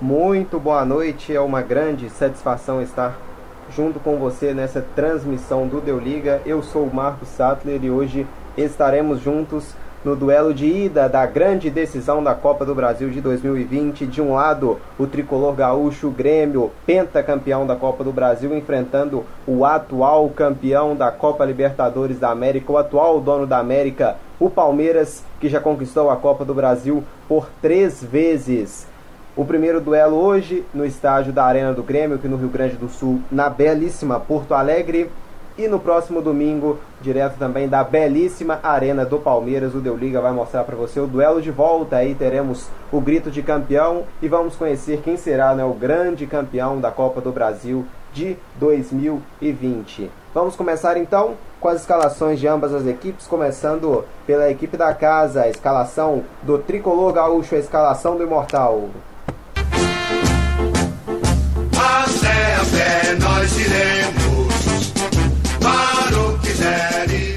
Muito boa noite, é uma grande satisfação estar junto com você nessa transmissão do Deu Liga. Eu sou o Marcos Sattler e hoje estaremos juntos no duelo de ida da grande decisão da Copa do Brasil de 2020. De um lado, o tricolor gaúcho Grêmio, pentacampeão da Copa do Brasil, enfrentando o atual campeão da Copa Libertadores da América, o atual dono da América, o Palmeiras, que já conquistou a Copa do Brasil por três vezes. O primeiro duelo hoje no estádio da Arena do Grêmio, aqui no Rio Grande do Sul, na belíssima Porto Alegre. E no próximo domingo, direto também da belíssima Arena do Palmeiras, o Deu Liga vai mostrar para você o duelo de volta. Aí teremos o grito de campeão e vamos conhecer quem será né, o grande campeão da Copa do Brasil de 2020. Vamos começar então com as escalações de ambas as equipes, começando pela equipe da casa, a escalação do tricolor gaúcho, a escalação do Imortal. Para o é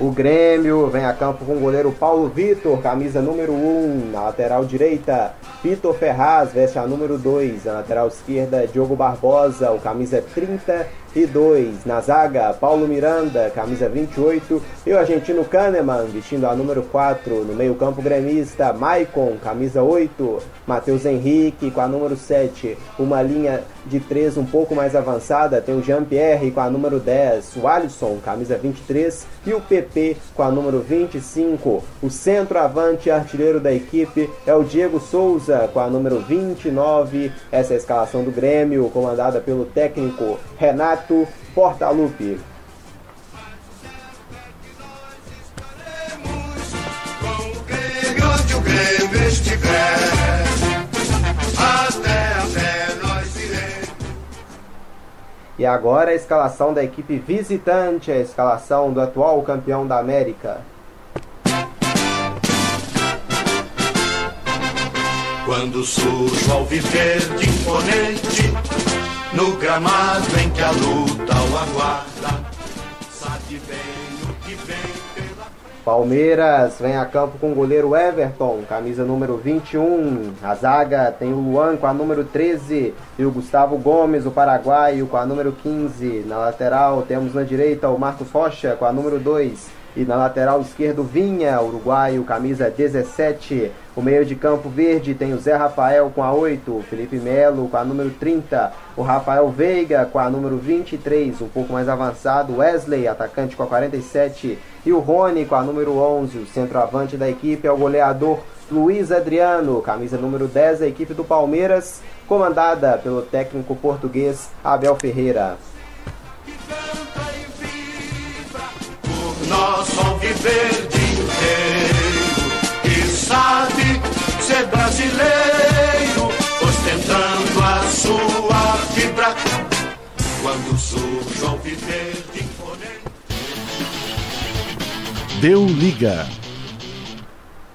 O Grêmio vem a campo com o goleiro Paulo Vitor, camisa número 1, na lateral direita. Vitor Ferraz veste a número 2, na lateral esquerda. Diogo Barbosa, o camisa 32. Na zaga, Paulo Miranda, camisa 28. E o argentino Kahneman, vestindo a número 4. No meio-campo gremista, Maicon, camisa 8. Matheus Henrique, com a número 7. Uma linha de 3 um pouco mais avançada, tem o Jean-Pierre com a número 10. O Alisson, camisa 23. E o PP com a número 25. O centroavante artilheiro da equipe é o Diego Souza com a número 29. Essa é a escalação do Grêmio, comandada pelo técnico Renato Portaluppi. Até a. E agora a escalação da equipe visitante, a escalação do atual campeão da América. Quando surge ao viver de imponente, no gramado em que a luta o aguarda, Palmeiras vem a campo com o goleiro Everton, camisa número 21. A zaga tem o Luan com a número 13 e o Gustavo Gomes, o paraguaio, com a número 15. Na lateral temos na direita o Marcos Rocha com a número 2. E na lateral esquerdo Vinha, uruguaio, camisa 17. O meio de campo verde tem o Zé Rafael com a 8, o Felipe Melo com a número 30, o Rafael Veiga com a número 23, um pouco mais avançado, Wesley, atacante com a 47, e o Rony com a número 11, o centroavante da equipe é o goleador Luiz Adriano, camisa número 10 da equipe do Palmeiras, comandada pelo técnico português Abel Ferreira. Nosso alviverde inteiro que sabe ser brasileiro ostentando a sua fibra. Quando surge o alviverde imponente Deu liga.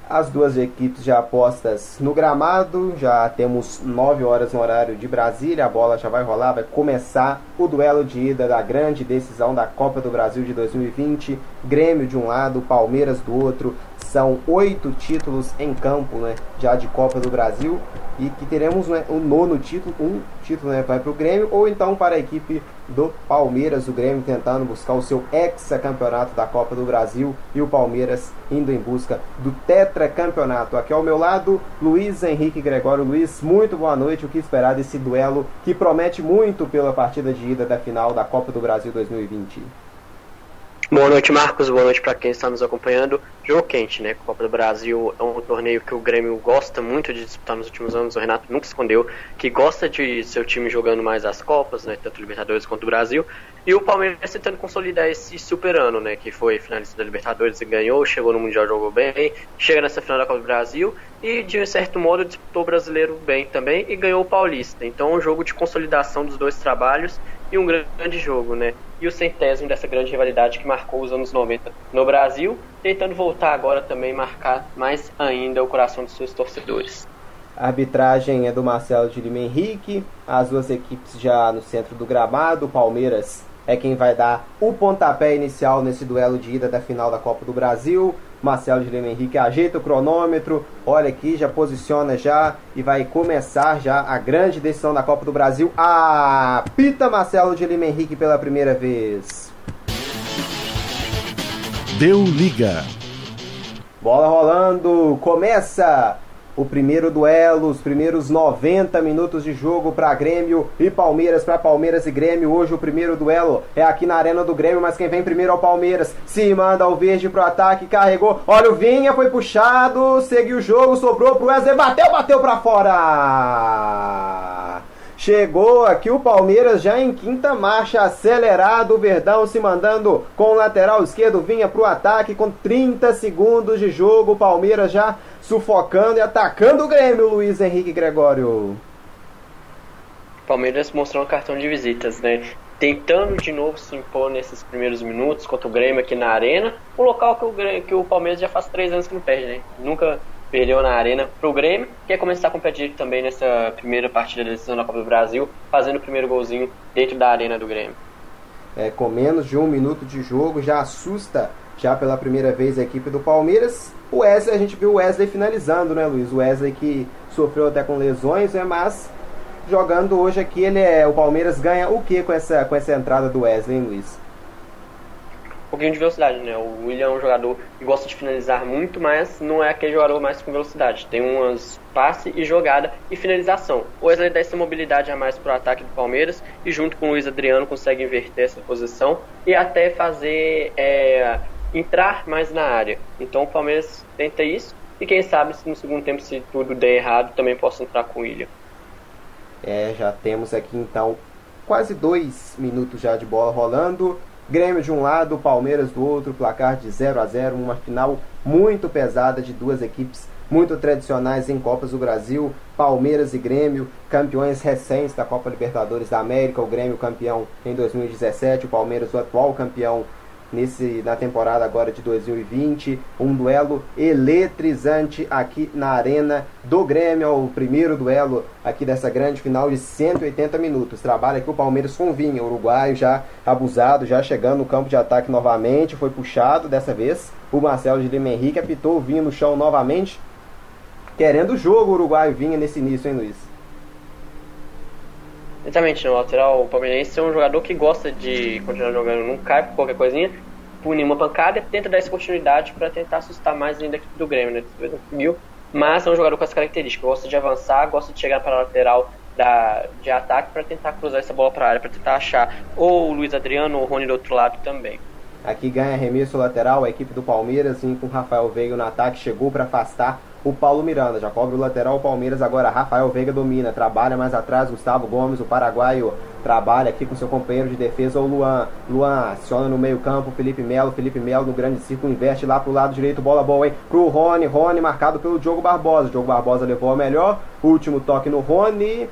As duas equipes já apostas no gramado, já temos 9 horas no horário de Brasília, a bola já vai rolar, vai começar o duelo de ida da grande decisão da Copa do Brasil de 2020. Grêmio de um lado, Palmeiras do outro. São oito títulos em campo, né, já de Copa do Brasil e que teremos né, o nono título, um título né, vai para o Grêmio ou então para a equipe do Palmeiras, o Grêmio tentando buscar o seu hexacampeonato da Copa do Brasil e o Palmeiras indo em busca do tetracampeonato. Aqui ao meu lado, Luiz Henrique Gregório. Luiz, muito boa noite. O que esperar desse duelo que promete muito pela partida de ida da final da Copa do Brasil 2020? Boa noite, Marcos. Boa noite para quem está nos acompanhando. Jogo quente, né? Copa do Brasil é um torneio que o Grêmio gosta muito de disputar nos últimos anos. O Renato nunca escondeu que gosta de seu time jogando mais as Copas, né? Tanto Libertadores quanto o Brasil. E o Palmeiras tentando consolidar esse super ano, né? Que foi finalista da Libertadores ganhou, chegou no Mundial, jogou bem, chega nessa final da Copa do Brasil e, de um certo modo, disputou o brasileiro bem também e ganhou o Paulista. Então, um jogo de consolidação dos dois trabalhos e um grande jogo, né? E o centésimo dessa grande rivalidade que marcou os anos 90 no Brasil, tentando voltar agora também marcar mais ainda o coração dos seus torcedores. A arbitragem é do Marcelo de Lima Henrique, as duas equipes já no centro do gramado, Palmeiras é quem vai dar o pontapé inicial nesse duelo de ida da final da Copa do Brasil. Marcelo de Lima Henrique ajeita o cronômetro, olha aqui, já posiciona já e vai começar já a grande decisão da Copa do Brasil. Apita Marcelo de Lima Henrique pela primeira vez. Deu liga. Bola rolando, começa o primeiro duelo, os primeiros 90 minutos de jogo para Grêmio e Palmeiras, para Palmeiras e Grêmio. Hoje o primeiro duelo é aqui na Arena do Grêmio, mas quem vem primeiro é o Palmeiras. Se manda o verde pro ataque, carregou. Olha o Vinha, foi puxado, seguiu o jogo, sobrou pro Wesley, bateu, bateu para fora. Chegou aqui o Palmeiras já em quinta marcha, acelerado. O Verdão se mandando com o lateral esquerdo, vinha para o ataque com 30 segundos de jogo. O Palmeiras já sufocando e atacando o Grêmio, Luiz Henrique Gregório. Palmeiras mostrou um cartão de visitas, né? Tentando de novo se impor nesses primeiros minutos contra o Grêmio aqui na Arena, o local que o, Grêmio, que o Palmeiras já faz três anos que não perde, né? Nunca perdeu na arena pro Grêmio, quer começar a competir também nessa primeira partida da decisão da Copa do Brasil, fazendo o primeiro golzinho dentro da arena do Grêmio. É, com menos de um minuto de jogo, já assusta já pela primeira vez a equipe do Palmeiras. O Wesley, a gente viu o Wesley finalizando, né, Luiz? O Wesley que sofreu até com lesões, né, mas jogando hoje aqui, ele é, o Palmeiras ganha o que com essa, com essa entrada do Wesley, hein, Luiz? um pouquinho de velocidade, né? O William é um jogador que gosta de finalizar muito, mas não é aquele jogador mais com velocidade. Tem umas passe e jogada e finalização. O Wesley dá essa mobilidade a mais para o ataque do Palmeiras e junto com o Luiz Adriano consegue inverter essa posição e até fazer é, entrar mais na área. Então o Palmeiras tenta isso e quem sabe se no segundo tempo, se tudo der errado, também possa entrar com o William. É, já temos aqui então quase dois minutos já de bola rolando. Grêmio de um lado, Palmeiras do outro, placar de 0 a 0 uma final muito pesada de duas equipes muito tradicionais em Copas do Brasil, Palmeiras e Grêmio, campeões recentes da Copa Libertadores da América, o Grêmio campeão em 2017, o Palmeiras o atual campeão nesse, na temporada agora de 2020. Um duelo eletrizante aqui na Arena do Grêmio, o primeiro duelo aqui dessa grande final de 180 minutos. Trabalha aqui o Palmeiras com Vinha, uruguaio já abusado, já chegando no campo de ataque novamente, foi puxado dessa vez. O Marcelo de Lima Henrique apitou o Vinha no chão novamente, querendo o jogo o uruguaio Vinha nesse início, hein Luiz? Exatamente, no lateral palmeirense é um jogador que gosta de continuar jogando, não cai por qualquer coisinha, punir uma pancada tenta dar essa oportunidade para tentar assustar mais ainda a equipe do Grêmio, né? Conseguiu, mas é um jogador com essa característica, gosta de avançar, gosta de chegar para a lateral da, de ataque para tentar cruzar essa bola para a área, para tentar achar ou o Luiz Adriano ou o Rony do outro lado também. Aqui ganha arremesso lateral, a equipe do Palmeiras, assim, com o Rafael Veiga no ataque, chegou para afastar o Paulo Miranda. Já cobre o lateral o Palmeiras agora. Rafael Veiga domina, trabalha mais atrás. Gustavo Gomes, o paraguaio, trabalha aqui com seu companheiro de defesa, o Luan. Luan aciona no meio-campo. Felipe Melo. Felipe Melo no grande círculo investe lá pro lado direito. Bola boa, hein? Pro Rony. Rony marcado pelo Diogo Barbosa. Diogo Barbosa levou a melhor. Último toque no Rony.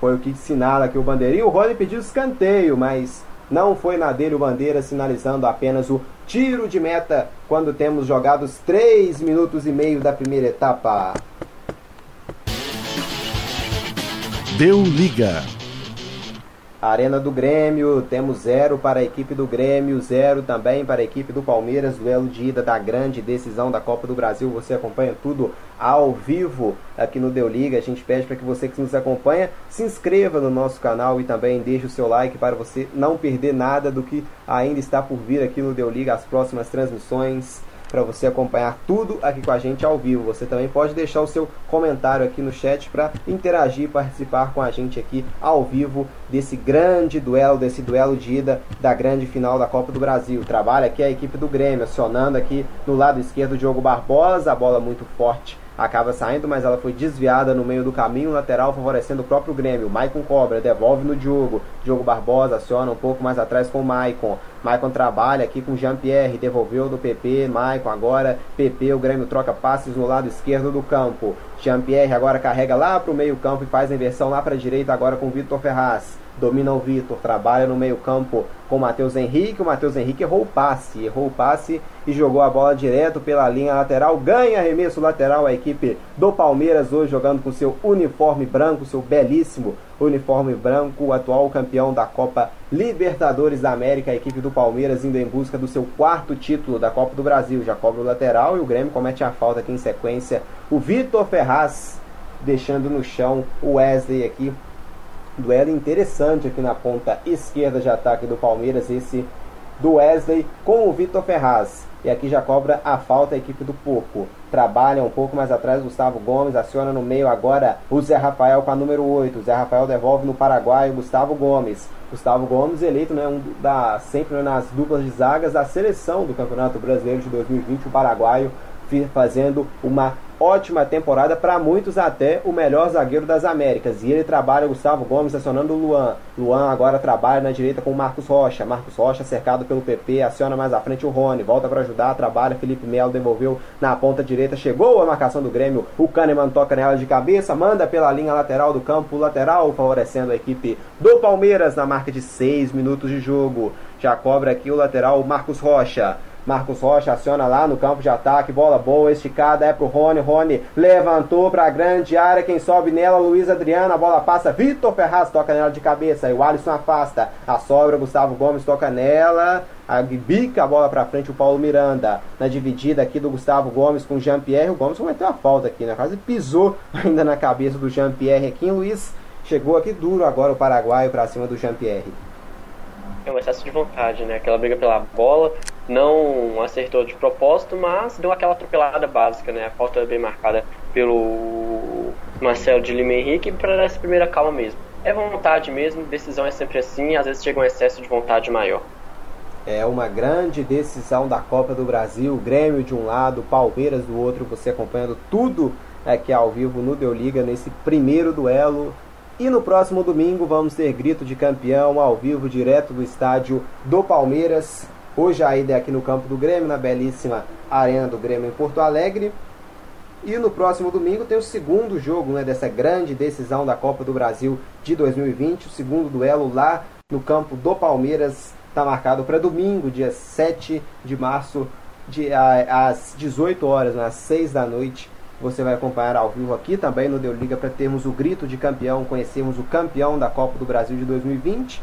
Foi o que sinala aqui o bandeirinho. O Rony pediu escanteio, mas não foi na dele o Bandeira, sinalizando apenas o tiro de meta quando temos jogados 3 minutos e meio da primeira etapa. Deu liga. Arena do Grêmio, temos zero para a equipe do Grêmio, zero também para a equipe do Palmeiras, duelo de ida da grande decisão da Copa do Brasil. Você acompanha tudo ao vivo aqui no Deu Liga. A gente pede para que você que nos acompanha se inscreva no nosso canal e também deixe o seu like para você não perder nada do que ainda está por vir aqui no Deu Liga, as próximas transmissões para você acompanhar tudo aqui com a gente ao vivo. Você também pode deixar o seu comentário aqui no chat para interagir, participar com a gente aqui ao vivo desse grande duelo, desse duelo de ida da grande final da Copa do Brasil. Trabalha aqui a equipe do Grêmio, acionando aqui no lado esquerdo Diogo Barbosa, a bola muito forte acaba saindo, mas ela foi desviada no meio do caminho lateral, favorecendo o próprio Grêmio. Maicon cobra, devolve no Diogo. Diogo Barbosa aciona um pouco mais atrás com o Maicon. Maicon trabalha aqui com Jean-Pierre, devolveu do PP, Maicon agora, PP, o Grêmio troca passes no lado esquerdo do campo. Jean-Pierre agora carrega lá para o meio campo e faz a inversão lá para a direita agora com Vitor Ferraz domina o Vitor, trabalha no meio-campo com o Matheus Henrique. O Matheus Henrique errou o passe, errou o passe e jogou a bola direto pela linha lateral. Ganha arremesso lateral a equipe do Palmeiras hoje jogando com seu uniforme branco, seu belíssimo uniforme branco, o atual campeão da Copa Libertadores da América, a equipe do Palmeiras indo em busca do seu quarto título da Copa do Brasil. Já cobra o lateral e o Grêmio comete a falta aqui em sequência. O Vitor Ferraz deixando no chão o Wesley aqui. Duelo interessante aqui na ponta esquerda de ataque do Palmeiras, esse do Wesley com o Vitor Ferraz. E aqui já cobra a falta a equipe do Porco. Trabalha um pouco mais atrás Gustavo Gomes, aciona no meio agora o Zé Rafael com a número 8. O Zé Rafael devolve no Paraguai o Gustavo Gomes. Gustavo Gomes eleito né, um da, sempre nas duplas de zagas da seleção do Campeonato Brasileiro de 2020, o paraguaio fazendo uma ótima temporada, para muitos até o melhor zagueiro das Américas. E ele trabalha Gustavo Gomes acionando o Luan. Luan agora trabalha na direita com o Marcos Rocha. Marcos Rocha cercado pelo PP, aciona mais à frente o Rony, volta para ajudar, trabalha. Felipe Melo devolveu na ponta direita, chegou a marcação do Grêmio. O Kahneman toca nela de cabeça, manda pela linha lateral do campo lateral, favorecendo a equipe do Palmeiras na marca de 6 minutos de jogo. Já cobra aqui o lateral Marcos Rocha. Marcos Rocha aciona lá no campo de ataque, bola boa, esticada, é pro Rony, Rony levantou pra grande área, quem sobe nela, Luiz Adriano, a bola passa, Vitor Ferraz toca nela de cabeça, e o Alisson afasta, a sobra, Gustavo Gomes toca nela, a bica a bola pra frente, o Paulo Miranda, na dividida aqui do Gustavo Gomes com o Jean-Pierre, o Gomes cometeu a falta aqui, né, quase pisou ainda na cabeça do Jean-Pierre aqui, Luiz chegou aqui duro agora o paraguaio pra cima do Jean-Pierre. É um excesso de vontade, né? Aquela briga pela bola, não acertou de propósito, mas deu aquela atropelada básica, né? A falta bem marcada pelo Marcelo de Lima Henrique para essa primeira calma mesmo. É vontade mesmo, decisão é sempre assim, às vezes chega um excesso de vontade maior. É uma grande decisão da Copa do Brasil, Grêmio de um lado, Palmeiras do outro, você acompanhando tudo aqui ao vivo no Deu Liga nesse primeiro duelo. E no próximo domingo vamos ter grito de campeão ao vivo direto do estádio do Palmeiras. Hoje a ida é aqui no campo do Grêmio, na belíssima Arena do Grêmio em Porto Alegre. E no próximo domingo tem o segundo jogo né, dessa grande decisão da Copa do Brasil de 2020. O segundo duelo lá no campo do Palmeiras está marcado para domingo, dia 7 de março, de, às 18 horas, né, às 6 da noite. Você vai acompanhar ao vivo aqui também no Deu Liga para termos o grito de campeão, conhecermos o campeão da Copa do Brasil de 2020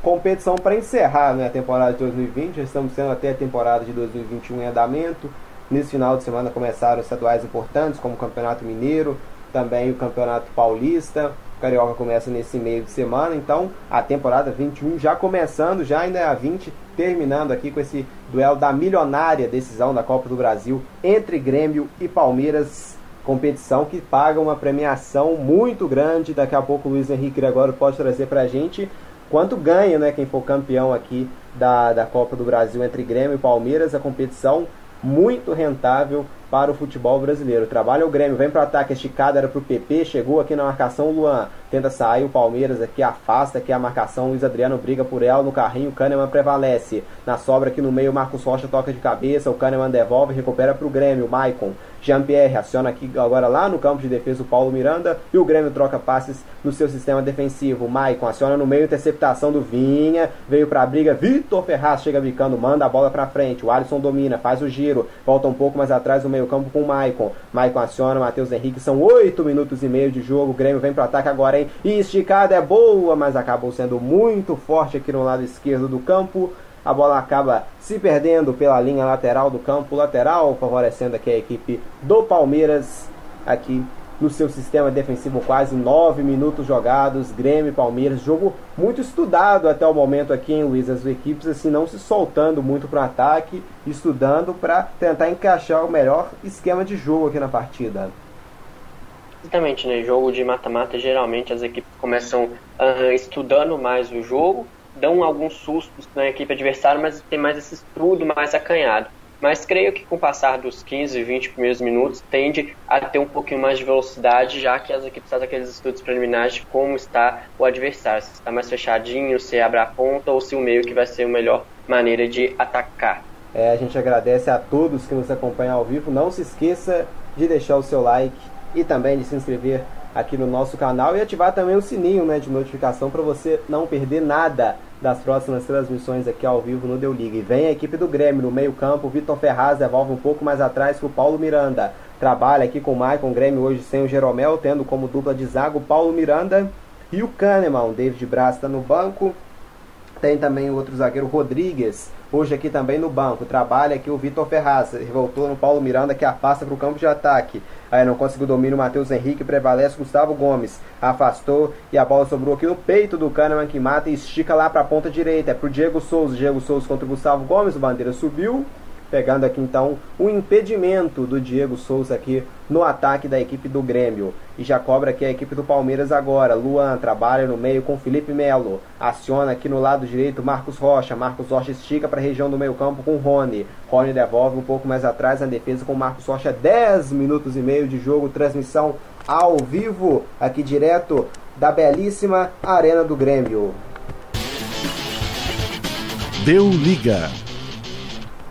competição para encerrar né, a temporada de 2020. Já estamos tendo até a temporada de 2021 em andamento. Nesse final de semana começaram estaduais importantes, como o Campeonato Mineiro, também o Campeonato Paulista. O Carioca começa nesse meio de semana, então a temporada 21 já começando, já ainda é a 20, terminando aqui com esse duelo da milionária decisão da Copa do Brasil entre Grêmio e Palmeiras. Competição que paga uma premiação muito grande. Daqui a pouco o Luiz Henrique agora pode trazer para a gente quanto ganha né, quem for campeão aqui da, da Copa do Brasil entre Grêmio e Palmeiras, a competição muito rentável para o futebol brasileiro. Trabalha o Grêmio, vem para o ataque, esticada era para o PP, chegou aqui na marcação o Luan, tenta sair o Palmeiras aqui, afasta aqui a marcação, Luiz Adriano briga por ela no carrinho, o Kahneman prevalece. Na sobra aqui no meio, Marcos Rocha toca de cabeça, o Kahneman devolve, recupera para o Grêmio, o Maicon. Jean-Pierre aciona aqui agora lá no campo de defesa o Paulo Miranda e o Grêmio troca passes no seu sistema defensivo. O Maicon aciona no meio, interceptação do Vinha, veio para a briga, Vitor Ferraz chega bicando, manda a bola para frente, o Alisson domina, faz o giro, volta um pouco mais atrás do meio campo com o Maicon. Maicon aciona, Matheus Henrique, são oito minutos e meio de jogo, o Grêmio vem para ataque agora, hein? E esticada é boa, mas acabou sendo muito forte aqui no lado esquerdo do campo. A bola acaba se perdendo pela linha lateral do campo lateral, favorecendo aqui a equipe do Palmeiras aqui no seu sistema defensivo, quase nove minutos jogados, Grêmio Palmeiras, jogo muito estudado até o momento aqui em Luiz, as equipes assim não se soltando muito para o ataque, estudando para tentar encaixar o melhor esquema de jogo aqui na partida. Exatamente, né? Jogo de mata-mata, geralmente as equipes começam uh, estudando mais o jogo, dão alguns sustos na equipe adversária, mas tem mais esse estudo mais acanhado. Mas creio que com o passar dos 15, 20 primeiros minutos tende a ter um pouquinho mais de velocidade, já que as equipes fazem aqueles estudos preliminares de como está o adversário, se está mais fechadinho, se abre a ponta ou se o meio que vai ser a melhor maneira de atacar. É, a gente agradece a todos que nos acompanham ao vivo. Não se esqueça de deixar o seu like e também de se inscrever aqui no nosso canal e ativar também o sininho né, de notificação para você não perder nada das próximas transmissões aqui ao vivo no Deu Liga. E vem a equipe do Grêmio no meio-campo. Vitor Ferraz devolve um pouco mais atrás com o Paulo Miranda. Trabalha aqui com o Maicon Grêmio hoje sem o Jeromel, tendo como dupla de zaga o Paulo Miranda. e o Kahneman. O David Braz está no banco. Tem também o outro zagueiro Rodrigues, hoje aqui também no banco. Trabalha aqui o Vitor Ferraz, voltou no Paulo Miranda que afasta para o campo de ataque. Aí não conseguiu domínio, o Matheus Henrique prevalece, Gustavo Gomes afastou e a bola sobrou aqui no peito do Kahneman que mata e estica lá para a ponta direita. É para o Diego Souza, Diego Souza contra o Gustavo Gomes, o Bandeira subiu, Pegando aqui então o impedimento do Diego Souza aqui no ataque da equipe do Grêmio. E já cobra aqui a equipe do Palmeiras agora. Luan trabalha no meio com Felipe Melo. Aciona aqui no lado direito Marcos Rocha. Marcos Rocha estica para a região do meio campo com Rony. Rony devolve um pouco mais atrás na defesa com Marcos Rocha. 10 minutos e meio de jogo. Transmissão ao vivo aqui direto da belíssima Arena do Grêmio. Deu liga.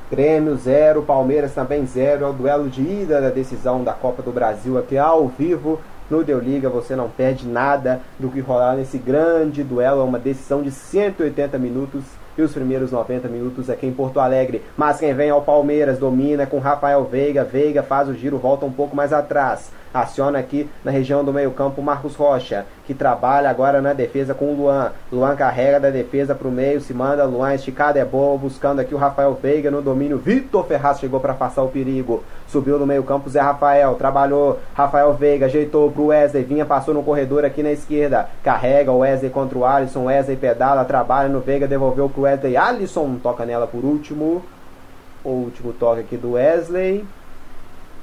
Grêmio 0, Palmeiras também 0. É o duelo de ida da decisão da Copa do Brasil aqui ao vivo no Deu Liga. Você não perde nada do que rolar nesse grande duelo. É uma decisão de 180 minutos e os primeiros 90 minutos aqui em Porto Alegre. Mas quem vem ao Palmeiras domina com Rafael Veiga. Veiga faz o giro, volta um pouco mais atrás. Aciona aqui na região do meio-campo Marcos Rocha, que trabalha agora na defesa com o Luan. Luan carrega da defesa para o meio, se manda. Luan esticado é bom, buscando aqui o Rafael Veiga no domínio. Vitor Ferraz chegou para passar o perigo. Subiu no meio-campo Zé Rafael, trabalhou. Rafael Veiga ajeitou para o Wesley, vinha, passou no corredor aqui na esquerda. Carrega o Wesley contra o Alisson. Wesley pedala, trabalha no Veiga, devolveu para o Wesley. Alisson toca nela por último. O último toque aqui do Wesley.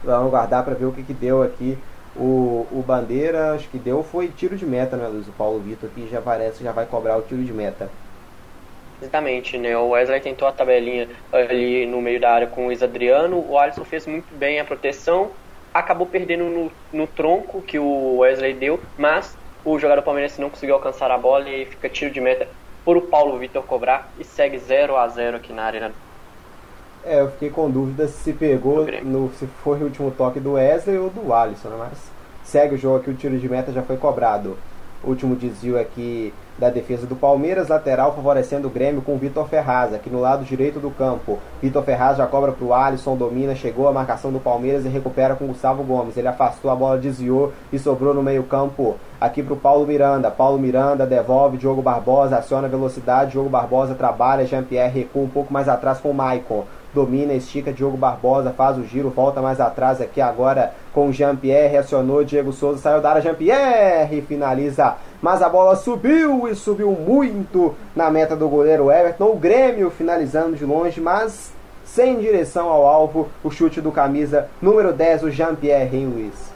Vamos guardar para ver o que, que deu aqui. O, o Bandeira, acho que deu foi tiro de meta, né, Luiz? O Paulo Vitor aqui já parece já vai cobrar o tiro de meta. Exatamente, né? O Wesley tentou a tabelinha ali no meio da área com o Luiz Adriano. O Alisson fez muito bem a proteção, acabou perdendo no, no tronco que o Wesley deu, mas o jogador palmeirense não conseguiu alcançar a bola e fica tiro de meta por o Paulo Vitor cobrar e segue 0 a 0 aqui na arena é, eu fiquei com dúvida se pegou, no, se foi o último toque do Wesley ou do Alisson, né? mas segue o jogo aqui, o tiro de meta já foi cobrado. Último desvio aqui da defesa do Palmeiras, lateral favorecendo o Grêmio com o Vitor Ferraz, aqui no lado direito do campo. Vitor Ferraz já cobra para o Alisson, domina, chegou a marcação do Palmeiras e recupera com o Gustavo Gomes. Ele afastou a bola, desviou e sobrou no meio-campo aqui para o Paulo Miranda. Paulo Miranda devolve, Diogo Barbosa aciona a velocidade, Diogo Barbosa trabalha, Jean-Pierre recua um pouco mais atrás com o Maicon domina, estica Diogo Barbosa, faz o giro, volta mais atrás aqui agora com Jean-Pierre, reacionou, Diego Souza saiu da área, Jean-Pierre finaliza, mas a bola subiu e subiu muito na meta do goleiro Everton, o Grêmio finalizando de longe, mas sem direção ao alvo, o chute do camisa número 10, o Jean-Pierre hein, Luiz?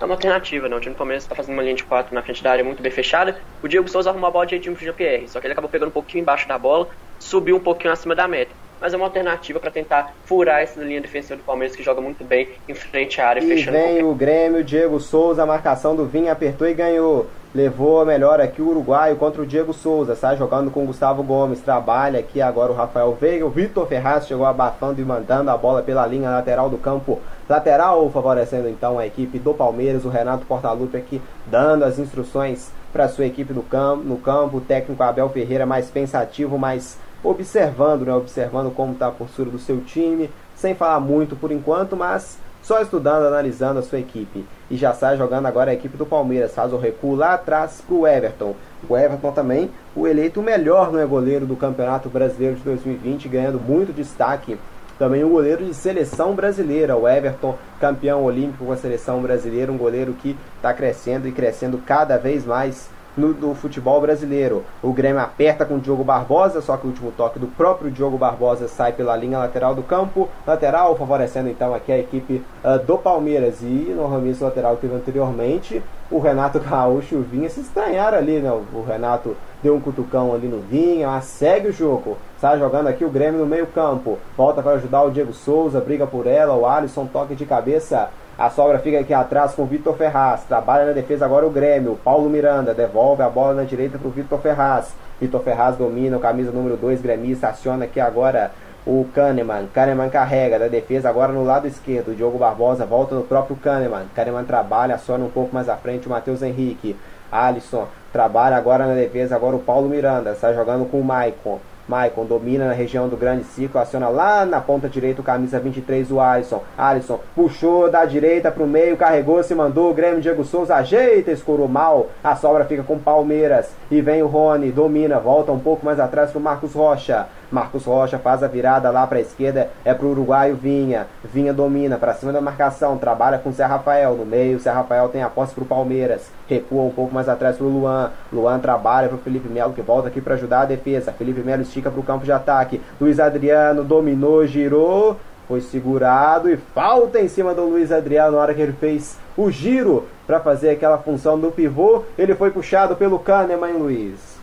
é uma alternativa, né? O time do Palmeiras está fazendo uma linha de 4 na frente da área muito bem fechada. O Diego Souza arrumou a bola de jeitinho pro Jean-Pierre, só que ele acabou pegando um pouquinho embaixo da bola, subiu um pouquinho acima da meta. Mas é uma alternativa para tentar furar essa linha defensiva do Palmeiras que joga muito bem em frente à área, e fechando vem qualquer... o Grêmio, Diego Souza, a marcação do Vinha apertou e ganhou. Levou melhor aqui o uruguaio contra o Diego Souza, sai jogando com o Gustavo Gomes, trabalha aqui agora o Rafael Veiga, o Vitor Ferraz chegou abafando e mandando a bola pela linha lateral do campo. Lateral, favorecendo então a equipe do Palmeiras, o Renato Portaluppi aqui dando as instruções para sua equipe no campo, no campo, o técnico Abel Ferreira mais pensativo, mais observando, né, observando como está a postura do seu time, sem falar muito por enquanto, mas só estudando, analisando a sua equipe. E já sai jogando agora a equipe do Palmeiras, faz o recuo lá atrás para o Everton. O Everton também, o eleito melhor não é goleiro do Campeonato Brasileiro de 2020, ganhando muito destaque. Também o goleiro de seleção brasileira, o Everton, campeão olímpico com a seleção brasileira, um goleiro que está crescendo e crescendo cada vez mais no, futebol brasileiro. O Grêmio aperta com o Diogo Barbosa, só que o último toque do próprio Diogo Barbosa sai pela linha lateral do campo. Lateral favorecendo então aqui a equipe uh, do Palmeiras. E no remisso lateral que teve anteriormente, o Renato Gaúcho e o Vinha se estranharam ali, né? O Renato deu um cutucão ali no Vinha, mas segue o jogo. Sai jogando aqui o Grêmio no meio campo. Volta para ajudar o Diego Souza, briga por ela, o Alisson toque de cabeça a sobra fica aqui atrás com o Vitor Ferraz. Trabalha na defesa agora o Grêmio. Paulo Miranda devolve a bola na direita para o Vitor Ferraz. Vitor Ferraz domina o camisa número 2, gremista. Aciona aqui agora o Kahneman. Kahneman carrega da defesa agora no lado esquerdo. O Diogo Barbosa volta no próprio Kahneman. Kahneman trabalha, aciona um pouco mais à frente o Matheus Henrique. Alisson trabalha agora na defesa, agora o Paulo Miranda. Está jogando com o Maicon. Maicon domina na região do grande ciclo, aciona lá na ponta direita o camisa 23, o Alisson. Alisson puxou da direita para o meio, carregou, se mandou. O Grêmio Diego Souza ajeita, escorou mal. A sobra fica com Palmeiras. E vem o Rony, domina, volta um pouco mais atrás para o Marcos Rocha. Marcos Rocha faz a virada lá para a esquerda, é para o uruguaio Vinha. Vinha domina para cima da marcação, trabalha com o Zé Rafael no meio. O Zé Rafael tem a posse para o Palmeiras, recua um pouco mais atrás para o Luan. Luan trabalha para o Felipe Melo que volta aqui para ajudar a defesa. Felipe Melo estica para o campo de ataque. Luiz Adriano dominou, girou, foi segurado e falta em cima do Luiz Adriano na hora que ele fez o giro para fazer aquela função do pivô. Ele foi puxado pelo Kahneman, Luiz.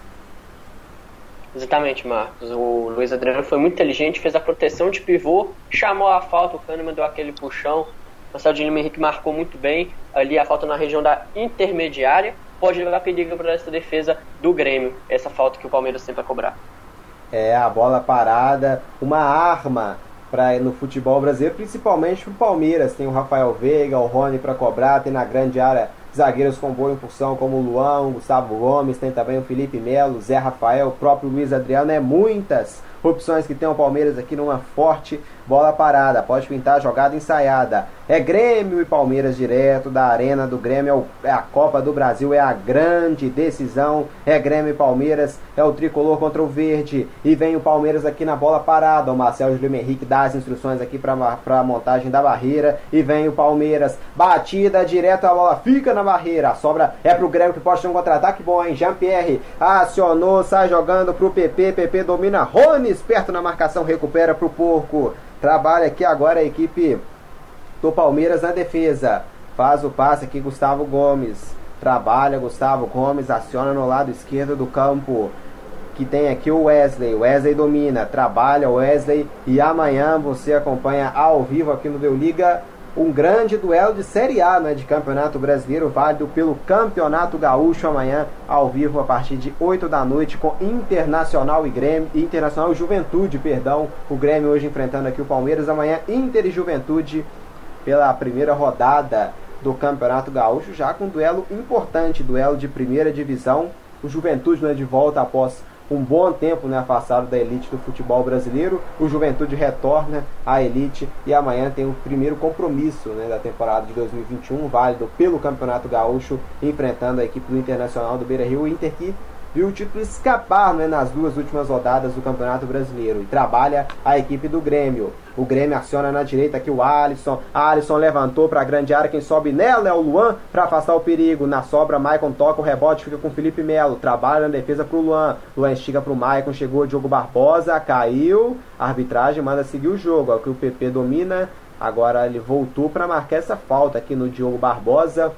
Exatamente, Marcos. O Luiz Adriano foi muito inteligente, fez a proteção de pivô, chamou a falta, o Kahneman deu aquele puxão. Marcelo Lima Henrique marcou muito bem ali a falta na região da intermediária. Pode levar perigo para essa defesa do Grêmio, essa falta que o Palmeiras sempre vai cobrar. É, a bola parada, uma arma para no futebol brasileiro, principalmente para o Palmeiras. Tem o Rafael Veiga, o Rony para cobrar, tem na grande área zagueiros com boa impulsão como o Luan, o Gustavo Gomes, tem também o Felipe Melo, Zé Rafael, o próprio Luiz Adriano, é muitas opções que tem o Palmeiras aqui numa forte bola parada, pode pintar jogada ensaiada. É Grêmio e Palmeiras direto da arena do Grêmio, é, é a Copa do Brasil, é a grande decisão. É Grêmio e Palmeiras, é o tricolor contra o verde. E vem o Palmeiras aqui na bola parada. O Marcelo Júlio Henrique dá as instruções aqui para a montagem da barreira. E vem o Palmeiras, batida direto, a bola fica na barreira. A sobra é pro Grêmio que pode ter um contra-ataque bom, hein? Jean-Pierre acionou, sai jogando pro PP. PP domina Rony esperto na marcação, recupera pro Porco. Trabalha aqui agora a equipe do Palmeiras na defesa. Faz o passe aqui Gustavo Gomes. Trabalha Gustavo Gomes, aciona no lado esquerdo do campo. Que tem aqui o Wesley. Wesley domina, trabalha Wesley. E amanhã você acompanha ao vivo aqui no Deu Liga um grande duelo de Série A, né, de Campeonato Brasileiro, válido pelo Campeonato Gaúcho amanhã, ao vivo a partir de 8 da noite com Internacional e Grêmio, Internacional e Juventude, perdão, o Grêmio hoje enfrentando aqui o Palmeiras, amanhã Inter e Juventude pela primeira rodada do Campeonato Gaúcho, já com um duelo importante, duelo de primeira divisão, o Juventude não é de volta após um bom tempo né, afastado da elite do futebol brasileiro. O Juventude retorna à elite e amanhã tem o primeiro compromisso né, da temporada de 2021, válido pelo Campeonato Gaúcho, enfrentando a equipe do Internacional do Beira Rio, Inter que viu o título escapar né, nas duas últimas rodadas do Campeonato Brasileiro. E trabalha a equipe do Grêmio. O Grêmio aciona na direita aqui o Alisson. Alisson levantou para a grande área. Quem sobe nela é o Luan para afastar o perigo. Na sobra, Maicon toca o rebote, fica com o Felipe Melo. Trabalha na defesa para o Luan. Luan estica para o Maicon. Chegou o Diogo Barbosa, caiu. A arbitragem manda seguir o jogo. Aqui o PP domina. Agora ele voltou para marcar essa falta aqui no Diogo Barbosa.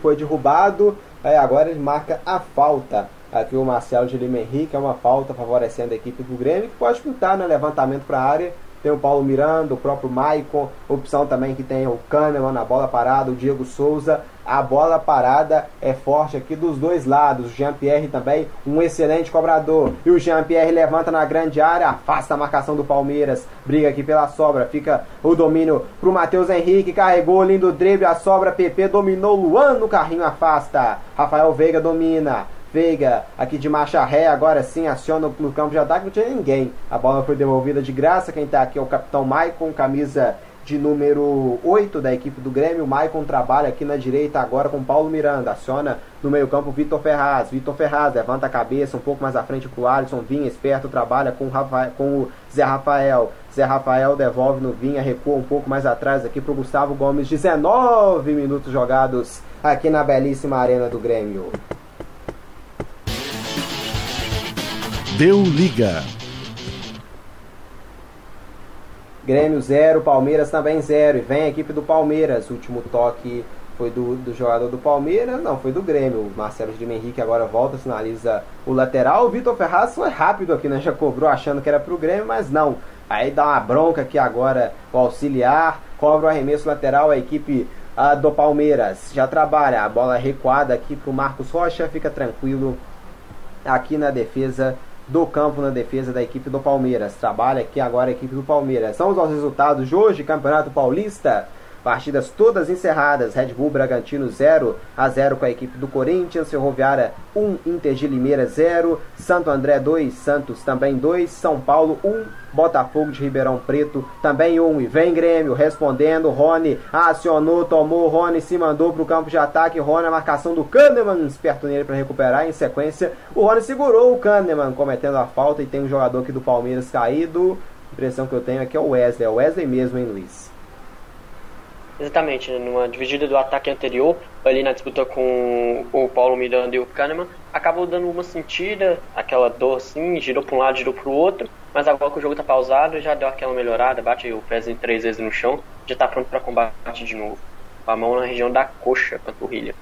Foi derrubado. Aí agora ele marca a falta. Aqui o Marcelo de Lima Henrique, é uma falta favorecendo a equipe do Grêmio, que pode pintar no né, levantamento para a área. Tem o Paulo Miranda, o próprio Maicon, opção também que tem o Kahneman na bola parada, o Diego Souza. A bola parada é forte aqui dos dois lados. O Jean-Pierre também, um excelente cobrador. E o Jean-Pierre levanta na grande área, afasta a marcação do Palmeiras. Briga aqui pela sobra. Fica o domínio pro Matheus Henrique. Carregou, lindo drible, a sobra. PP dominou. Luan no carrinho afasta. Rafael Veiga domina. Veiga aqui de marcha ré, agora sim aciona no campo de ataque, não tinha ninguém. A bola foi devolvida de graça. Quem está aqui é o capitão Maicon, camisa de número 8 da equipe do Grêmio. Maicon trabalha aqui na direita agora com Paulo Miranda. Aciona no meio-campo Vitor Ferraz. Vitor Ferraz levanta a cabeça um pouco mais à frente para o Alisson. Vinha esperto, trabalha com o, Rafael, com o Zé Rafael. Zé Rafael devolve no Vinha, recua um pouco mais atrás aqui para o Gustavo Gomes. 19 minutos jogados aqui na belíssima arena do Grêmio. Deu liga. Grêmio 0, Palmeiras também 0. E vem a equipe do Palmeiras. O último toque foi do, do jogador do Palmeiras, não, foi do Grêmio. O Marcelo de Henrique agora volta, sinaliza o lateral. O Vitor Ferraz foi rápido aqui, né? Já cobrou achando que era pro Grêmio, mas não. Aí dá uma bronca aqui agora o auxiliar, cobra o arremesso lateral, a equipe uh, do Palmeiras já trabalha. A bola recuada aqui pro Marcos Rocha, fica tranquilo aqui na defesa do campo na defesa da equipe do Palmeiras. Trabalha aqui agora a equipe do Palmeiras. São os resultados de hoje, Campeonato Paulista. Partidas todas encerradas. Red Bull Bragantino 0 a 0 com a equipe do Corinthians. Ferroviária 1, Inter de Limeira 0. Santo André 2, Santos também 2. São Paulo 1, Botafogo de Ribeirão Preto também 1. E vem Grêmio respondendo. Rony acionou, tomou. Rony se mandou para o campo de ataque. Rony a marcação do Kahneman, esperto nele para recuperar. Em sequência, o Rony segurou o Kahneman cometendo a falta. E tem um jogador aqui do Palmeiras caído. A impressão que eu tenho é que é o Wesley. É o Wesley mesmo, hein, Luiz? Exatamente, numa dividida do ataque anterior, ali na disputa com o Paulo Miranda e o Kahneman, acabou dando uma sentida, aquela dor assim, girou para um lado, girou para o outro, mas agora que o jogo está pausado, já deu aquela melhorada, bate o pezinho três vezes no chão, já está pronto para combate de novo. Com a mão na região da coxa, panturrilha.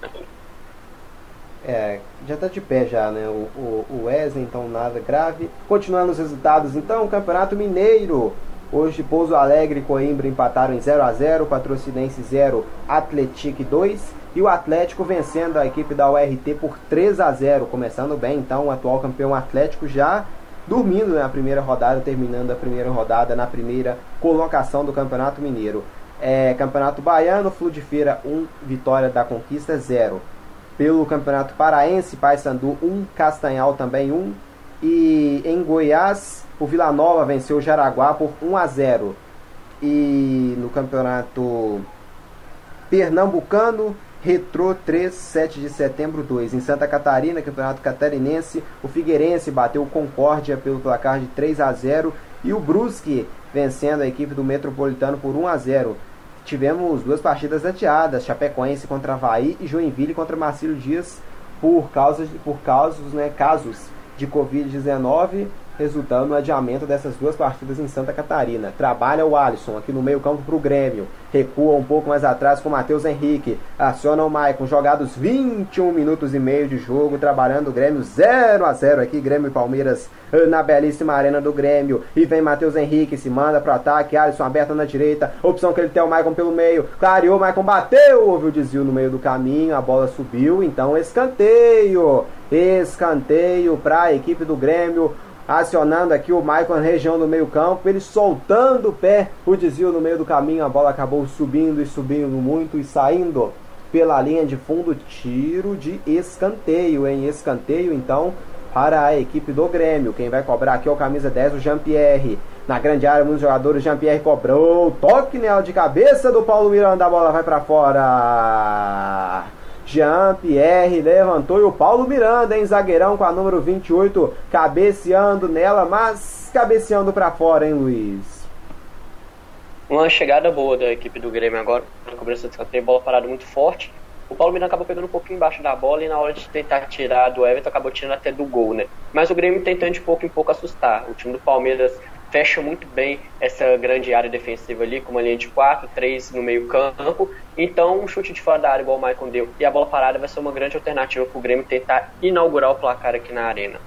É, já está de pé já, né? O, o, o Wesley, então nada grave. Continuando os resultados, então, Campeonato Mineiro. Hoje Pouso Alegre e Coimbra empataram em 0 a 0 Patrocinense 0, Atlético 2 e o Atlético vencendo a equipe da URT por 3 a 0 começando bem então o atual campeão Atlético já dormindo na primeira rodada, terminando a primeira rodada na primeira colocação do Campeonato Mineiro. É, Campeonato Baiano, Flu de Feira 1, Vitória da Conquista 0. Pelo Campeonato Paraense, Paysandu 1, Castanhal também 1. E em Goiás, o Vila Nova venceu o Jaraguá por 1 a 0. E no campeonato pernambucano, Retrô 3, 7 de setembro 2. Em Santa Catarina, campeonato catarinense, o Figueirense bateu o Concórdia pelo placar de 3 a 0 e o Brusque vencendo a equipe do Metropolitano por 1 a 0. Tivemos duas partidas adiadas, Chapecoense contra Havaí e Joinville contra Marcílio Dias por causa de, por casos, né, casos de Covid-19 resultando no adiamento dessas duas partidas em Santa Catarina. Trabalha o Alisson aqui no meio campo para o Grêmio. Recua um pouco mais atrás com o Matheus Henrique. Aciona o Maicon. Jogados 21 minutos e meio de jogo. Trabalhando o Grêmio 0 a 0 aqui. Grêmio e Palmeiras eh, na belíssima arena do Grêmio. E vem Matheus Henrique. Se manda para ataque. Alisson aberto na direita. Opção que ele tem o Maicon pelo meio. Clareou. O Maicon bateu. Houve o desvio no meio do caminho. A bola subiu. Então escanteio. Escanteio para a equipe do Grêmio acionando aqui o Michael na região do meio campo, ele soltando o pé, o desvio no meio do caminho, a bola acabou subindo e subindo muito e saindo pela linha de fundo, tiro de escanteio, em escanteio então para a equipe do Grêmio, quem vai cobrar aqui é o camisa 10, o Jean-Pierre, na grande área, muitos jogadores, Jean-Pierre cobrou, toque nela de cabeça do Paulo Miranda, a bola vai para fora, Jean-Pierre levantou e o Paulo Miranda, em zagueirão com a número 28, cabeceando nela, mas cabeceando para fora, hein, Luiz? Uma chegada boa da equipe do Grêmio agora, na cobrança de escanteio, bola parada muito forte. O Paulo Miranda acabou pegando um pouquinho embaixo da bola e na hora de tentar tirar do Everton acabou tirando até do gol, né? Mas o Grêmio tentando de pouco em pouco assustar. O time do Palmeiras fecha muito bem essa grande área defensiva ali, com uma linha de 4, 3 no meio campo. Então, um chute de fora da área igual o Maicon deu e a bola parada vai ser uma grande alternativa para o Grêmio tentar inaugurar o placar aqui na arena.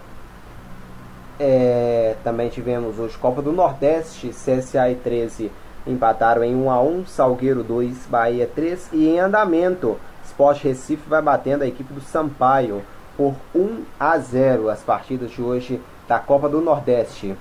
É, também tivemos hoje Copa do Nordeste, CSA e 13 empataram em 1 a 1 Salgueiro 2, Bahia 3 e em andamento, Sport Recife vai batendo a equipe do Sampaio por 1 a 0 as partidas de hoje da Copa do Nordeste.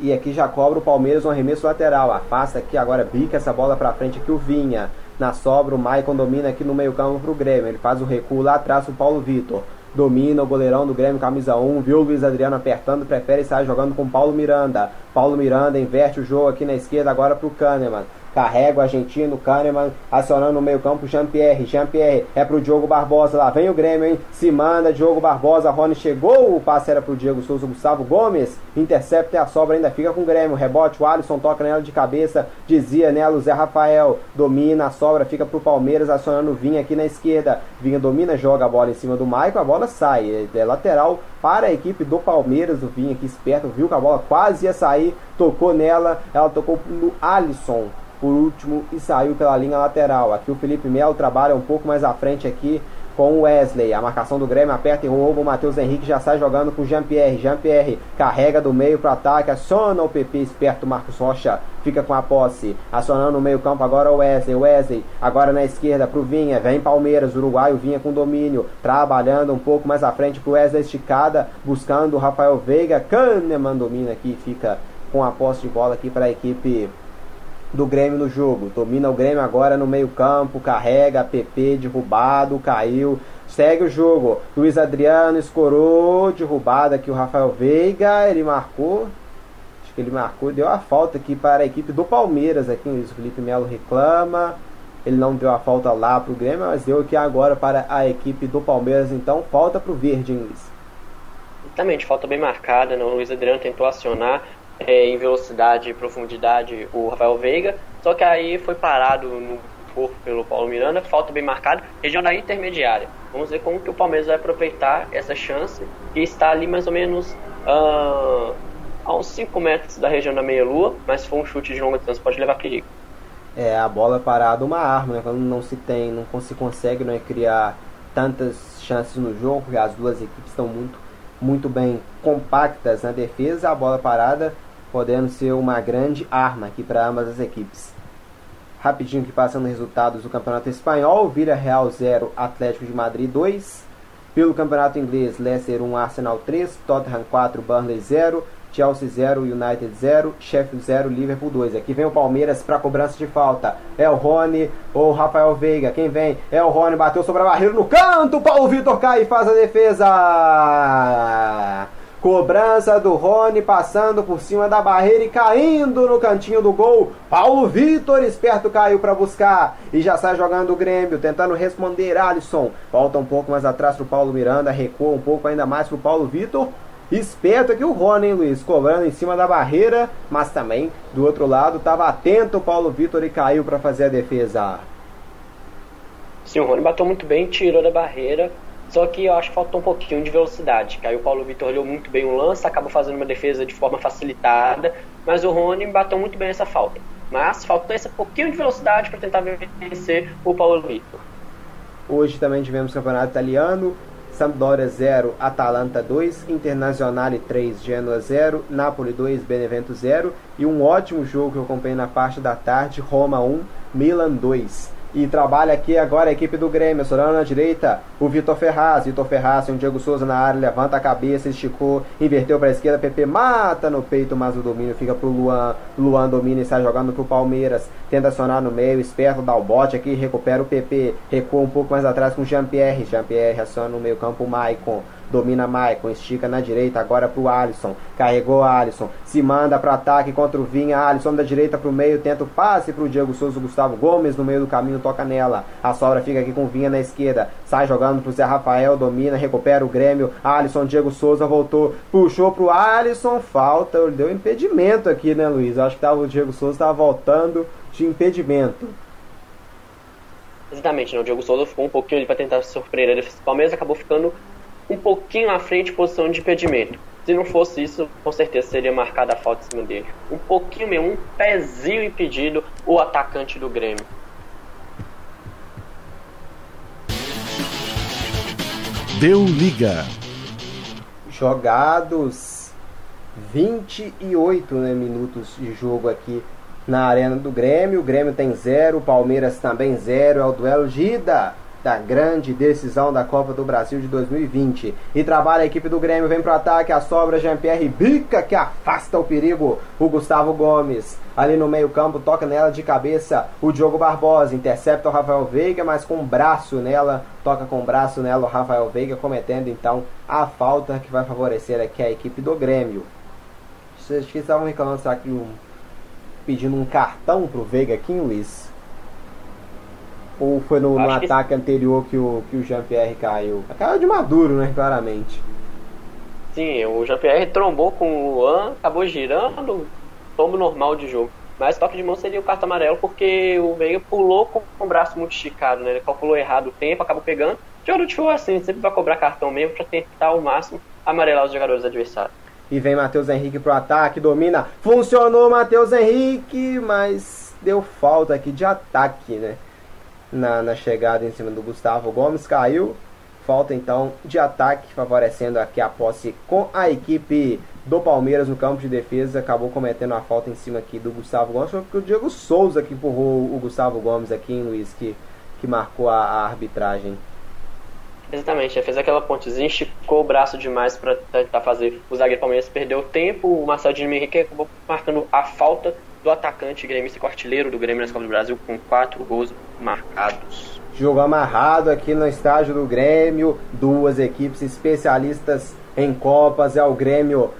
E aqui já cobra o Palmeiras um arremesso lateral. Afasta aqui, agora bica essa bola para frente aqui o Vinha. Na sobra, o Maicon domina aqui no meio campo pro Grêmio. Ele faz o recuo lá atrás o Paulo Vitor. Domina o goleirão do Grêmio, camisa 1. Viu o Luiz Adriano apertando, prefere sair jogando com Paulo Miranda. Paulo Miranda inverte o jogo aqui na esquerda agora pro Kahneman. Carrega o argentino, Kahneman, acionando no meio campo, Jean-Pierre, Jean-Pierre, é pro Diogo Barbosa, lá vem o Grêmio, hein, se manda, Diogo Barbosa, Rony chegou, o passe era pro Diego Souza, Gustavo Gomes, intercepta e a sobra ainda fica com o Grêmio, rebote, o Alisson toca nela de cabeça, dizia nela o Zé Rafael, domina, a sobra fica pro Palmeiras, acionando o Vinha aqui na esquerda, Vinha domina, joga a bola em cima do Maicon, a bola sai, é lateral para a equipe do Palmeiras, o Vinha aqui esperto, viu que a bola quase ia sair, tocou nela, ela tocou no Alisson, por último e saiu pela linha lateral. Aqui o Felipe Melo trabalha um pouco mais à frente aqui com o Wesley. A marcação do Grêmio aperta e rouba. O Matheus Henrique já sai jogando com o Jean-Pierre. Jean-Pierre carrega do meio para o ataque. Aciona o PP esperto. Marcos Rocha fica com a posse. Acionando no meio campo agora o Wesley. Wesley agora na esquerda para o Vinha. Vem Palmeiras. Uruguai. O Vinha com domínio. Trabalhando um pouco mais à frente o Wesley esticada. Buscando o Rafael Veiga. Kahneman domina aqui. Fica com a posse de bola aqui para a equipe do Grêmio no jogo. Domina o Grêmio agora no meio-campo, carrega, PP derrubado, caiu. Segue o jogo. Luiz Adriano escorou, derrubada aqui o Rafael Veiga, ele marcou. Acho que ele marcou, deu a falta aqui para a equipe do Palmeiras aqui, o Felipe Melo reclama. Ele não deu a falta lá para o Grêmio, mas deu aqui agora para a equipe do Palmeiras, então falta para o Verde, Luiz? Exatamente, falta bem marcada, não? o Luiz Adriano tentou acionar, é, em velocidade e profundidade o Rafael Veiga, só que aí foi parado no corpo pelo Paulo Miranda, falta bem marcada, região da intermediária. Vamos ver como que o Palmeiras vai aproveitar essa chance e está ali mais ou menos uh, a uns 5 metros da região da meia-lua, mas se for um chute de longa distância pode levar perigo. É, a bola parada uma arma, né? Quando não se tem, não se consegue né, criar tantas chances no jogo, as duas equipes estão muito, muito bem compactas na defesa, a bola parada podendo ser uma grande arma aqui para ambas as equipes. Rapidinho que passando resultados do Campeonato Espanhol, Vila Real 0, Atlético de Madrid 2. Pelo Campeonato Inglês, Leicester 1, Arsenal 3, Tottenham 4, Burnley 0, Chelsea 0, United 0, Sheffield 0, Liverpool 2. Aqui vem o Palmeiras para cobrança de falta. É o Rony ou Rafael Veiga. Quem vem? É o Rony, bateu sobre a barreira no canto. Paulo Vitor cai e faz a defesa. Cobrança do Rony passando por cima da barreira e caindo no cantinho do gol. Paulo Vitor, esperto, caiu para buscar e já sai jogando o Grêmio, tentando responder Alisson. Volta um pouco mais atrás pro Paulo Miranda, recua um pouco ainda mais pro Paulo Vitor. Esperto aqui o Rony, hein, Luiz? Cobrando em cima da barreira, mas também do outro lado estava atento o Paulo Vitor e caiu para fazer a defesa. Sim, o Rony bateu muito bem, tirou da barreira, só que eu acho que faltou um pouquinho de velocidade. Que aí o Paulo Vitor olhou muito bem o lance, acabou fazendo uma defesa de forma facilitada, mas o Rony bateu muito bem essa falta. Mas faltou esse pouquinho de velocidade para tentar vencer o Paulo Vitor. Hoje também tivemos campeonato italiano. Sampdoria 0, Atalanta 2, Internazionale 3, Genoa 0, Napoli 2, Benevento 0 e um ótimo jogo que eu acompanhei na parte da tarde, Roma 1, Milan 2. E trabalha aqui agora a equipe do Grêmio, Sorana na direita, o Vitor Ferraz. Vitor Ferraz tem o Diego Souza na área, levanta a cabeça, esticou, inverteu para a esquerda, PP mata no peito, mas o domínio fica pro Luan. Luan domina e sai jogando pro Palmeiras. Tenta acionar no meio, esperto, dá o bote aqui, recupera o PP, recua um pouco mais atrás com o Jean-Pierre. Jean-Pierre aciona no meio campo o Maicon domina Maicon, estica na direita, agora pro Alisson, carregou Alisson, se manda para ataque contra o Vinha, Alisson da direita pro meio, tenta o passe pro Diego Souza, Gustavo Gomes no meio do caminho, toca nela, a sobra fica aqui com o Vinha na esquerda, sai jogando pro Zé Rafael, domina, recupera o Grêmio, Alisson, Diego Souza voltou, puxou pro Alisson, falta, deu impedimento aqui, né Luiz? Acho que tava, o Diego Souza estava voltando de impedimento. Exatamente, né? o Diego Souza ficou um pouquinho ali para tentar surpreender o Palmeiras, acabou ficando um pouquinho à frente posição de impedimento. Se não fosse isso, com certeza seria marcada a falta em cima dele. Um pouquinho mesmo, um pezinho impedido o atacante do Grêmio. Deu liga. Jogados 28 né, minutos de jogo aqui na arena do Grêmio. O Grêmio tem zero, o Palmeiras também zero. É o duelo de ida da grande decisão da Copa do Brasil de 2020. E trabalha a equipe do Grêmio, vem pro ataque, a sobra Jean-Pierre bica que afasta o perigo. O Gustavo Gomes ali no meio-campo toca nela de cabeça. O Diogo Barbosa intercepta o Rafael Veiga, mas com o braço nela, toca com o braço nela o Rafael Veiga, cometendo então a falta que vai favorecer aqui a equipe do Grêmio. Vocês estavam reclamando, será que um, pedindo um cartão pro Veiga aqui, Luiz? Ou foi no, no ataque que... anterior que o, que o Jean-Pierre caiu? Caiu de maduro, né? Claramente. Sim, o Jean-Pierre trombou com o Luan, acabou girando, tombo normal de jogo. Mas toque de mão seria o cartão amarelo porque o Veiga pulou com o braço muito esticado, né? Ele calculou errado o tempo, acabou pegando. Jogador de futebol é assim, sempre vai cobrar cartão mesmo para tentar ao máximo amarelar os jogadores adversários. E vem Matheus Henrique pro ataque, domina. Funcionou Matheus Henrique, mas deu falta aqui de ataque, né? Na, na chegada em cima do Gustavo Gomes, caiu. Falta então de ataque, favorecendo aqui a posse com a equipe do Palmeiras no campo de defesa. Acabou cometendo a falta em cima aqui do Gustavo Gomes. Foi porque o Diego Souza que empurrou o Gustavo Gomes aqui, em Luiz, que, que marcou a, a arbitragem. Exatamente, fez aquela pontezinha, esticou o braço demais para tentar fazer o zagueiro Palmeiras perdeu tempo. O Marcelo de Henrique acabou marcando a falta do atacante gremista artilheiro do Grêmio na Copa do Brasil com quatro gols marcados. Jogo amarrado aqui no estádio do Grêmio, duas equipes especialistas em Copas, é o Grêmio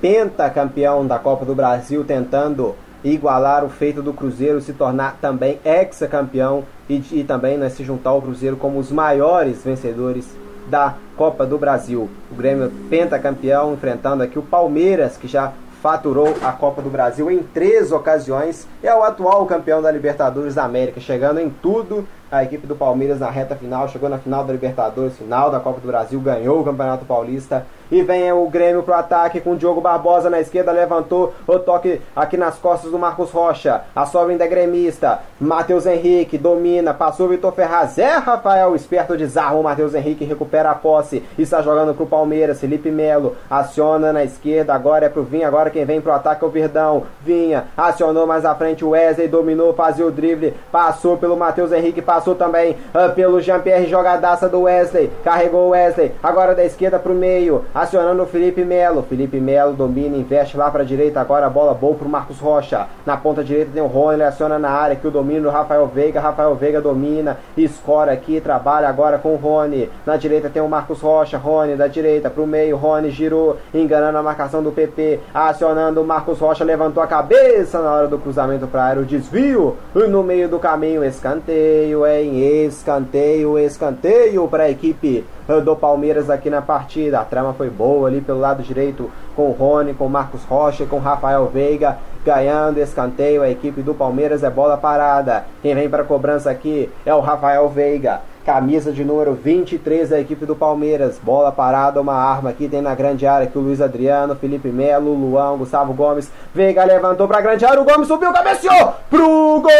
pentacampeão da Copa do Brasil tentando igualar o feito do Cruzeiro, se tornar também ex-campeão e, e também né, se juntar ao Cruzeiro como os maiores vencedores da Copa do Brasil. O Grêmio pentacampeão enfrentando aqui o Palmeiras, que já faturou a Copa do Brasil em três ocasiões, é o atual campeão da Libertadores da América, chegando em tudo a equipe do Palmeiras na reta final, chegou na final da Libertadores, final da Copa do Brasil, ganhou o Campeonato Paulista. E vem o Grêmio pro ataque com o Diogo Barbosa na esquerda, levantou o toque aqui nas costas do Marcos Rocha. A sobra ainda é gremista. Matheus Henrique domina, passou o Vitor Ferraz. É Rafael, esperto desarma o Matheus Henrique, recupera a posse. Está jogando pro Palmeiras. Felipe Melo aciona na esquerda, agora é pro Vinha. Agora quem vem pro ataque é o Verdão. Vinha, acionou mais à frente o Wesley, dominou, fazia o drible, passou pelo Matheus Henrique, passou Passou também uh, pelo Jean-Pierre, jogadaça do Wesley. Carregou o Wesley. Agora da esquerda pro meio. Acionando o Felipe Melo. Felipe Melo domina, investe lá pra direita. Agora a bola boa pro Marcos Rocha. Na ponta direita tem o Rony. Aciona na área que o domínio do Rafael Veiga. Rafael Veiga domina. Escora aqui. Trabalha agora com o Rony. Na direita tem o Marcos Rocha. Rony da direita pro meio. Rony girou. Enganando a marcação do PP. Acionando o Marcos Rocha. Levantou a cabeça na hora do cruzamento pra área. O desvio. No meio do caminho. Escanteio. É em escanteio, escanteio para a equipe do Palmeiras aqui na partida. A trama foi boa ali pelo lado direito com o Rony, com o Marcos Rocha, com o Rafael Veiga ganhando escanteio. A equipe do Palmeiras é bola parada. Quem vem para cobrança aqui é o Rafael Veiga. Camisa de número 23 da equipe do Palmeiras. Bola parada, uma arma aqui. Tem na grande área aqui o Luiz Adriano, Felipe Melo, Luão, Gustavo Gomes. Veiga levantou para grande área. O Gomes subiu, cabeceou pro gol!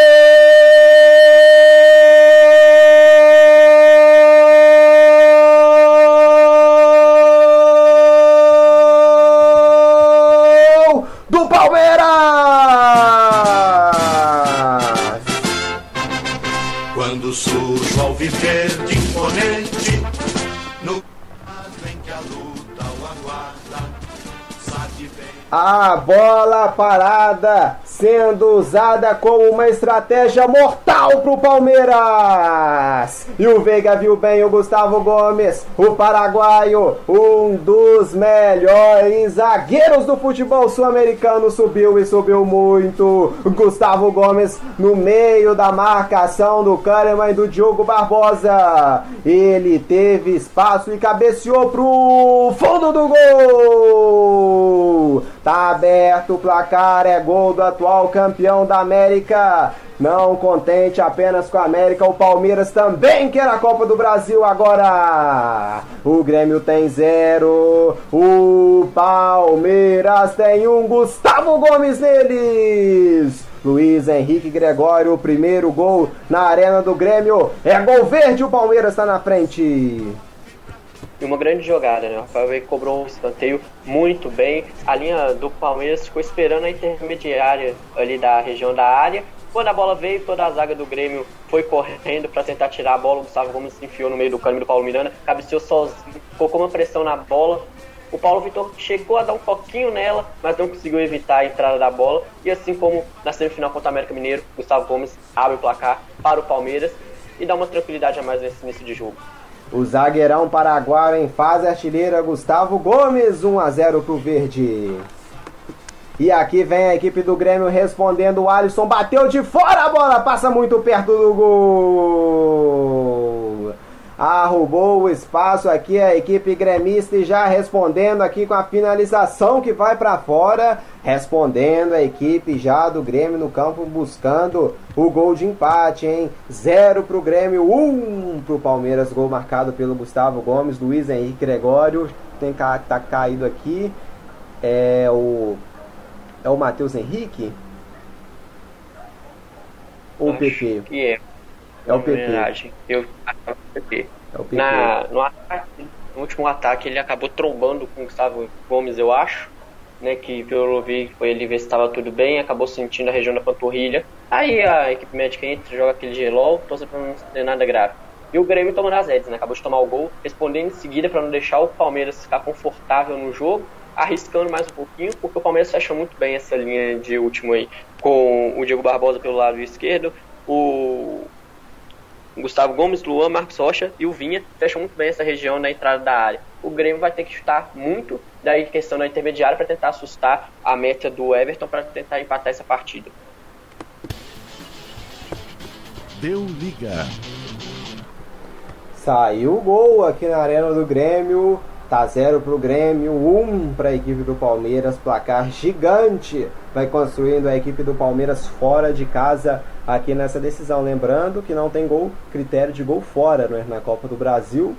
A bola parada sendo usada como uma estratégia mortal para o Palmeiras. E o Veiga viu bem o Gustavo Gomes, o paraguaio, um dos melhores zagueiros do futebol sul-americano, subiu e subiu muito. Gustavo Gomes no meio da marcação do Kahneman e do Diogo Barbosa. Ele teve espaço e cabeceou pro fundo do gol. Tá aberto o placar, é gol do atual campeão da América. Não contente apenas com a América, o Palmeiras também quer a Copa do Brasil agora. O Grêmio tem zero, o Palmeiras tem um Gustavo Gomes neles. Luiz Henrique Gregório, o primeiro gol na arena do Grêmio. É gol verde, o Palmeiras está na frente. E uma grande jogada, né? O Rafael Veiga cobrou um escanteio muito bem. A linha do Palmeiras ficou esperando a intermediária ali da região da área. Quando a bola veio, toda a zaga do Grêmio foi correndo para tentar tirar a bola. O Gustavo Gomes se enfiou no meio do caminho do Paulo Miranda, cabeceou sozinho, colocou uma pressão na bola. O Paulo Vitor chegou a dar um pouquinho nela, mas não conseguiu evitar a entrada da bola. E assim como na semifinal contra o América Mineiro, Gustavo Gomes abre o placar para o Palmeiras e dá uma tranquilidade a mais nesse início de jogo. O zagueirão paraguaio em fase artilheira Gustavo Gomes, 1 a 0 pro Verde. E aqui vem a equipe do Grêmio respondendo. O Alisson bateu de fora a bola, passa muito perto do gol. Arrugou o espaço aqui a equipe gremista e já respondendo aqui com a finalização que vai para fora. Respondendo a equipe já do Grêmio no campo buscando o gol de empate, hein? Zero pro Grêmio, um pro Palmeiras. Gol marcado pelo Gustavo Gomes, Luiz Henrique Gregório. Tem tá caído aqui. É o é o Matheus Henrique? Ou o PP? Que é. É o PP. Eu, PP. É PP. Na, no, ataque, no último ataque ele acabou trombando com o Gustavo Gomes, eu acho. Né, que pelo vi foi ele ver se estava tudo bem, acabou sentindo a região da panturrilha. Aí a equipe médica entra, joga aquele gelol, torce para não ter nada grave. E o Grêmio tomando as redes, né? Acabou de tomar o gol, respondendo em seguida para não deixar o Palmeiras ficar confortável no jogo arriscando mais um pouquinho, porque o Palmeiras fecha muito bem essa linha de último aí, com o Diego Barbosa pelo lado esquerdo, o Gustavo Gomes, Luan, Marcos Rocha e o Vinha fecham muito bem essa região na entrada da área. O Grêmio vai ter que chutar muito daí questão da intermediária para tentar assustar a meta do Everton para tentar empatar essa partida. Deu liga. Saiu o gol aqui na Arena do Grêmio. Tá zero pro Grêmio, um para a equipe do Palmeiras, placar gigante. Vai construindo a equipe do Palmeiras fora de casa aqui nessa decisão. Lembrando que não tem gol, critério de gol fora é? na Copa do Brasil.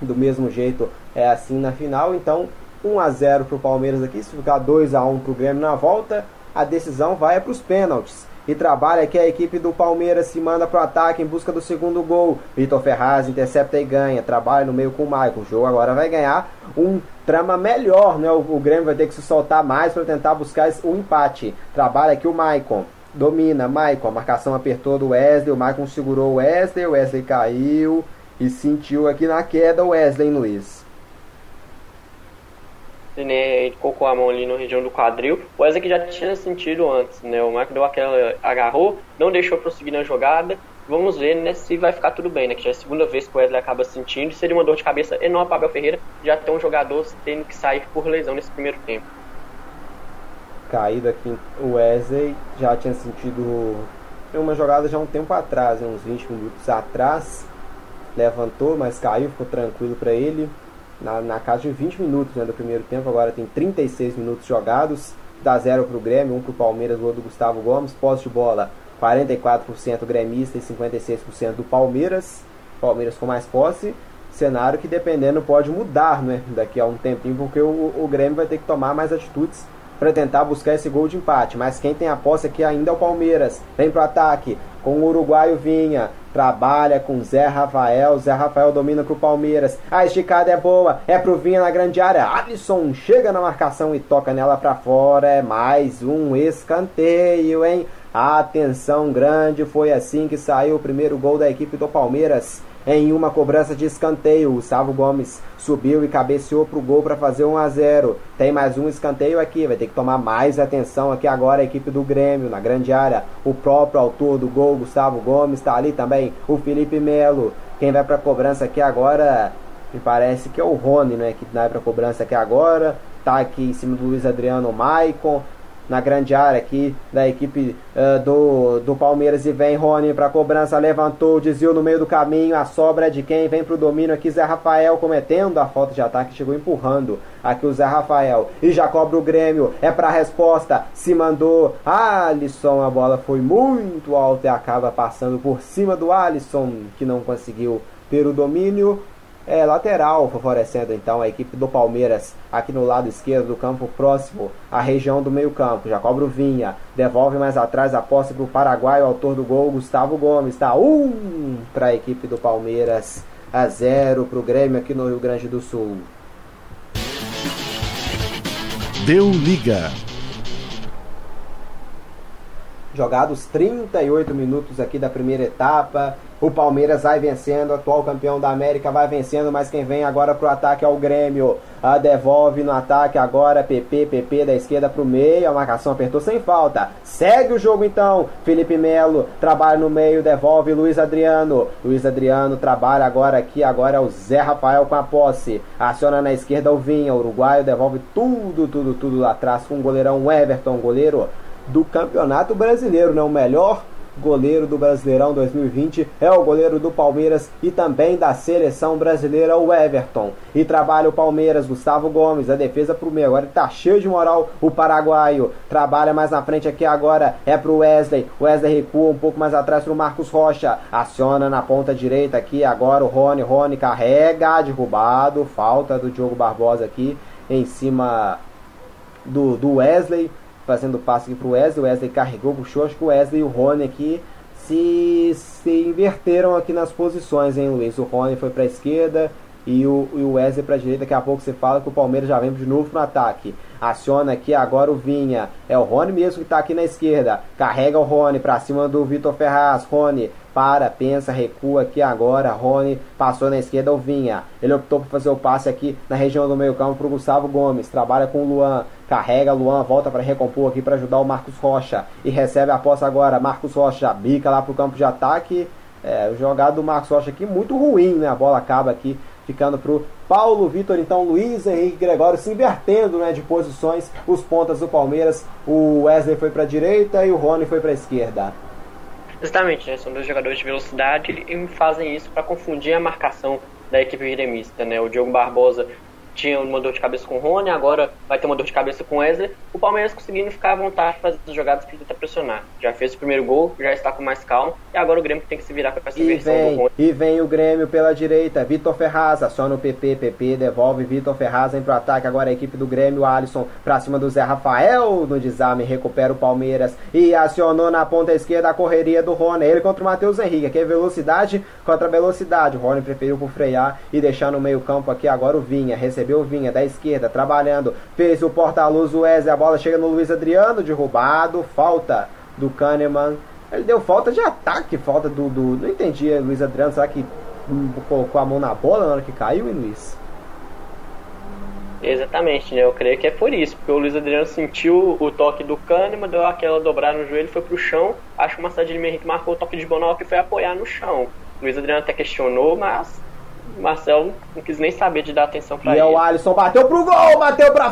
Do mesmo jeito é assim na final. Então, 1 a 0 pro Palmeiras aqui. Se ficar 2 a 1 pro Grêmio na volta, a decisão vai para os pênaltis e trabalha que a equipe do Palmeiras se manda para o ataque em busca do segundo gol. Vitor Ferraz intercepta e ganha. Trabalha no meio com o Maicon. O jogo agora vai ganhar um trama melhor, né? O, o Grêmio vai ter que se soltar mais para tentar buscar o empate. Trabalha aqui o Maicon. Domina, Maicon. A marcação apertou do Wesley. O Maicon segurou o Wesley. O Wesley caiu e sentiu aqui na queda o Wesley Luiz né, ele colocou a mão ali na região do quadril. O Wesley que já tinha sentido antes, né? O Marco deu aquela. agarrou, não deixou prosseguir na jogada. Vamos ver né, se vai ficar tudo bem, né? Que já é a segunda vez que o Wesley acaba sentindo. Seria uma dor de cabeça enorme para Abel Ferreira já ter um jogador tendo que sair por lesão nesse primeiro tempo. Caído aqui, o Wesley já tinha sentido uma jogada já um tempo atrás, uns 20 minutos atrás. Levantou, mas caiu, ficou tranquilo para ele na, na casa de 20 minutos né, do primeiro tempo, agora tem 36 minutos jogados, dá 0 para o Grêmio, 1 um para o Palmeiras, gol do Gustavo Gomes, posse de bola 44% gremista e 56% do Palmeiras, Palmeiras com mais posse, cenário que dependendo pode mudar né, daqui a um tempinho, porque o, o Grêmio vai ter que tomar mais atitudes para tentar buscar esse gol de empate, mas quem tem a posse aqui ainda é o Palmeiras, vem para o ataque, com o uruguaio Vinha, trabalha com Zé Rafael, Zé Rafael domina pro Palmeiras, a esticada é boa, é pro Vinha na grande área, Alisson chega na marcação e toca nela para fora, é mais um escanteio, hein? Atenção grande, foi assim que saiu o primeiro gol da equipe do Palmeiras em uma cobrança de escanteio. O Salvo Gomes subiu e cabeceou para o gol para fazer 1 a 0. Tem mais um escanteio aqui, vai ter que tomar mais atenção aqui agora a equipe do Grêmio na grande área. O próprio autor do gol, Gustavo Gomes, está ali também. O Felipe Melo. Quem vai para cobrança aqui agora, me parece que é o Rony, né, que vai para cobrança aqui agora. Tá aqui em cima do Luiz Adriano Maicon na grande área aqui da equipe uh, do, do Palmeiras e vem Rony para cobrança, levantou, desviou no meio do caminho, a sobra é de quem? Vem para o domínio aqui, Zé Rafael cometendo a falta de ataque, chegou empurrando aqui o Zé Rafael. E já cobra o Grêmio, é para resposta, se mandou, Alisson, a bola foi muito alta e acaba passando por cima do Alisson, que não conseguiu ter o domínio, é, lateral, favorecendo então a equipe do Palmeiras aqui no lado esquerdo do campo, próximo à região do meio-campo. Já cobra o Vinha, devolve mais atrás a posse para o Paraguai, o autor do gol, Gustavo Gomes. Está um para a equipe do Palmeiras, a zero para o Grêmio aqui no Rio Grande do Sul. Deu liga. Jogados 38 minutos aqui da primeira etapa. O Palmeiras vai vencendo, atual campeão da América vai vencendo, mas quem vem agora pro ataque é o Grêmio. A devolve no ataque agora, PP, PP da esquerda pro meio, a marcação apertou sem falta. Segue o jogo então, Felipe Melo trabalha no meio, devolve Luiz Adriano. Luiz Adriano trabalha agora aqui, agora é o Zé Rafael com a posse. Aciona na esquerda o Vinha, uruguaio devolve tudo, tudo, tudo lá atrás com o goleirão Everton, goleiro do Campeonato Brasileiro, né? O melhor goleiro do Brasileirão 2020, é o goleiro do Palmeiras e também da seleção brasileira, o Everton. E trabalha o Palmeiras, Gustavo Gomes, a defesa pro meio. Agora tá cheio de moral o paraguaio. Trabalha mais na frente aqui agora, é pro Wesley. Wesley recua um pouco mais atrás pro Marcos Rocha. Aciona na ponta direita aqui agora o Rony. Rony carrega, derrubado. Falta do Diogo Barbosa aqui em cima do, do Wesley fazendo passe aqui pro Wesley. O Wesley carregou, puxou. Acho que o Wesley e o Rony aqui se, se inverteram aqui nas posições, hein, Luiz? O Rony foi para a esquerda e o, e o Wesley para a direita. Daqui a pouco você fala que o Palmeiras já vem de novo no ataque. Aciona aqui agora o Vinha. É o Rony mesmo que está aqui na esquerda. Carrega o Rony para cima do Vitor Ferraz. Rony para, pensa, recua aqui agora. Rony passou na esquerda o Vinha. Ele optou por fazer o passe aqui na região do meio-campo para o Gustavo Gomes. Trabalha com o Luan. Carrega Luan, volta para recompor aqui para ajudar o Marcos Rocha. E recebe a posse agora. Marcos Rocha bica lá para o campo de ataque. É, o jogado do Marcos Rocha aqui muito ruim, né? A bola acaba aqui ficando para o Paulo Vitor, então Luiz Henrique Gregório se invertendo né, de posições, os pontas do Palmeiras, o Wesley foi para a direita e o Rony foi para a esquerda. Exatamente, né? são dois jogadores de velocidade e fazem isso para confundir a marcação da equipe gremista. Né? O Diogo Barbosa tinha uma dor de cabeça com o Rony, agora vai ter uma dor de cabeça com o Wesley. O Palmeiras conseguindo ficar à vontade para fazer as jogadas para tentar pressionar. Já fez o primeiro gol, já está com mais calma, e agora o Grêmio tem que se virar para essa e versão vem, do Rony. E vem o Grêmio pela direita, Vitor Ferraz, aciona o PP, PP devolve Vitor Ferraz, vem pro ataque, agora a equipe do Grêmio, Alisson pra cima do Zé Rafael, no desarme, recupera o Palmeiras e acionou na ponta esquerda a correria do Rony, ele contra o Matheus Henrique, aqui é velocidade contra velocidade, o Rony preferiu por frear e deixar no meio campo aqui agora o Vinha, recebeu o Vinha da esquerda, trabalhando, fez o porta-luz o Wesley, a bola chega no Luiz Adriano, derrubado, falta do Kahneman, ele deu falta de ataque, falta do. do não entendi, Luiz Adriano, será que hum, colocou a mão na bola na hora que caiu, hein, Luiz? Exatamente, né? Eu creio que é por isso, porque o Luiz Adriano sentiu o toque do Kahneman, deu aquela dobrada no joelho, foi pro chão. Acho que o Marcelo Henrique marcou o toque de Bonal que foi apoiar no chão. O Luiz Adriano até questionou, mas o Marcelo não quis nem saber de dar atenção pra E é ele. o Alisson bateu pro gol, bateu pra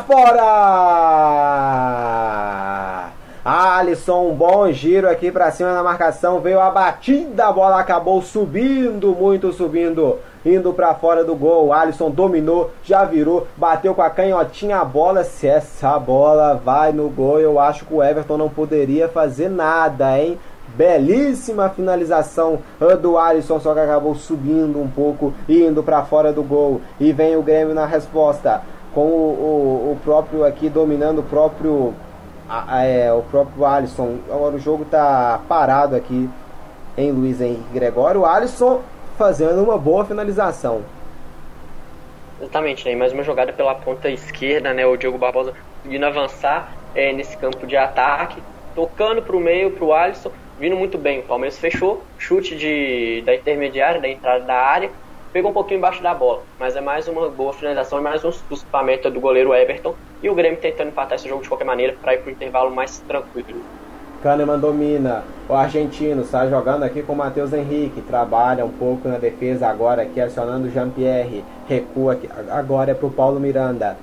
fora! Alisson, um bom giro aqui pra cima na marcação, veio a batida, a bola acabou subindo, muito subindo, indo pra fora do gol. Alisson dominou, já virou, bateu com a canhotinha a bola. Se essa bola vai no gol, eu acho que o Everton não poderia fazer nada, hein? Belíssima finalização do Alisson, só que acabou subindo um pouco, indo para fora do gol. E vem o Grêmio na resposta, com o, o, o próprio aqui dominando o próprio, a- é, o próprio Alisson. Agora o jogo tá parado aqui em Luiz Henrique Gregório. O Alisson fazendo uma boa finalização. Exatamente, né? Mais uma jogada pela ponta esquerda, né? O Diogo Barbosa conseguindo avançar é, nesse campo de ataque, tocando pro meio, pro Alisson, vindo muito bem. O Palmeiras fechou, chute de, da intermediária, da entrada da área, pegou um pouquinho embaixo da bola. Mas é mais uma boa finalização e mais um meta do goleiro Everton. E o Grêmio tentando empatar esse jogo de qualquer maneira para ir pro intervalo mais tranquilo. Kahneman domina. O argentino sai jogando aqui com o Matheus Henrique. Trabalha um pouco na defesa agora aqui, acionando o Jean-Pierre. Recua aqui. Agora é pro Paulo Miranda.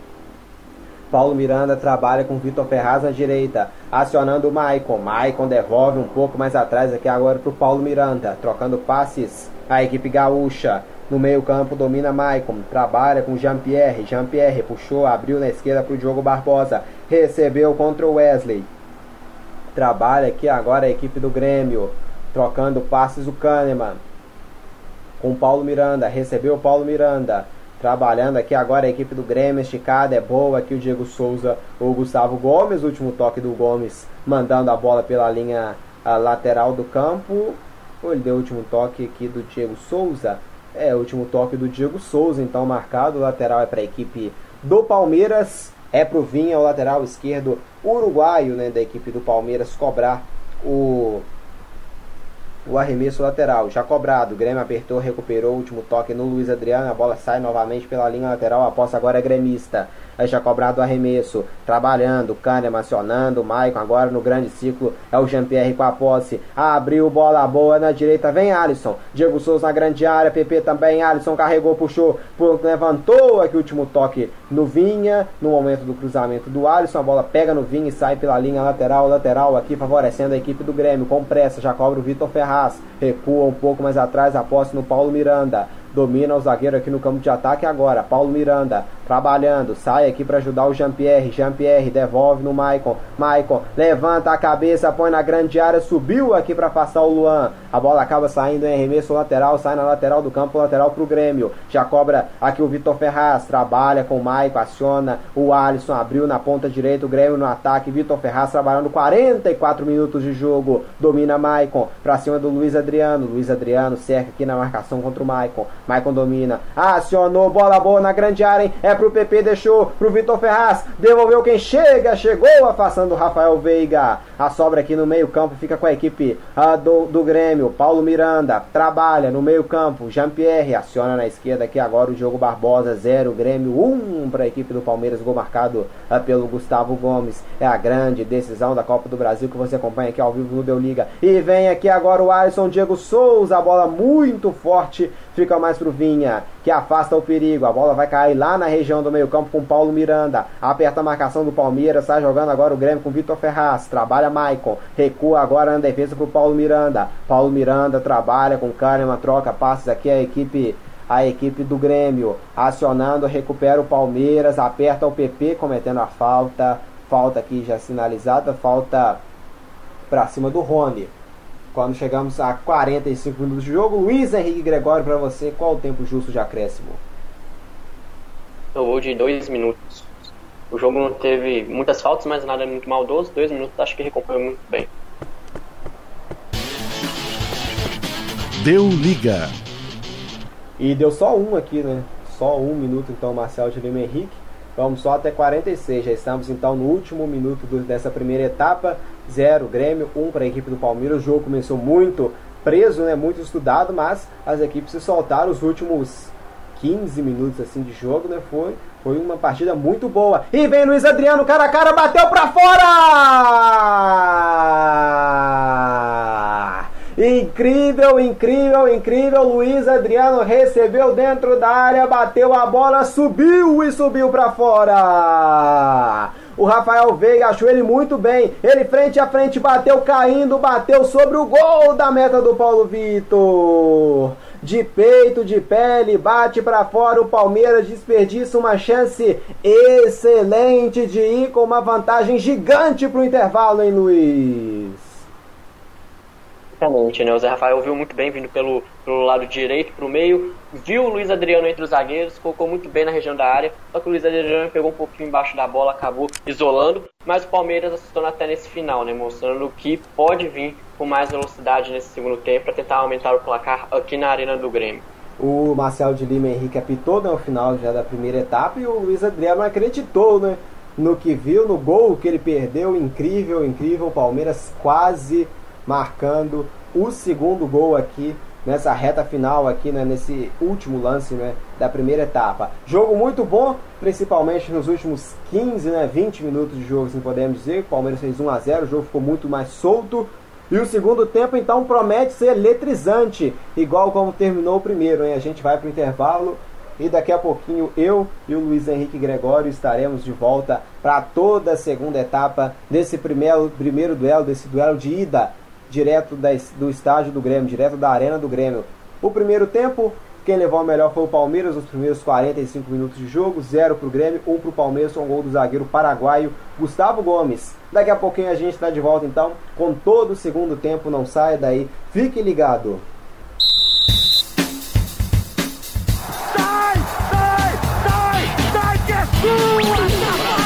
Paulo Miranda trabalha com Vitor Ferraz na direita, acionando o Maicon. Maicon devolve um pouco mais atrás aqui agora para o Paulo Miranda, trocando passes. A equipe gaúcha no meio-campo domina Maicon, trabalha com Jean-Pierre. Jean-Pierre puxou, abriu na esquerda para o Diogo Barbosa, recebeu contra o Wesley. Trabalha aqui agora a equipe do Grêmio, trocando passes o Kahneman com Paulo Miranda, recebeu o Paulo Miranda. Trabalhando aqui agora a equipe do Grêmio, esticada, é boa aqui o Diego Souza, o Gustavo Gomes, último toque do Gomes, mandando a bola pela linha a lateral do campo. Ele deu o último toque aqui do Diego Souza? É, o último toque do Diego Souza, então marcado. O lateral é para a equipe do Palmeiras, é pro Vinha, o lateral esquerdo uruguaio né, da equipe do Palmeiras, cobrar o o arremesso lateral, já cobrado. Grêmio apertou, recuperou o último toque no Luiz Adriano. A bola sai novamente pela linha lateral. A posse agora é gremista. Aí já cobrado o arremesso. Trabalhando, Kahneman acionando. Maicon agora no grande ciclo. É o Jean-Pierre com a posse. Abriu bola boa na direita. Vem Alisson. Diego Souza na grande área. PP também. Alisson carregou, puxou. Levantou aqui o último toque no Vinha. No momento do cruzamento do Alisson. A bola pega no Vinha e sai pela linha lateral. Lateral aqui favorecendo a equipe do Grêmio. Com pressa. Já cobra o Vitor Ferraz. Recua um pouco mais atrás. A posse no Paulo Miranda. Domina o zagueiro aqui no campo de ataque agora. Paulo Miranda trabalhando. Sai aqui para ajudar o Jean-Pierre. Jean-Pierre devolve no Maicon. Maicon levanta a cabeça, põe na grande área. Subiu aqui para passar o Luan. A bola acaba saindo em arremesso lateral. Sai na lateral do campo, lateral para o Grêmio. Já cobra aqui o Vitor Ferraz. Trabalha com o Maicon. Aciona o Alisson. Abriu na ponta direita. O Grêmio no ataque. Vitor Ferraz trabalhando 44 minutos de jogo. Domina Maicon. Para cima do Luiz Adriano. Luiz Adriano cerca aqui na marcação contra o Maicon. Maicon domina. Acionou. Bola boa na grande área. Hein? É pro PP, deixou pro Vitor Ferraz, devolveu quem chega, chegou afastando o Rafael Veiga. A sobra aqui no meio-campo fica com a equipe do, do Grêmio. Paulo Miranda trabalha no meio-campo. Jean-Pierre aciona na esquerda aqui agora o Diogo Barbosa, 0, Grêmio 1 um para a equipe do Palmeiras, gol marcado uh, pelo Gustavo Gomes. É a grande decisão da Copa do Brasil que você acompanha aqui ao vivo no Deu Liga. E vem aqui agora o Alisson Diego Souza, a bola muito forte fica mais pro Vinha, que afasta o perigo. A bola vai cair lá na região do meio-campo com Paulo Miranda. Aperta a marcação do Palmeiras, está jogando agora o Grêmio com Vitor Ferraz. Trabalha Maicon, recua agora na defesa pro Paulo Miranda. Paulo Miranda trabalha com Kahneman, troca passes aqui a equipe a equipe do Grêmio acionando, recupera o Palmeiras, aperta o PP cometendo a falta, falta aqui já sinalizada, falta para cima do Rony. Quando chegamos a 45 minutos de jogo, Luiz Henrique Gregório, para você, qual o tempo justo de acréscimo? Eu vou de dois minutos. O jogo não teve muitas faltas, mas nada muito maldoso. Dois minutos acho que recompõe muito bem. Deu liga. E deu só um aqui, né? Só um minuto, então, Marcel de Lima Henrique. Vamos só até 46. Já estamos então no último minuto dessa primeira etapa. 0 Grêmio, 1 um para a equipe do Palmeiras. O jogo começou muito preso, né, muito estudado, mas as equipes se soltaram os últimos 15 minutos assim de jogo, né? Foi foi uma partida muito boa. E vem Luiz Adriano, cara a cara, bateu para fora! Incrível, incrível, incrível. Luiz Adriano recebeu dentro da área, bateu a bola, subiu e subiu para fora. O Rafael Veiga achou ele muito bem. Ele frente a frente bateu caindo, bateu sobre o gol da meta do Paulo Vitor. De peito, de pele, bate para fora. O Palmeiras desperdiça uma chance excelente de ir com uma vantagem gigante para o intervalo, hein, Luiz? Exatamente, né? O Zé Rafael viu muito bem vindo pelo, pelo lado direito para o meio, viu o Luiz Adriano entre os zagueiros, colocou muito bem na região da área, só que o Luiz Adriano pegou um pouquinho embaixo da bola, acabou isolando, mas o Palmeiras acertou até nesse final, né? Mostrando que pode vir com mais velocidade nesse segundo tempo para tentar aumentar o placar aqui na arena do Grêmio. O Marcel de Lima Henrique apitou né, final já da primeira etapa e o Luiz Adriano acreditou, né? No que viu, no gol que ele perdeu, incrível, incrível. O Palmeiras quase marcando o segundo gol aqui nessa reta final aqui, né, nesse último lance né, da primeira etapa. Jogo muito bom, principalmente nos últimos 15, né, 20 minutos de jogo, assim podemos dizer. O Palmeiras fez 1 a 0 o jogo ficou muito mais solto. E o segundo tempo, então, promete ser eletrizante, igual como terminou o primeiro. Hein? A gente vai para o intervalo e daqui a pouquinho eu e o Luiz Henrique Gregório estaremos de volta para toda a segunda etapa desse primeiro, primeiro duelo, desse duelo de ida direto do estádio do Grêmio, direto da arena do Grêmio. O primeiro tempo, quem levou a melhor foi o Palmeiras nos primeiros 45 minutos de jogo, 0 para o Grêmio, 1 um para o Palmeiras, um gol do zagueiro paraguaio Gustavo Gomes. Daqui a pouquinho a gente está de volta então com todo o segundo tempo, não saia daí, fique ligado. Sai, sai, sai, sai que é sua!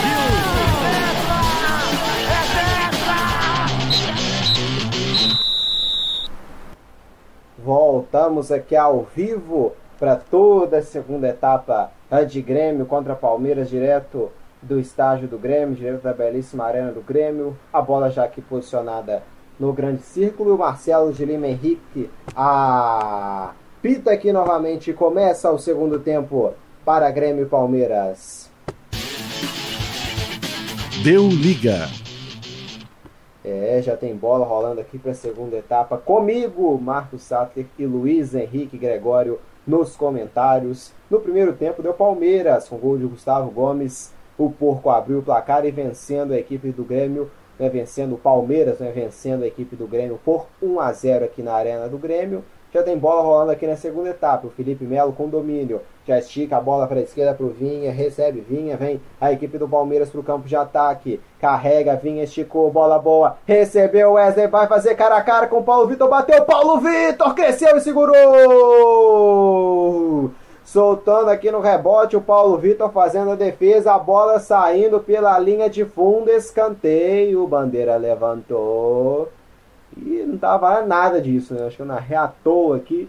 Voltamos aqui ao vivo para toda a segunda etapa de Grêmio contra Palmeiras, direto do estágio do Grêmio, direto da belíssima arena do Grêmio. A bola já aqui posicionada no grande círculo. O Marcelo de Lima Henrique a pita aqui novamente. Começa o segundo tempo para Grêmio e Palmeiras. Deu liga. É, já tem bola rolando aqui para a segunda etapa. Comigo, Marcos Sattler e Luiz Henrique Gregório nos comentários. No primeiro tempo deu Palmeiras, com gol de Gustavo Gomes. O Porco abriu o placar e vencendo a equipe do Grêmio, né, vencendo o Palmeiras, né, vencendo a equipe do Grêmio por 1 a 0 aqui na Arena do Grêmio. Já tem bola rolando aqui na segunda etapa. O Felipe Melo com domínio. Já estica a bola para a esquerda para o Vinha. Recebe Vinha. Vem a equipe do Palmeiras para o campo de ataque. Carrega Vinha, esticou. Bola boa. Recebeu Wesley. Vai fazer cara a cara com o Paulo Vitor. Bateu. Paulo Vitor cresceu e segurou. Soltando aqui no rebote o Paulo Vitor fazendo a defesa. A bola saindo pela linha de fundo. Escanteio. Bandeira levantou. E não tava nada disso, né? Acho que eu narrei à toa aqui.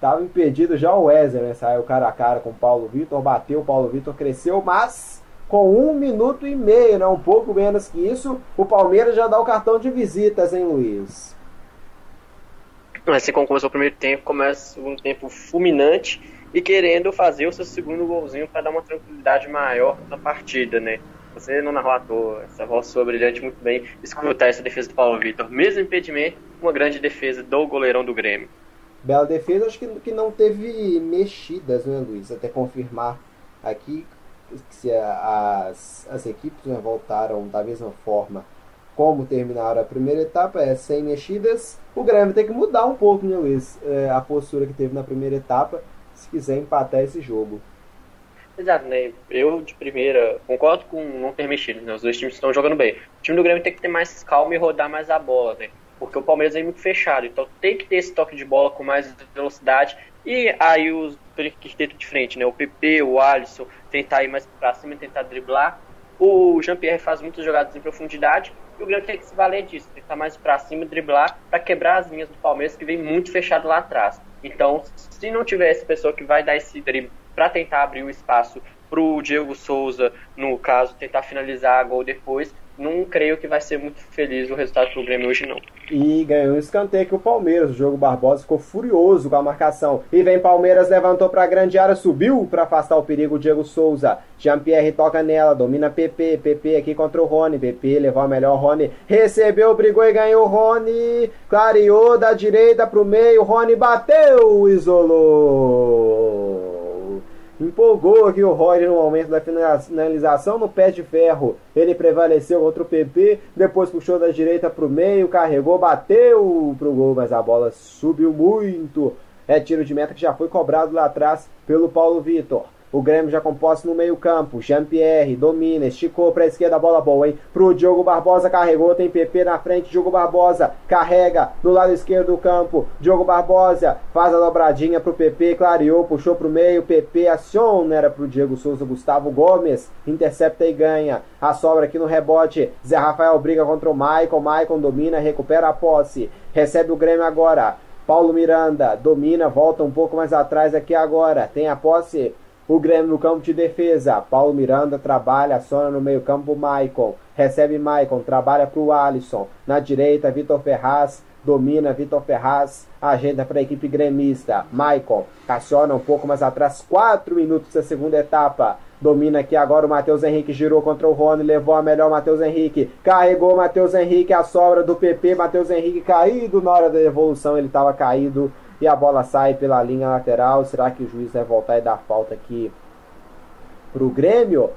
Tava impedido já o Wesley, né? Saiu cara a cara com o Paulo Vitor, bateu, o Paulo Vitor cresceu, mas com um minuto e meio, né? Um pouco menos que isso, o Palmeiras já dá o cartão de visitas, hein, Luiz? Assim como começou o primeiro tempo, começa um tempo fulminante e querendo fazer o seu segundo golzinho para dar uma tranquilidade maior na partida, né? Você não narrou à toa, essa voz soa brilhante muito bem escutar essa defesa do Paulo Vitor. Mesmo impedimento, uma grande defesa do goleirão do Grêmio. Bela defesa, acho que, que não teve mexidas, né, Luiz? Até confirmar aqui se as, as equipes né, voltaram da mesma forma como terminaram a primeira etapa, é sem mexidas. O Grêmio tem que mudar um pouco, né, Luiz? É, a postura que teve na primeira etapa, se quiser empatar esse jogo. Exato, né? Eu de primeira concordo com não ter mexido, né? Os dois times estão jogando bem. O time do Grêmio tem que ter mais calma e rodar mais a bola, né? Porque o Palmeiras é muito fechado, então tem que ter esse toque de bola com mais velocidade. E aí os dentro de frente, né? O PP, o Alisson, tentar ir mais pra cima tentar driblar. O Jean-Pierre faz muitas jogadas em profundidade e o Grêmio tem que se valer disso, tentar mais pra cima driblar para quebrar as linhas do Palmeiras que vem muito fechado lá atrás. Então, se não tiver essa pessoa que vai dar esse drible para tentar abrir o espaço para o Diego Souza, no caso, tentar finalizar a gol depois, não creio que vai ser muito feliz o resultado pro Grêmio hoje, não. E ganhou um escanteio que o Palmeiras, o jogo Barbosa ficou furioso com a marcação. E vem Palmeiras, levantou para a grande área, subiu para afastar o perigo o Diego Souza. Jean-Pierre toca nela, domina PP, PP aqui contra o Rony. PP levou a melhor, Rony recebeu, brigou e ganhou. Rony clareou da direita pro meio, Rony bateu, isolou. Empolgou aqui o Roy no momento da finalização no pé de ferro. Ele prevaleceu contra o PP, depois puxou da direita para o meio, carregou, bateu pro gol, mas a bola subiu muito. É tiro de meta que já foi cobrado lá atrás pelo Paulo Vitor. O Grêmio já composto no meio-campo. Jean-Pierre domina, esticou para a esquerda, bola boa, hein? Pro Diogo Barbosa, carregou, tem PP na frente. Diogo Barbosa carrega no lado esquerdo do campo. Diogo Barbosa faz a dobradinha pro PP, clareou, puxou pro meio. PP aciona, era pro Diego Souza. Gustavo Gomes intercepta e ganha. A sobra aqui no rebote. Zé Rafael briga contra o Maicon. Maicon domina, recupera a posse. Recebe o Grêmio agora. Paulo Miranda domina, volta um pouco mais atrás aqui agora. Tem a posse o Grêmio no campo de defesa. Paulo Miranda trabalha, aciona no meio-campo Maicon. Recebe Maicon, trabalha para o Alisson. Na direita, Vitor Ferraz. Domina Vitor Ferraz. Agenda para a equipe gremista. Maicon aciona um pouco mais atrás. 4 minutos da segunda etapa. Domina aqui agora o Matheus Henrique. Girou contra o Rony. Levou a melhor Matheus Henrique. Carregou Matheus Henrique. A sobra do PP. Matheus Henrique caído na hora da evolução. Ele estava caído e a bola sai pela linha lateral. Será que o juiz vai voltar e dar falta aqui para o Grêmio?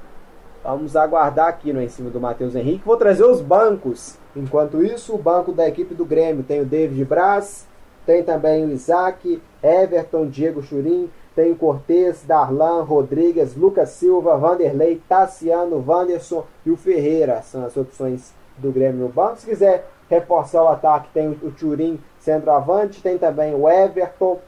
Vamos aguardar aqui no em cima do Matheus Henrique. Vou trazer os bancos. Enquanto isso, o banco da equipe do Grêmio tem o David Braz, tem também o Isaac, Everton, Diego Churim, tem o Cortez, Darlan, Rodrigues, Lucas Silva, Vanderlei, Tassiano, Wanderson e o Ferreira. São as opções do Grêmio no banco. Se quiser reforçar o ataque, tem o Churim centroavante, tem também o Everton.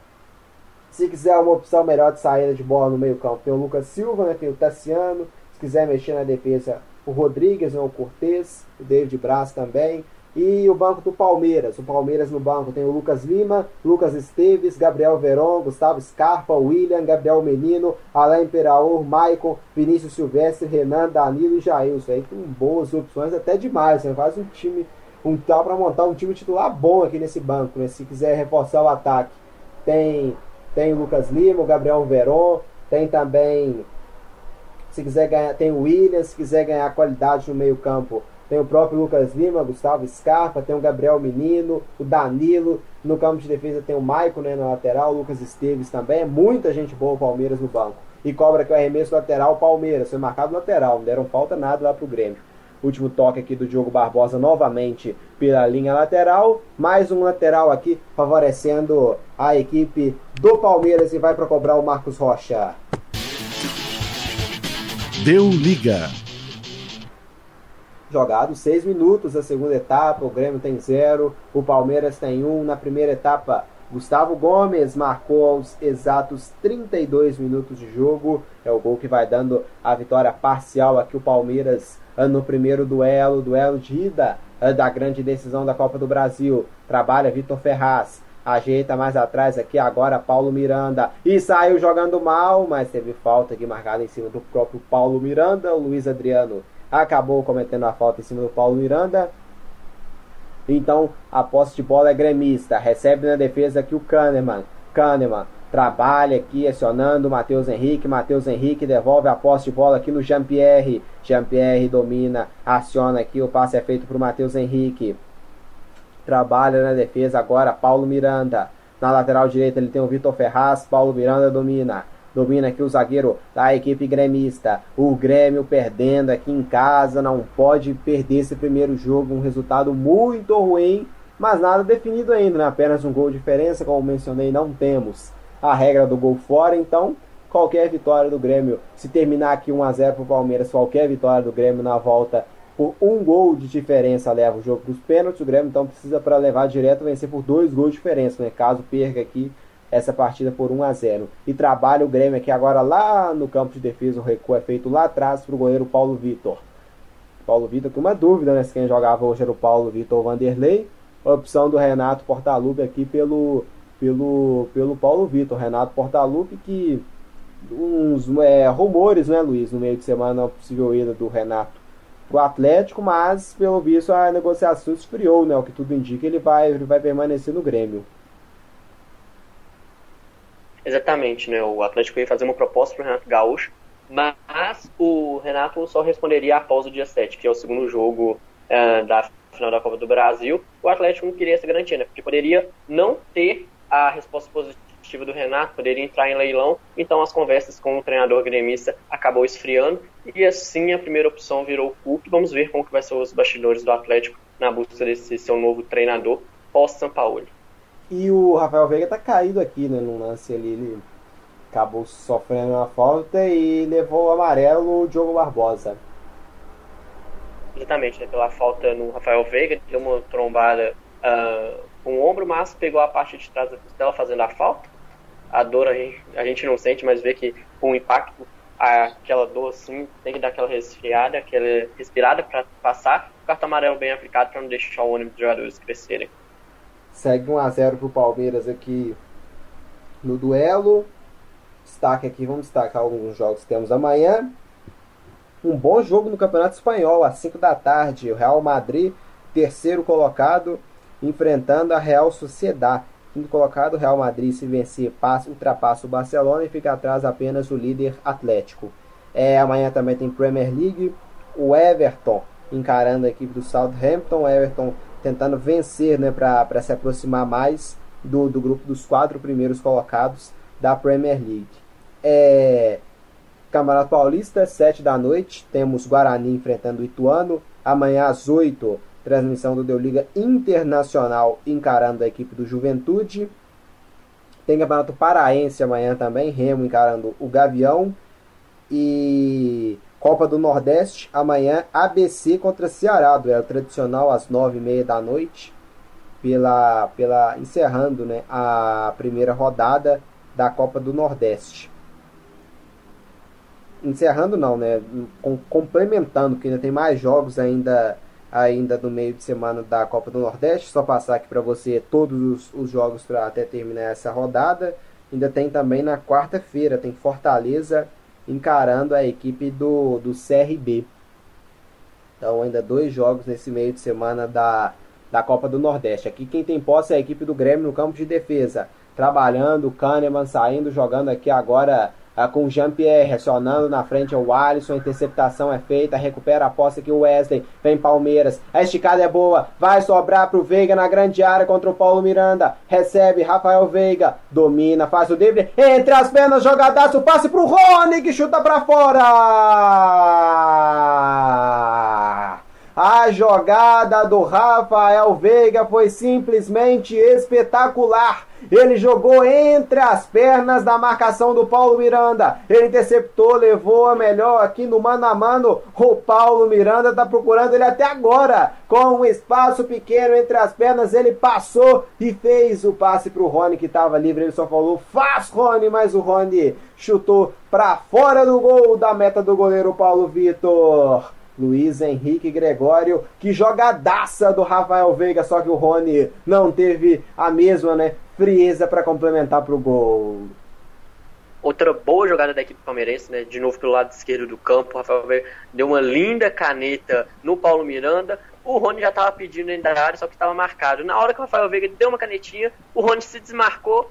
Se quiser uma opção melhor de saída de bola no meio-campo, tem o Lucas Silva, né, tem o Tassiano. Se quiser mexer na defesa, o Rodrigues, né, o Cortez, o David Braz também. E o banco do Palmeiras. O Palmeiras no banco tem o Lucas Lima, Lucas Esteves, Gabriel Veron, Gustavo Scarpa, William, Gabriel Menino, Alain Peraur, Maicon, Vinícius Silvestre, Renan, Danilo e Jailson. Aí com boas opções, até demais. Né? Faz um time um tal para montar um time titular bom aqui nesse banco, né? Se quiser reforçar o ataque, tem tem o Lucas Lima, o Gabriel Veron, tem também se quiser ganhar, tem o Williams, se quiser ganhar qualidade no meio-campo, tem o próprio Lucas Lima, Gustavo Scarpa, tem o Gabriel Menino, o Danilo, no campo de defesa tem o Maicon né, na lateral, o Lucas Esteves também, é muita gente boa o Palmeiras no banco. E cobra que o arremesso lateral, Palmeiras, foi marcado lateral, não deram falta nada lá pro Grêmio. Último toque aqui do Diogo Barbosa novamente pela linha lateral. Mais um lateral aqui favorecendo a equipe do Palmeiras e vai para cobrar o Marcos Rocha. Deu liga. Jogado seis minutos da segunda etapa, o Grêmio tem zero, o Palmeiras tem um. Na primeira etapa, Gustavo Gomes marcou aos exatos 32 minutos de jogo. É o gol que vai dando a vitória parcial aqui o Palmeiras no primeiro duelo, duelo de ida da grande decisão da Copa do Brasil. Trabalha Vitor Ferraz. Ajeita mais atrás aqui agora Paulo Miranda. E saiu jogando mal, mas teve falta aqui marcada em cima do próprio Paulo Miranda. O Luiz Adriano acabou cometendo a falta em cima do Paulo Miranda. Então a posse de bola é gremista. Recebe na defesa aqui o Kahneman. Kahneman trabalha aqui acionando o Matheus Henrique. Matheus Henrique devolve a posse de bola aqui no Jean-Pierre. Jean-Pierre domina, aciona aqui. O passe é feito para o Matheus Henrique. Trabalha na defesa agora Paulo Miranda. Na lateral direita ele tem o Vitor Ferraz. Paulo Miranda domina. Domina aqui o zagueiro da equipe gremista. O Grêmio perdendo aqui em casa. Não pode perder esse primeiro jogo. Um resultado muito ruim. Mas nada definido ainda. Né? Apenas um gol de diferença. Como mencionei, não temos a regra do gol fora. Então, qualquer vitória do Grêmio. Se terminar aqui 1x0 para o Palmeiras, qualquer vitória do Grêmio na volta por um gol de diferença leva o jogo para os pênaltis. O Grêmio então precisa para levar direto vencer por dois gols de diferença, né? Caso perca aqui essa partida por 1 a 0 E trabalha o Grêmio aqui agora lá no campo de defesa. O recuo é feito lá atrás para o goleiro Paulo Vitor. Paulo Vitor, com uma dúvida, né? Se quem jogava hoje era o Paulo Vitor Vanderlei. A opção do Renato Portaluppi aqui pelo, pelo, pelo Paulo Vitor. Renato Portaluppi que uns é, rumores, né, Luiz, no meio de semana, a possível ida do Renato pro Atlético, mas pelo visto a negociação esfriou, né? O que tudo indica, ele vai, ele vai permanecer no Grêmio. Exatamente, né? O Atlético ia fazer uma proposta para o Renato Gaúcho, mas o Renato só responderia após o dia 7, que é o segundo jogo uh, da final da Copa do Brasil. O Atlético não queria essa garantia, né? Porque poderia não ter a resposta positiva do Renato, poderia entrar em leilão, então as conversas com o treinador gremista acabou esfriando e assim a primeira opção virou o. Vamos ver como que vai ser os bastidores do Atlético na busca desse seu novo treinador pós-São Paulo. E o Rafael Veiga tá caído aqui, né? No lance ali, ele acabou sofrendo uma falta e levou o amarelo o Diogo Barbosa. Exatamente, né? Pela falta no Rafael Veiga, deu uma trombada uh, o ombro, mas pegou a parte de trás da costela fazendo a falta. A dor a gente, a gente não sente, mas vê que com o impacto, aquela dor assim, tem que dar aquela resfriada, aquela respirada para passar. O cartão amarelo bem aplicado para não deixar o ônibus dos jogadores crescerem. Segue 1x0 pro Palmeiras aqui no duelo. Destaque aqui, vamos destacar alguns jogos que temos amanhã. Um bom jogo no Campeonato Espanhol, às 5 da tarde. O Real Madrid, terceiro colocado, enfrentando a Real Sociedad. Quinto colocado, Real Madrid, se vencer, passa, ultrapassa o Barcelona e fica atrás apenas o líder Atlético. É, amanhã também tem Premier League. O Everton encarando a equipe do Southampton. O Everton tentando vencer né, para se aproximar mais do, do grupo dos quatro primeiros colocados da Premier League. É, Campeonato Paulista, 7 da noite, temos Guarani enfrentando o Ituano. Amanhã às 8, transmissão do Deu Liga Internacional encarando a equipe do Juventude. Tem Campeonato Paraense amanhã também, Remo encarando o Gavião. E Copa do Nordeste, amanhã ABC contra Ceará, duelo tradicional às nove e meia da noite, pela, pela encerrando né, a primeira rodada da Copa do Nordeste. Encerrando não, né? Com, complementando, porque ainda tem mais jogos ainda ainda no meio de semana da Copa do Nordeste. Só passar aqui para você todos os, os jogos para até terminar essa rodada. Ainda tem também na quarta-feira, tem Fortaleza encarando a equipe do, do CRB. Então ainda dois jogos nesse meio de semana da, da Copa do Nordeste. Aqui quem tem posse é a equipe do Grêmio no campo de defesa. Trabalhando, o Kahneman saindo, jogando aqui agora com o Jean-Pierre, acionando na frente o Alisson, a interceptação é feita, recupera a posse aqui o Wesley, vem Palmeiras, a esticada é boa, vai sobrar pro Veiga na grande área contra o Paulo Miranda, recebe Rafael Veiga, domina, faz o drible, entre as pernas, jogadaço, passe pro Rony que chuta pra fora! A jogada do Rafael Veiga foi simplesmente espetacular. Ele jogou entre as pernas da marcação do Paulo Miranda. Ele interceptou, levou a melhor aqui no mano a mano. O Paulo Miranda está procurando ele até agora. Com um espaço pequeno entre as pernas, ele passou e fez o passe para o Rony que estava livre. Ele só falou: faz Rony, mas o Rony chutou para fora do gol da meta do goleiro Paulo Vitor. Luiz Henrique Gregório, que jogadaça do Rafael Veiga, só que o Rony não teve a mesma, né? frieza para complementar pro gol. Outra boa jogada da equipe palmeirense, né? De novo pelo lado esquerdo do campo. O Rafael Veiga deu uma linda caneta no Paulo Miranda. O Rony já estava pedindo dentro da área, só que estava marcado. Na hora que o Rafael Veiga deu uma canetinha, o Rony se desmarcou,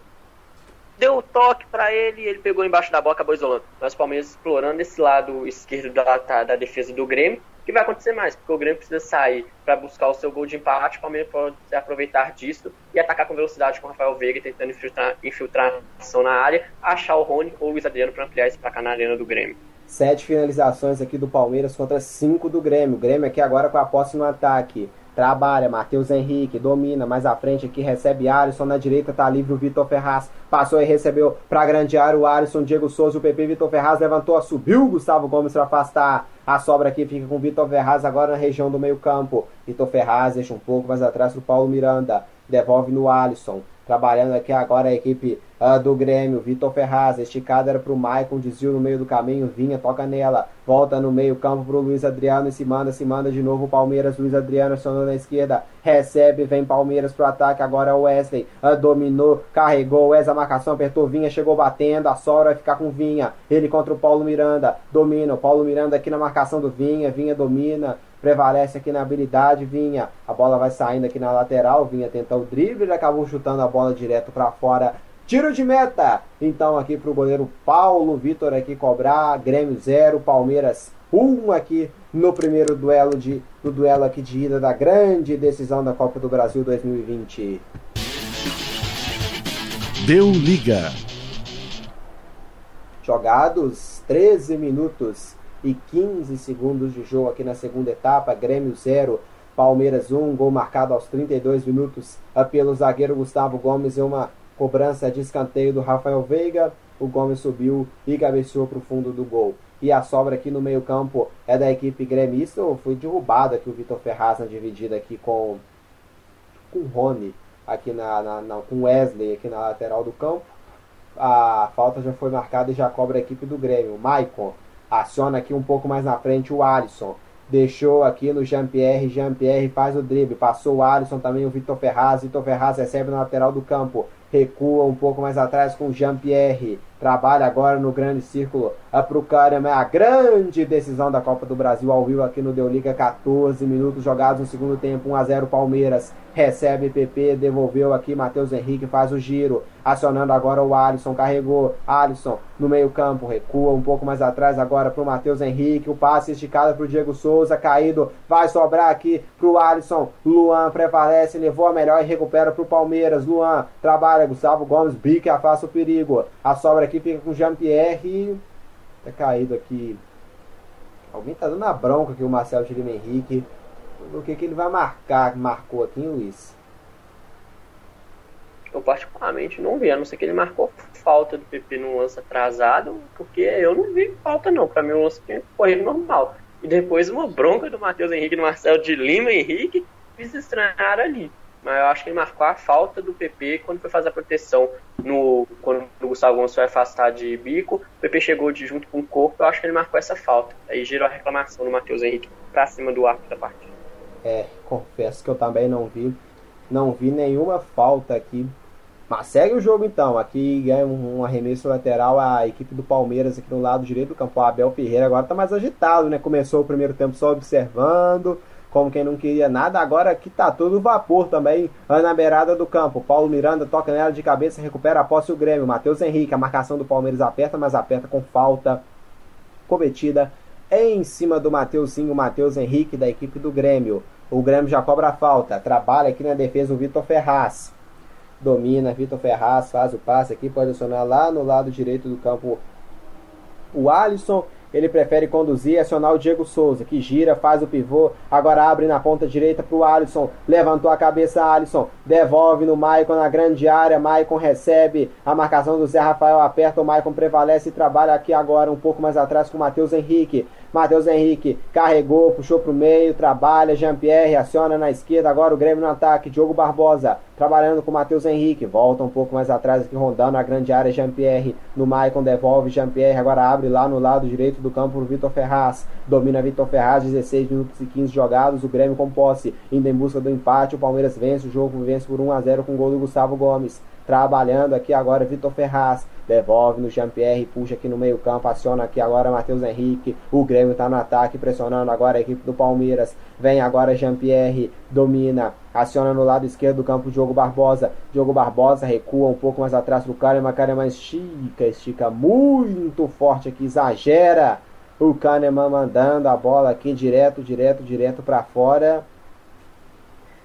deu o toque para ele e ele pegou embaixo da bola, acabou isolando. Mas o Palmeiras explorando esse lado esquerdo da, da defesa do Grêmio, que vai acontecer mais, porque o Grêmio precisa sair para buscar o seu gol de empate, o Palmeiras pode aproveitar disso e atacar com velocidade com o Rafael Veiga, tentando infiltrar, infiltração na área, achar o Rony ou o Luiz Adriano para ampliar esse placar na arena do Grêmio. Sete finalizações aqui do Palmeiras contra cinco do Grêmio. O Grêmio aqui agora com a posse no ataque. Trabalha, Matheus Henrique, domina, mais à frente aqui recebe Alisson, na direita tá livre o Vitor Ferraz, passou e recebeu pra grande área o Alisson, Diego Souza, o PP, Vitor Ferraz levantou, subiu Gustavo Gomes para afastar, a sobra aqui fica com o Vitor Ferraz agora na região do meio campo, Vitor Ferraz deixa um pouco mais atrás pro Paulo Miranda, devolve no Alisson, trabalhando aqui agora a equipe uh, do Grêmio. Vitor Ferraz, esticada era pro Maicon, desvio no meio do caminho, vinha, toca nela, volta no meio campo pro Luiz Adriano e se manda, se manda de novo o Palmeiras. Luiz Adriano acionou na esquerda, recebe, vem Palmeiras pro ataque. Agora o Wesley uh, dominou, carregou, Wesley a marcação, apertou Vinha, chegou batendo. A Sora vai ficar com Vinha, ele contra o Paulo Miranda, domina. O Paulo Miranda aqui na marcação do Vinha, Vinha domina prevalece aqui na habilidade, Vinha. A bola vai saindo aqui na lateral, Vinha tenta o drible, ele acabou chutando a bola direto para fora. Tiro de meta! Então aqui para o goleiro Paulo Vitor aqui cobrar, Grêmio 0, Palmeiras 1 um aqui no primeiro duelo de no duelo aqui de ida da grande decisão da Copa do Brasil 2020. Deu liga. Jogados 13 minutos e 15 segundos de jogo aqui na segunda etapa. Grêmio 0, Palmeiras 1. Gol marcado aos 32 minutos pelo zagueiro Gustavo Gomes e uma cobrança de escanteio do Rafael Veiga. O Gomes subiu e cabeceou para o fundo do gol. E a sobra aqui no meio-campo é da equipe gremista. Foi derrubado aqui o Vitor Ferraz na dividida aqui com, com o Rony, aqui na, na, na, com Wesley aqui na lateral do campo. A falta já foi marcada e já cobra a equipe do Grêmio. Maicon Aciona aqui um pouco mais na frente o Alisson. Deixou aqui no Jean-Pierre. Jean-Pierre faz o drible. Passou o Alisson também, o Vitor Ferraz. Vitor Ferraz recebe na lateral do campo. Recua um pouco mais atrás com o Jean-Pierre. Trabalha agora no grande círculo o Kahneman. A grande decisão da Copa do Brasil ao vivo aqui no Deu Liga. 14 minutos jogados no segundo tempo. 1 a 0 Palmeiras. Recebe PP. Devolveu aqui. Matheus Henrique faz o giro. Acionando agora o Alisson. Carregou. Alisson no meio-campo. Recua um pouco mais atrás agora para o Matheus Henrique. O passe esticado para o Diego Souza. Caído. Vai sobrar aqui para o Alisson. Luan prevalece. Levou a melhor e recupera para o Palmeiras. Luan trabalha. Gustavo Gomes. Bica afasta o perigo. A sobra aqui fica com Jean-Pierre. Tá caído aqui. Alguém tá dando a bronca aqui o Marcelo Chilima Henrique. O que, que ele vai marcar? Marcou aqui, Luiz? Eu particularmente não vi, a não ser que ele marcou falta do PP no lance atrasado, porque eu não vi falta não. Pra mim o lance tinha normal. E depois uma bronca do Matheus Henrique no Marcelo de Lima Henrique, fiz estranhar ali mas eu acho que ele marcou a falta do PP quando foi fazer a proteção no quando o Gustavo Gomes foi afastar de bico, o PP chegou de junto com o corpo, eu acho que ele marcou essa falta. Aí gerou a reclamação do Matheus Henrique pra cima do arco da partida. É, confesso que eu também não vi, não vi nenhuma falta aqui. Mas segue o jogo então. Aqui ganha um arremesso lateral a equipe do Palmeiras aqui no lado direito do campo. O Abel Ferreira agora tá mais agitado, né? Começou o primeiro tempo só observando, como quem não queria nada. Agora que tá todo vapor também na beirada do campo. Paulo Miranda toca nela de cabeça, recupera a posse o Grêmio. Matheus Henrique, a marcação do Palmeiras aperta, mas aperta com falta cometida em cima do Mateuzinho, Matheus Henrique da equipe do Grêmio. O Grêmio já cobra a falta. Trabalha aqui na defesa o Vitor Ferraz. Domina, Vitor Ferraz faz o passe aqui, pode acionar lá no lado direito do campo o Alisson ele prefere conduzir e acionar o Diego Souza, que gira, faz o pivô, agora abre na ponta direita para o Alisson, levantou a cabeça Alisson, devolve no Maicon na grande área, Maicon recebe a marcação do Zé Rafael, aperta, o Maicon prevalece e trabalha aqui agora um pouco mais atrás com o Matheus Henrique, Matheus Henrique carregou, puxou para o meio, trabalha, Jean-Pierre aciona na esquerda, agora o Grêmio no ataque, Diogo Barbosa trabalhando com o Matheus Henrique, volta um pouco mais atrás aqui, rondando a grande área, Jean-Pierre no Maicon, devolve, Jean-Pierre agora abre lá no lado direito do campo o Vitor Ferraz, domina Vitor Ferraz, 16 minutos e 15 jogados, o Grêmio com posse, indo em busca do empate, o Palmeiras vence, o jogo vence por 1 a 0 com o gol do Gustavo Gomes, trabalhando aqui agora Vitor Ferraz, devolve no Jean-Pierre, puxa aqui no meio campo, aciona aqui agora Matheus Henrique, o Grêmio está no ataque, pressionando agora a equipe do Palmeiras, vem agora Jean-Pierre, domina, aciona no lado esquerdo do campo Diogo Barbosa, Diogo Barbosa recua um pouco mais atrás do Kahneman, Kahneman estica, estica muito forte aqui, exagera, o Kahneman mandando a bola aqui direto, direto, direto para fora,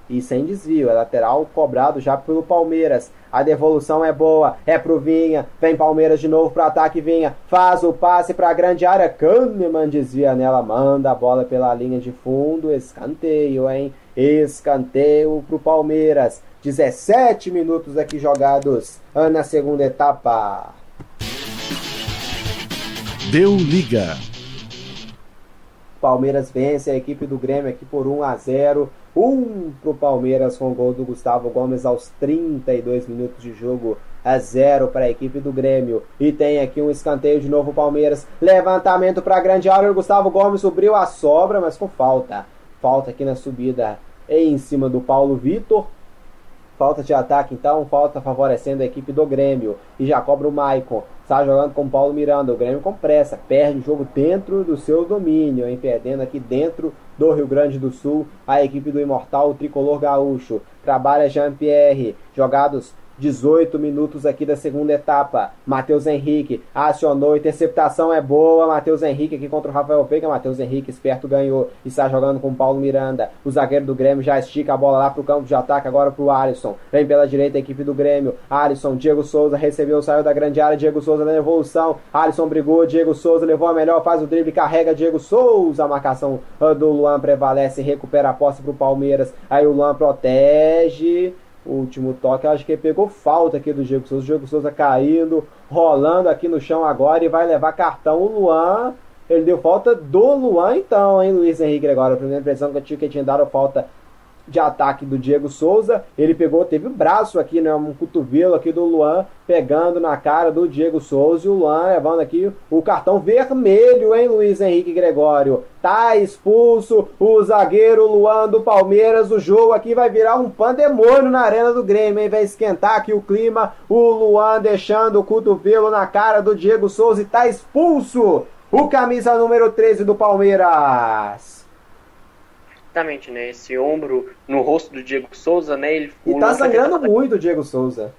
e sem desvio. É lateral cobrado já pelo Palmeiras. A devolução é boa, é pro Vinha. Vem Palmeiras de novo pro ataque, Vinha. Faz o passe pra grande área. Kahneman desvia nela, manda a bola pela linha de fundo. Escanteio, hein? Escanteio pro Palmeiras. 17 minutos aqui jogados na segunda etapa. Deu liga. Palmeiras vence a equipe do Grêmio aqui por 1 a 0. Um pro Palmeiras com o gol do Gustavo Gomes aos 32 minutos de jogo. A zero para a equipe do Grêmio. E tem aqui um escanteio de novo Palmeiras. Levantamento para a grande área. O Gustavo Gomes subiu a sobra, mas com falta. Falta aqui na subida em cima do Paulo Vitor. Falta de ataque, então, falta favorecendo a equipe do Grêmio. E já cobra o Maicon. Está jogando com Paulo Miranda. O Grêmio com pressa. Perde o jogo dentro do seu domínio, hein? Perdendo aqui dentro do Rio Grande do Sul. A equipe do Imortal, o Tricolor Gaúcho. Trabalha Jean-Pierre. Jogados 18 minutos aqui da segunda etapa. Matheus Henrique acionou, interceptação é boa. Matheus Henrique aqui contra o Rafael Veiga. Matheus Henrique, esperto, ganhou. Está jogando com o Paulo Miranda. O zagueiro do Grêmio já estica a bola lá para o campo de ataque, agora para o Alisson. Vem pela direita a equipe do Grêmio. Alisson, Diego Souza recebeu, saiu da grande área. Diego Souza na evolução. Alisson brigou, Diego Souza levou a melhor, faz o drible, carrega Diego Souza. A marcação do Luan prevalece, recupera a posse para o Palmeiras. Aí o Luan protege último toque. Acho que ele pegou falta aqui do Diego Souza. O Diego Souza caindo, rolando aqui no chão agora e vai levar cartão. O Luan, ele deu falta do Luan então, hein, Luiz Henrique agora. A primeira impressão que eu tinha que tinha dado falta de ataque do Diego Souza. Ele pegou, teve o um braço aqui, né, um cotovelo aqui do Luan pegando na cara do Diego Souza e o Luan levando aqui o cartão vermelho, hein, Luiz Henrique Gregório. Tá expulso o zagueiro Luan do Palmeiras. O jogo aqui vai virar um pandemônio na arena do Grêmio, hein? Vai esquentar aqui o clima. O Luan deixando o cotovelo na cara do Diego Souza e tá expulso o camisa número 13 do Palmeiras. Exatamente, né? Esse ombro no rosto do Diego Souza, né? Ele, e tá sangrando muito o Diego Souza.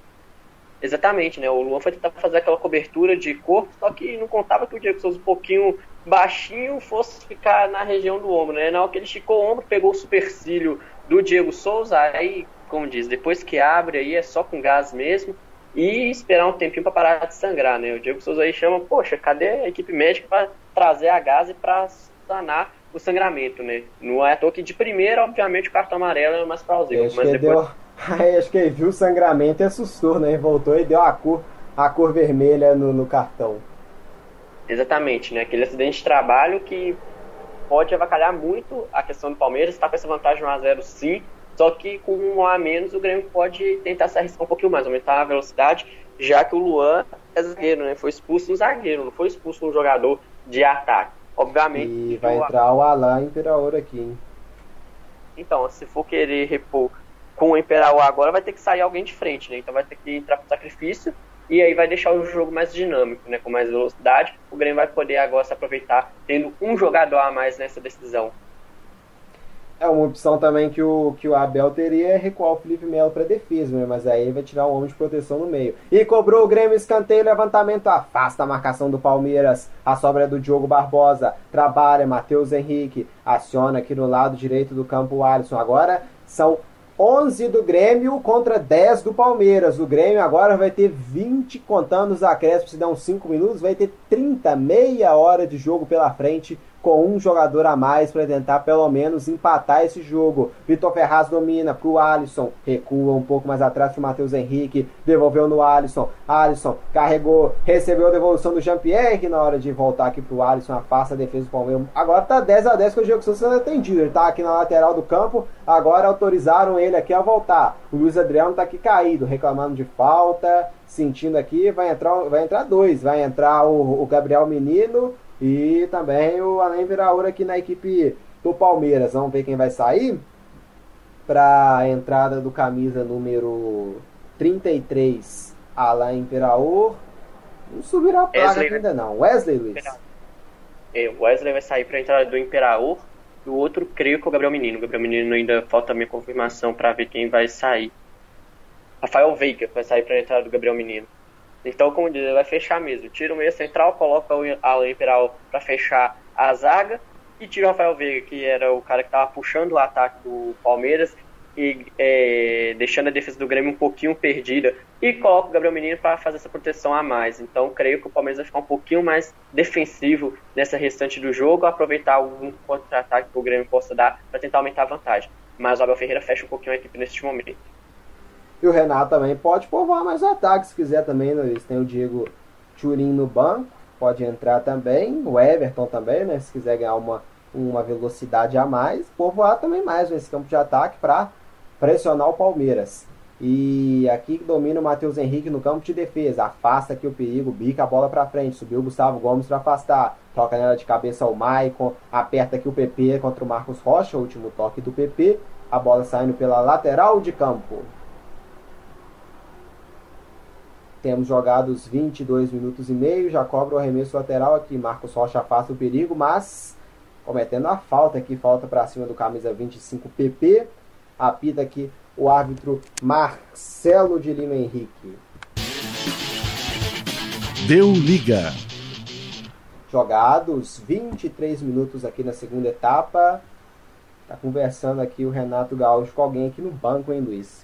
Exatamente, né? O Luan foi tentar fazer aquela cobertura de corpo, só que não contava que o Diego Souza um pouquinho baixinho fosse ficar na região do ombro, né? Na hora que ele esticou o ombro, pegou o supercílio do Diego Souza, aí, como diz, depois que abre aí é só com gás mesmo e esperar um tempinho para parar de sangrar, né? O Diego Souza aí chama, poxa, cadê a equipe médica para trazer a gás e para sanar o sangramento, né? Não é à toa que de primeira, obviamente, o cartão amarelo é mais plausível. Mas depois... Deu... Acho que ele viu o sangramento e assustou, né? Voltou e deu a cor, a cor vermelha no, no cartão. Exatamente, né? Aquele acidente de trabalho que pode avacalhar muito a questão do Palmeiras, está com essa vantagem 1x0 sim, só que com um a menos o Grêmio pode tentar se arriscar um pouquinho mais, aumentar a velocidade, já que o Luan é zagueiro, né? Foi expulso um zagueiro, não foi expulso um jogador de ataque. Obviamente. E vai entrar o Alain Imperaor aqui, hein? Então, se for querer repor com o Imperaor agora, vai ter que sair alguém de frente, né? Então vai ter que entrar com sacrifício e aí vai deixar o jogo mais dinâmico, né? Com mais velocidade. O Grêmio vai poder agora se aproveitar tendo um jogador a mais nessa decisão. É uma opção também que o, que o Abel teria é recuar o Felipe Melo para defesa, né? mas aí vai tirar o homem de proteção no meio. E cobrou o Grêmio escanteio, levantamento, afasta a marcação do Palmeiras. A sobra é do Diogo Barbosa, trabalha, Matheus Henrique, aciona aqui no lado direito do campo o Alisson. Agora são 11 do Grêmio contra 10 do Palmeiras. O Grêmio agora vai ter 20 contando os acréscimos, se uns 5 minutos, vai ter 30, meia hora de jogo pela frente com um jogador a mais para tentar pelo menos empatar esse jogo. Vitor Ferraz domina para o Alisson, recua um pouco mais atrás para o Matheus Henrique, devolveu no Alisson. Alisson carregou, recebeu a devolução do Jean-Pierre na hora de voltar aqui para o Alisson, afasta a defesa do Palmeiras. Agora tá 10 a 10 com o Diego Souza sendo atendido. Ele tá aqui na lateral do campo, agora autorizaram ele aqui a voltar. O Luiz Adriano tá aqui caído, reclamando de falta, sentindo aqui, vai entrar, vai entrar dois, vai entrar o, o Gabriel Menino e também o Alain Viraúra aqui na equipe do Palmeiras. Vamos ver quem vai sair para a entrada do camisa número 33, Alain Imperaor. Não subirá a placa Wesley- ainda não. Wesley Luiz. É, o Wesley vai sair para entrada do Imperaor. E o outro, creio que é o Gabriel Menino. O Gabriel Menino ainda falta a minha confirmação para ver quem vai sair. Rafael Veiga vai sair para entrada do Gabriel Menino. Então, como diz, ele vai fechar mesmo. Tira o meio central, coloca o Alan Imperial para fechar a zaga e tira o Rafael Veiga, que era o cara que estava puxando o ataque do Palmeiras e é, deixando a defesa do Grêmio um pouquinho perdida e coloca o Gabriel Menino para fazer essa proteção a mais. Então, creio que o Palmeiras vai ficar um pouquinho mais defensivo nessa restante do jogo, aproveitar algum contra-ataque que o Grêmio possa dar para tentar aumentar a vantagem. Mas o Abel Ferreira fecha um pouquinho a equipe neste momento. E o Renato também pode povoar mais o ataque se quiser também, né? Luiz? Tem o Diego Turim no banco, pode entrar também. O Everton também, né? Se quiser ganhar uma, uma velocidade a mais. Povoar também mais nesse campo de ataque para pressionar o Palmeiras. E aqui domina o Matheus Henrique no campo de defesa. Afasta aqui o perigo, bica a bola para frente. Subiu o Gustavo Gomes para afastar. Toca nela de cabeça o Maicon. Aperta aqui o PP contra o Marcos Rocha. Último toque do PP. A bola saindo pela lateral de campo. Temos jogados 22 minutos e meio. Já cobra o arremesso lateral aqui. Marcos Rocha afasta o perigo, mas cometendo a falta aqui. Falta para cima do camisa 25 PP. Apita aqui o árbitro Marcelo de Lima Henrique. Deu liga. Jogados 23 minutos aqui na segunda etapa. Tá conversando aqui o Renato Gaúcho com alguém aqui no banco, hein, Luiz?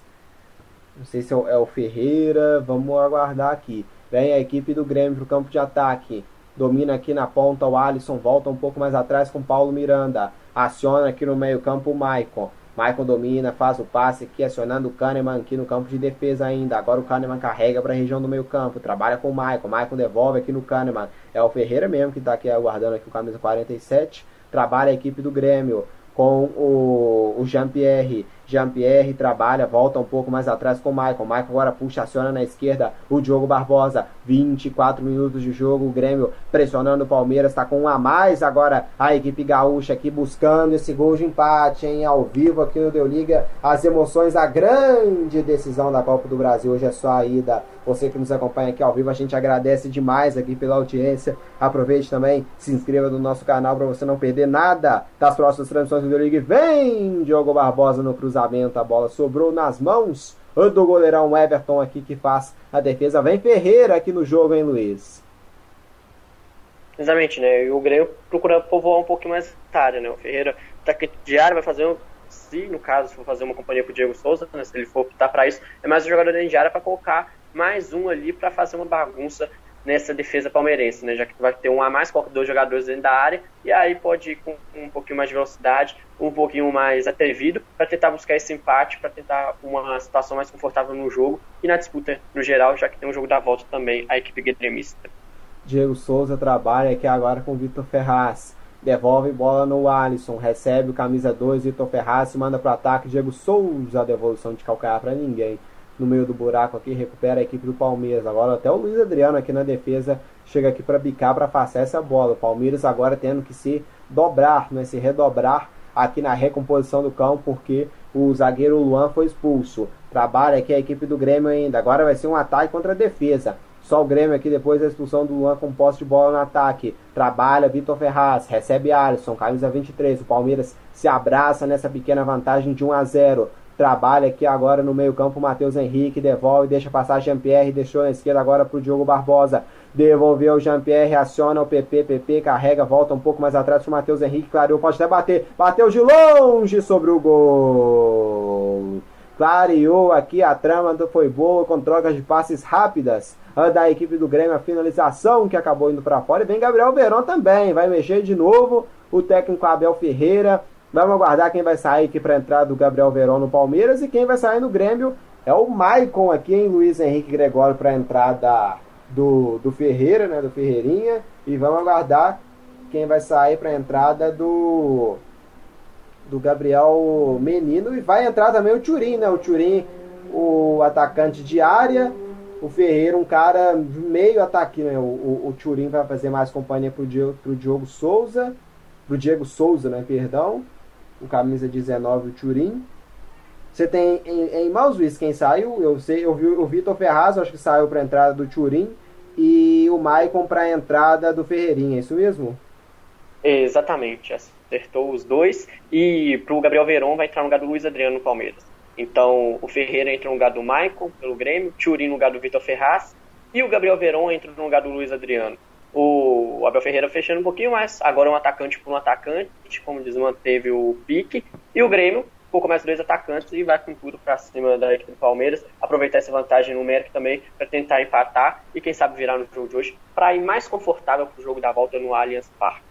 Não sei se é o, é o Ferreira. Vamos aguardar aqui. Vem a equipe do Grêmio pro campo de ataque. Domina aqui na ponta o Alisson. Volta um pouco mais atrás com o Paulo Miranda. Aciona aqui no meio-campo o Maicon. Maicon domina, faz o passe aqui, acionando o Kahneman aqui no campo de defesa ainda. Agora o Kahneman carrega para a região do meio campo, trabalha com o Maicon. Maicon devolve aqui no Kahneman. É o Ferreira mesmo que está aqui aguardando aqui o camisa 47. Trabalha a equipe do Grêmio com o, o Jean-Pierre. Jean-Pierre trabalha, volta um pouco mais atrás com o Michael. Michael agora puxa, aciona na esquerda o Diogo Barbosa. 24 minutos de jogo, o Grêmio pressionando o Palmeiras, está com um a mais. Agora a equipe gaúcha aqui buscando esse gol de empate, hein? Ao vivo aqui no Deu Liga. As emoções, a grande decisão da Copa do Brasil. Hoje é só a ida. Você que nos acompanha aqui ao vivo, a gente agradece demais aqui pela audiência. Aproveite também, se inscreva no nosso canal para você não perder nada das próximas transmissões do Deu Liga. Vem Diogo Barbosa no cruzamento. A bola sobrou nas mãos do goleirão Everton aqui que faz a defesa. Vem Ferreira aqui no jogo, hein, Luiz? Exatamente, né? E o Grêmio procurando povoar um pouquinho mais área, né? O Ferreira tá aqui diário, vai fazer um. Se no caso for fazer uma companhia pro Diego Souza, né? se ele for optar para isso, é mais um jogador de área para colocar mais um ali para fazer uma bagunça nessa defesa palmeirense, né? Já que vai ter um a mais, coloca dois jogadores dentro da área e aí pode ir com um pouquinho mais de velocidade, um pouquinho mais atrevido para tentar buscar esse empate, para tentar uma situação mais confortável no jogo e na disputa no geral, já que tem um jogo da volta também a equipe gremista. Diego Souza trabalha aqui agora com Vitor Ferraz. Devolve bola no Alisson. Recebe o camisa 2, Vitor Ferraz. Manda para o ataque. Diego Souza, devolução de calcanhar para ninguém. No meio do buraco aqui, recupera a equipe do Palmeiras. Agora até o Luiz Adriano aqui na defesa chega aqui para bicar, para passar essa bola. O Palmeiras agora tendo que se dobrar, né, se redobrar aqui na recomposição do campo, porque o zagueiro Luan foi expulso. Trabalha aqui a equipe do Grêmio ainda. Agora vai ser um ataque contra a defesa. Só o Grêmio aqui depois da expulsão do Luan com posse de bola no ataque. Trabalha Vitor Ferraz, recebe Alisson, camisa 23. O Palmeiras se abraça nessa pequena vantagem de 1 a 0. Trabalha aqui agora no meio-campo o Matheus Henrique, devolve, deixa passar Jean-Pierre, deixou na esquerda agora para o Diogo Barbosa. Devolveu o Jean-Pierre, aciona o PP, PP carrega, volta um pouco mais atrás para o Matheus Henrique, clareou, pode até bater. Bateu de longe sobre o gol. Clareou aqui, a trama foi boa, com trocas de passes rápidas da equipe do Grêmio, a finalização que acabou indo para fora. E vem Gabriel Verón também, vai mexer de novo o técnico Abel Ferreira. Vamos aguardar quem vai sair aqui para entrar do Gabriel Verón no Palmeiras e quem vai sair no Grêmio é o Maicon aqui em Luiz Henrique Gregório para a entrada do, do Ferreira, né, do Ferreirinha. E vamos aguardar quem vai sair para entrada do do Gabriel Menino e vai entrar também o Turim, né? O Turim, o atacante de área, o Ferreira, um cara meio ataque, né? O, o, o Turim vai fazer mais companhia pro Diogo, pro Diogo Souza, pro Diego Souza, né? Perdão, o camisa 19, o Turim. Você tem em, em Luiz, quem saiu? Eu sei, eu vi o Vitor Ferraz, acho que saiu para a entrada do Turim, e o Maicon para a entrada do Ferreirinha, é isso mesmo? Exatamente, acertou os dois. E para o Gabriel Veron vai entrar no lugar do Luiz Adriano no Palmeiras. Então o Ferreira entra no lugar do Maicon pelo Grêmio, o Turim no lugar do Vitor Ferraz, e o Gabriel Veron entra no lugar do Luiz Adriano. O Abel Ferreira fechando um pouquinho mais, agora um atacante por um atacante, como diz, manteve o pique. E o Grêmio pouco mais dois atacantes e vai com tudo para cima da equipe do Palmeiras, aproveitar essa vantagem numérica também para tentar empatar e quem sabe virar no jogo de hoje para ir mais confortável para o jogo da volta no Allianz Parque.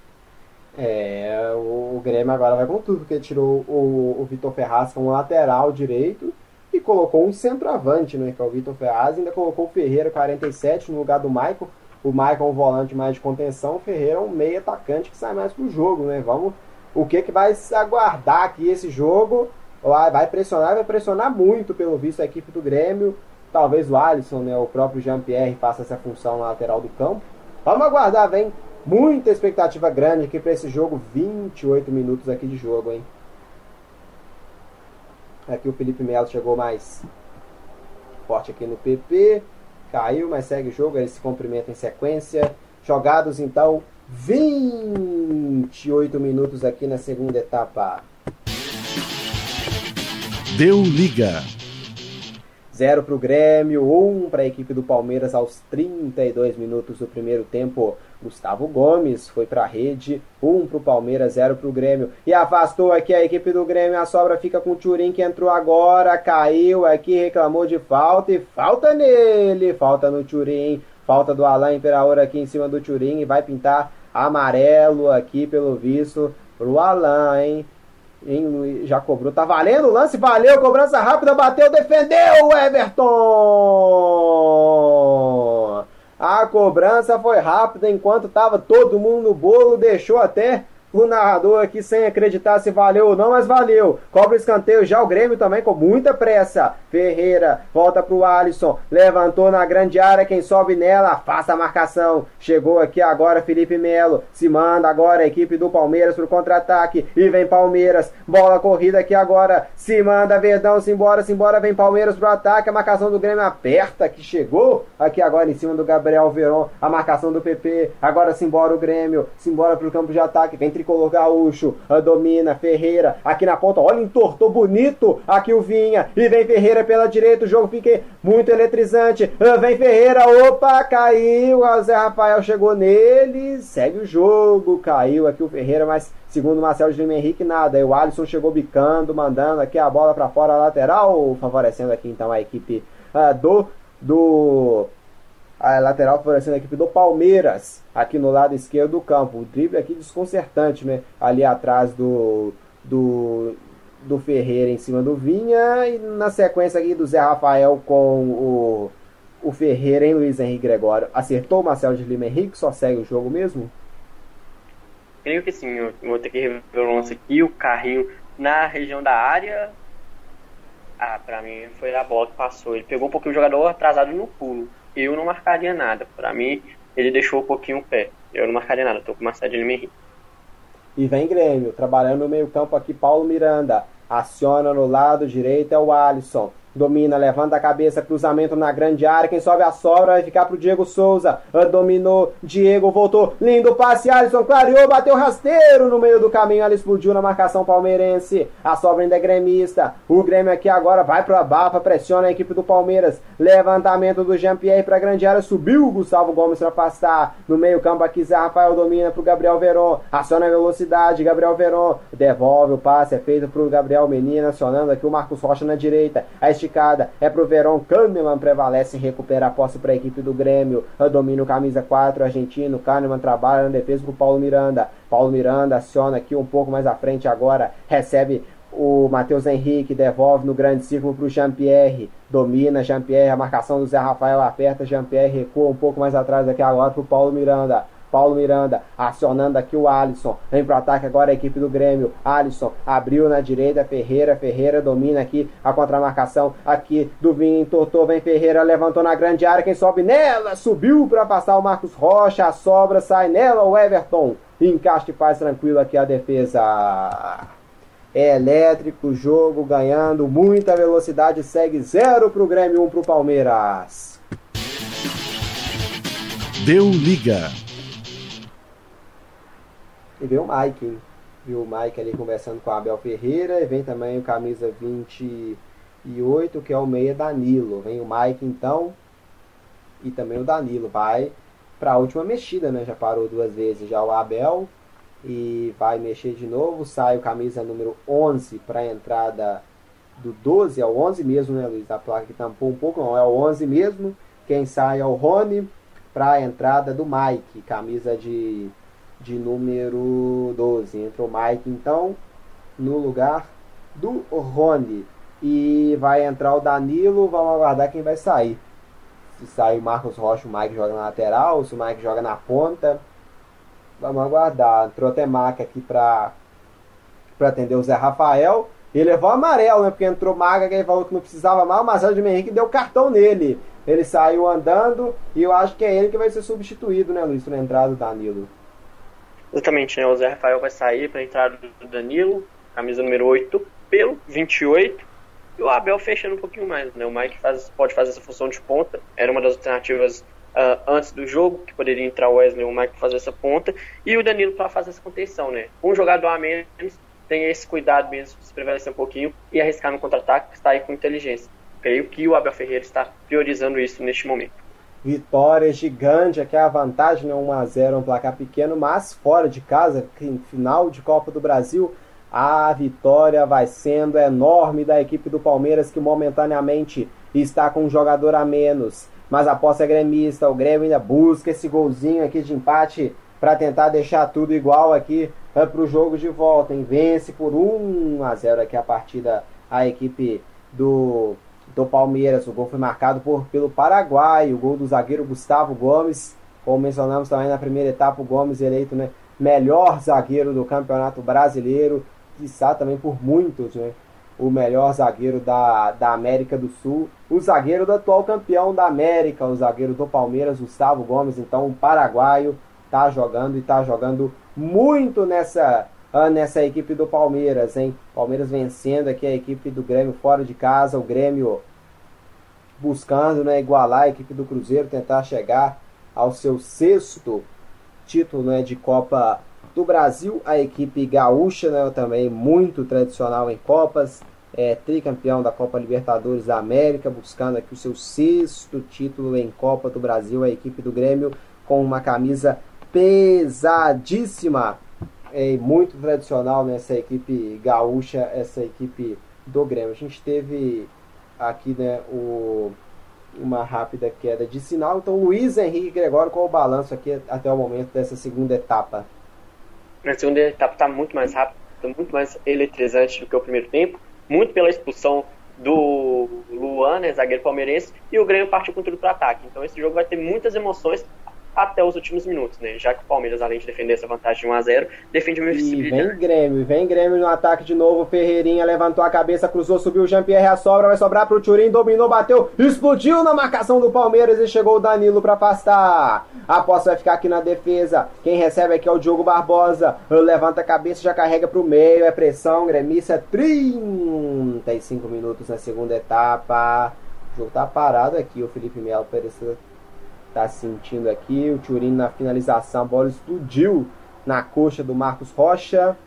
É, o Grêmio agora vai com tudo, porque tirou o, o Vitor Ferraz como lateral direito e colocou um centroavante, né, que é o Vitor Ferraz, ainda colocou o Ferreira 47 no lugar do Michael. O Michael é um volante mais de contenção, o Ferreira é um meio atacante que sai mais pro jogo, né? Vamos o que, que vai se aguardar aqui esse jogo. Vai pressionar, vai pressionar muito, pelo visto, a equipe do Grêmio. Talvez o Alisson, né, o próprio Jean-Pierre, faça essa função na lateral do campo. Vamos aguardar, vem. Muita expectativa grande aqui para esse jogo. 28 minutos aqui de jogo, hein? Aqui o Felipe Melo chegou mais forte aqui no PP. Caiu, mas segue o jogo. Ele se cumprimenta em sequência. Jogados então 28 minutos aqui na segunda etapa. Deu liga. 0 para o Grêmio, 1 um para a equipe do Palmeiras aos 32 minutos do primeiro tempo. Gustavo Gomes foi para a rede, 1 um para o Palmeiras, 0 para o Grêmio. E afastou aqui a equipe do Grêmio. A sobra fica com o Turim que entrou agora, caiu aqui, reclamou de falta e falta nele. Falta no Turim, falta do Alain Imperaor aqui em cima do Turim e vai pintar amarelo aqui, pelo visto, pro Alain, hein? Hein, já cobrou, tá valendo o lance, valeu, cobrança rápida, bateu, defendeu Everton! A cobrança foi rápida enquanto tava todo mundo no bolo, deixou até o narrador aqui sem acreditar se valeu ou não, mas valeu. Cobra o escanteio já o Grêmio também com muita pressa. Ferreira volta pro Alisson, levantou na grande área, quem sobe nela, afasta a marcação. Chegou aqui agora Felipe Melo, se manda agora a equipe do Palmeiras pro contra-ataque e vem Palmeiras. Bola corrida aqui agora, se manda Verdão, se embora, se embora, vem Palmeiras pro ataque. A marcação do Grêmio aperta que chegou aqui agora em cima do Gabriel Veron. A marcação do PP, agora se embora o Grêmio, se embora pro campo de ataque, vem tricolor gaúcho, domina Ferreira aqui na ponta, olha, entortou bonito aqui o Vinha. E vem Ferreira pela direita, o jogo fica muito eletrizante, vem Ferreira, opa, caiu, o Zé Rafael chegou nele, segue o jogo, caiu aqui o Ferreira, mas segundo o Marcelo de Lima Henrique, nada, aí o Alisson chegou bicando, mandando aqui a bola para fora lateral, favorecendo aqui então a equipe uh, do do a lateral favorecendo a equipe do Palmeiras, aqui no lado esquerdo do campo. O drible aqui desconcertante, né? Ali atrás do, do, do Ferreira em cima do Vinha. E na sequência aqui do Zé Rafael com o, o Ferreira em Luiz Henrique Gregório. Acertou o Marcelo de Lima Henrique? Só segue o jogo mesmo? Creio que sim. Eu vou ter que rever o lance aqui. O carrinho na região da área. Ah, pra mim foi a bola que passou. Ele pegou um pouquinho o jogador atrasado no pulo eu não marcaria nada. Para mim, ele deixou um pouquinho o pé. Eu não marcaria nada, tô com o Marcelo Lima Henrique. E vem Grêmio, trabalhando no meio campo aqui, Paulo Miranda. Aciona no lado direito é o Alisson. Domina, levanta a cabeça, cruzamento na grande área. Quem sobe a sobra vai ficar pro Diego Souza. Ah, dominou, Diego voltou. Lindo passe, Alisson clareou, bateu rasteiro no meio do caminho. Ela explodiu na marcação palmeirense. A sobra ainda é gremista. O Grêmio aqui agora vai pro abafa, pressiona a equipe do Palmeiras. Levantamento do Jean-Pierre pra grande área. Subiu o Gustavo Gomes pra passar. No meio-campo aqui, Zé Rafael domina pro Gabriel Veron. Aciona a velocidade, Gabriel Veron. Devolve o passe, é feito pro Gabriel Menino. Acionando aqui o Marcos Rocha na direita. A esticada é pro Verón. Kahneman prevalece e recupera a posse para a equipe do Grêmio. Domina o camisa 4 argentino. Kahneman trabalha na defesa com o Paulo Miranda. Paulo Miranda aciona aqui um pouco mais à frente agora. Recebe o Matheus Henrique devolve no grande círculo para o Jean-Pierre. Domina Jean-Pierre, a marcação do Zé Rafael aperta. Jean-Pierre recua um pouco mais atrás aqui agora para o Paulo Miranda. Paulo Miranda acionando aqui o Alisson. Vem pro ataque agora a equipe do Grêmio. Alisson abriu na direita. Ferreira. Ferreira domina aqui a contramarcação aqui do Vinho. Entortou. Vem Ferreira. Levantou na grande área. Quem sobe nela? Subiu para passar o Marcos Rocha. A sobra sai nela o Everton. Encaixa e faz tranquilo aqui a defesa. é elétrico, o jogo ganhando muita velocidade, segue 0 pro Grêmio, 1 um pro Palmeiras. Deu liga. E veio o Mike, hein? Viu o Mike ali conversando com o Abel Ferreira. E vem também o camisa 28, que é o meia Danilo. Vem o Mike então. E também o Danilo. Vai para a última mexida, né? Já parou duas vezes já o Abel. E vai mexer de novo. Sai o camisa número 11 para a entrada do 12. É o 11 mesmo, né, Luiz? A placa que tampou um pouco, não. É o 11 mesmo. Quem sai é o Rony para a entrada do Mike. Camisa de de número 12. Entrou o Mike, então, no lugar do Rony. E vai entrar o Danilo, vamos aguardar quem vai sair. Se sair o Marcos Rocha, o Mike joga na lateral, se o Mike joga na ponta. Vamos aguardar. Entrou até Maca aqui para atender o Zé Rafael. Ele levou amarelo, né? Porque entrou Maga, que ele falou que não precisava mais. O Marcelo de Henrique deu cartão nele. Ele saiu andando e eu acho que é ele que vai ser substituído, né, Luiz, na entrada do Danilo. Exatamente, né? O Zé Rafael vai sair para entrada do Danilo, camisa número 8, pelo 28. E o Abel fechando um pouquinho mais, né? O Mike faz, pode fazer essa função de ponta. Era uma das alternativas uh, antes do jogo, que poderia entrar o Wesley o Mike fazer essa ponta. E o Danilo para fazer essa contenção, né? Um jogador a menos tem esse cuidado mesmo se prevalecer um pouquinho e arriscar no contra-ataque, está aí com inteligência. Creio que o Abel Ferreira está priorizando isso neste momento. Vitória gigante, aqui é a vantagem, né? 1x0, um placar pequeno, mas fora de casa, em final de Copa do Brasil, a vitória vai sendo enorme da equipe do Palmeiras, que momentaneamente está com um jogador a menos. Mas a posse é gremista, o Grêmio ainda busca esse golzinho aqui de empate para tentar deixar tudo igual aqui é, para o jogo de volta. Hein? Vence por 1 a 0 aqui a partida a equipe do do Palmeiras. O gol foi marcado por, pelo Paraguai, o gol do zagueiro Gustavo Gomes. Como mencionamos também na primeira etapa, o Gomes eleito né, melhor zagueiro do Campeonato Brasileiro, está também por muitos, né, o melhor zagueiro da, da América do Sul. O zagueiro do atual campeão da América, o zagueiro do Palmeiras, Gustavo Gomes, então o paraguaio, está jogando e está jogando muito nessa ah, nessa equipe do Palmeiras, hein? Palmeiras vencendo aqui a equipe do Grêmio fora de casa, o Grêmio buscando né, igualar a equipe do Cruzeiro, tentar chegar ao seu sexto título né, de Copa do Brasil. A equipe gaúcha né, também muito tradicional em Copas, é tricampeão da Copa Libertadores da América, buscando aqui o seu sexto título em Copa do Brasil. A equipe do Grêmio com uma camisa pesadíssima é muito tradicional nessa equipe gaúcha, essa equipe do Grêmio. A gente teve aqui né, o, uma rápida queda de sinal. Então, Luiz Henrique Gregório, qual o balanço aqui até o momento dessa segunda etapa? Na segunda etapa está muito mais rápido, muito mais eletrizante do que o primeiro tempo, muito pela expulsão do Luan, né, zagueiro palmeirense, e o Grêmio partiu com tudo para ataque. Então esse jogo vai ter muitas emoções, até os últimos minutos, né? Já que o Palmeiras, além de defender essa vantagem de 1x0, defende uma invencibilidade. vem Grêmio, vem Grêmio no ataque de novo. Ferreirinha levantou a cabeça, cruzou, subiu o Jean-Pierre, a sobra, vai sobrar pro Turim, dominou, bateu, explodiu na marcação do Palmeiras e chegou o Danilo para afastar. A posse vai ficar aqui na defesa. Quem recebe aqui é o Diogo Barbosa. Levanta a cabeça, já carrega pro meio, é pressão, gremista, 35 minutos na segunda etapa. O jogo tá parado aqui, o Felipe Melo pareceu tá sentindo aqui. O Turin na finalização, a bola explodiu na coxa do Marcos Rocha.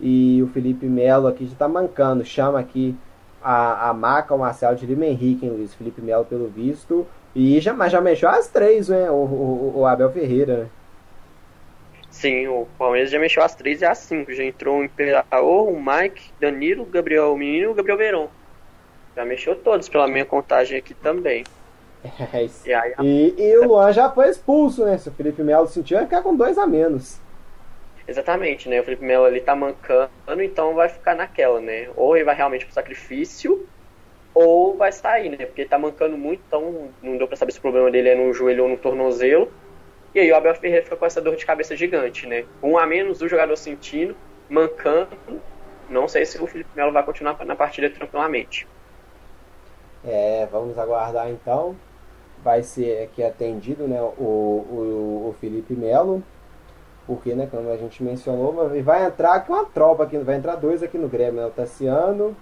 E o Felipe Melo aqui já tá mancando. Chama aqui a, a maca, o Marcelo de Lima Henrique, hein, Luiz Felipe Melo, pelo visto. E já, mas já mexeu as três, né? O, o, o Abel Ferreira, né? Sim, o Palmeiras já mexeu as três e as cinco. Já entrou o Imperador, o Mike, Danilo, Gabriel Menino e o Gabriel Verão. Já mexeu todos pela minha contagem aqui também. É e, aí, e, e, o Luan já foi expulso, né? Se o Felipe Melo sentiu, vai ficar com dois a menos. Exatamente, né? O Felipe Melo ali tá mancando, então vai ficar naquela, né? Ou ele vai realmente pro sacrifício, ou vai sair, né? Porque ele tá mancando muito, então não deu pra saber se o problema dele é no joelho ou no tornozelo. E aí o Abel Ferreira fica com essa dor de cabeça gigante, né? Um a menos, o jogador sentindo, mancando. Não sei se o Felipe Melo vai continuar na partida tranquilamente. É, vamos aguardar então vai ser aqui atendido né, o, o, o Felipe Melo. Porque, né, como a gente mencionou, vai entrar aqui uma tropa aqui, vai entrar dois aqui no Grêmio, né? O Tassiano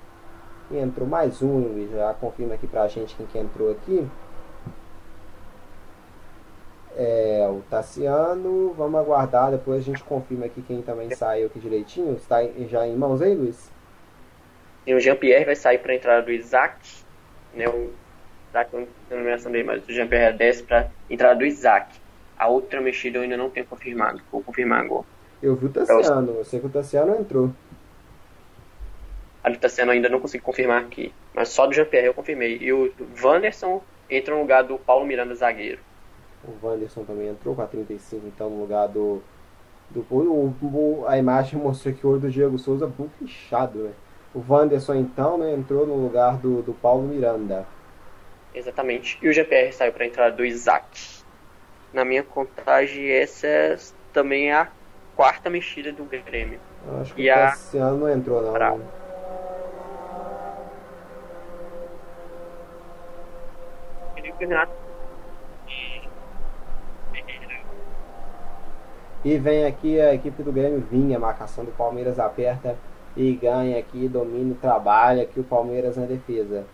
e entrou mais um, Luiz. Já confirma aqui pra gente quem que entrou aqui. É, o Tassiano, vamos aguardar, depois a gente confirma aqui quem também saiu aqui direitinho. Está já em mãos aí, Luiz? E o Jean-Pierre vai sair para a entrada do Isaac, né? O Não tem nomeação dele, mas o Jean-Pierre desce para entrada do Isaac. A outra mexida eu ainda não tenho confirmado, vou confirmar agora. Eu vi o Tassiano, eu sei que o Tassiano entrou. A do Tassiano ainda não consigo confirmar aqui, mas só do Jean-Pierre eu confirmei. E o Wanderson entra no lugar do Paulo Miranda, zagueiro. O Wanderson também entrou com a 35, então no lugar do. do o, o, a imagem mostrou que o olho do Diego Souza é muito inchado, né? O Wanderson, então, né, entrou no lugar do, do Paulo Miranda. Exatamente. E o GPR saiu para a entrada do Isaac. Na minha contagem, essa também é a quarta mexida do Grêmio. Acho que e o Cassiano a... não entrou, não. Pra... Né? E vem aqui a equipe do Grêmio vinha, marcação do Palmeiras aperta e ganha aqui, domina, trabalha aqui o Palmeiras na defesa.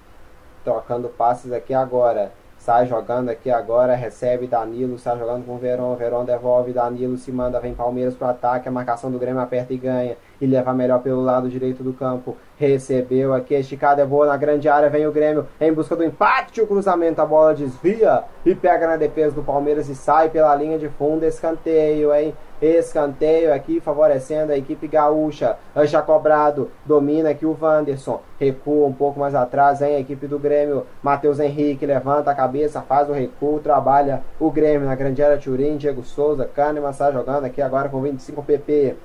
Trocando passes aqui agora. Sai jogando aqui agora, recebe Danilo, sai jogando com o Verón, Verón devolve, Danilo se manda, vem Palmeiras pro ataque, a marcação do Grêmio aperta e ganha, e leva melhor pelo lado direito do campo, recebeu aqui, esticada é boa na grande área, vem o Grêmio em busca do empate, o cruzamento, a bola desvia e pega na defesa do Palmeiras e sai pela linha de fundo, escanteio, hein? Escanteio aqui favorecendo a equipe gaúcha. Já cobrado. Domina aqui o Wanderson. Recua um pouco mais atrás, hein? A equipe do Grêmio. Matheus Henrique levanta a cabeça, faz o recuo, trabalha o Grêmio na grande área. Turim, Diego Souza, Kahneman está jogando aqui agora com 25 PP.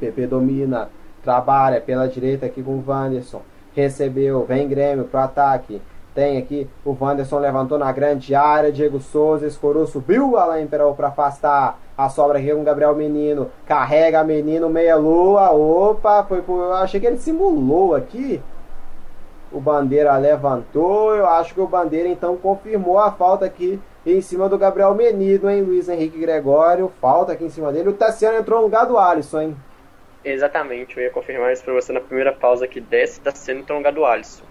PP domina, trabalha pela direita aqui com o Wanderson. Recebeu, vem Grêmio pro ataque. Tem aqui o Wanderson levantou na grande área. Diego Souza escorou, subiu Alain Imperou para afastar. A sobra aqui com o Gabriel Menino. Carrega Menino, meia lua. Opa, foi por... Achei que ele simulou aqui. O Bandeira levantou. Eu acho que o Bandeira então confirmou a falta aqui em cima do Gabriel Menino, hein? Luiz Henrique Gregório. Falta aqui em cima dele. O Tassiano entrou no lugar do Alisson, hein? Exatamente, eu ia confirmar isso pra você na primeira pausa que desce, tá sendo lugar do Alisson.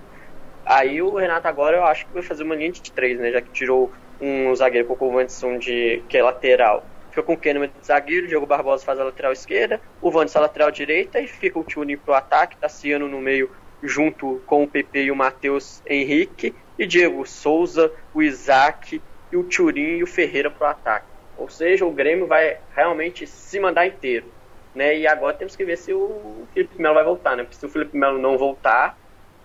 Aí o Renato agora eu acho que vai fazer uma linha de três, né? Já que tirou um zagueiro com o Wanderson de que é lateral. Fica com o Kahneman de zagueiro, Diogo Barbosa faz a lateral esquerda, o Wanderson a lateral direita e fica o Tune pro ataque, Tassiano no meio junto com o PP e o Matheus Henrique e Diego Souza, o Isaac e o Turim e o Ferreira pro ataque. Ou seja, o Grêmio vai realmente se mandar inteiro. Né? E agora temos que ver se o Felipe Melo vai voltar, né? Porque se o Felipe Melo não voltar,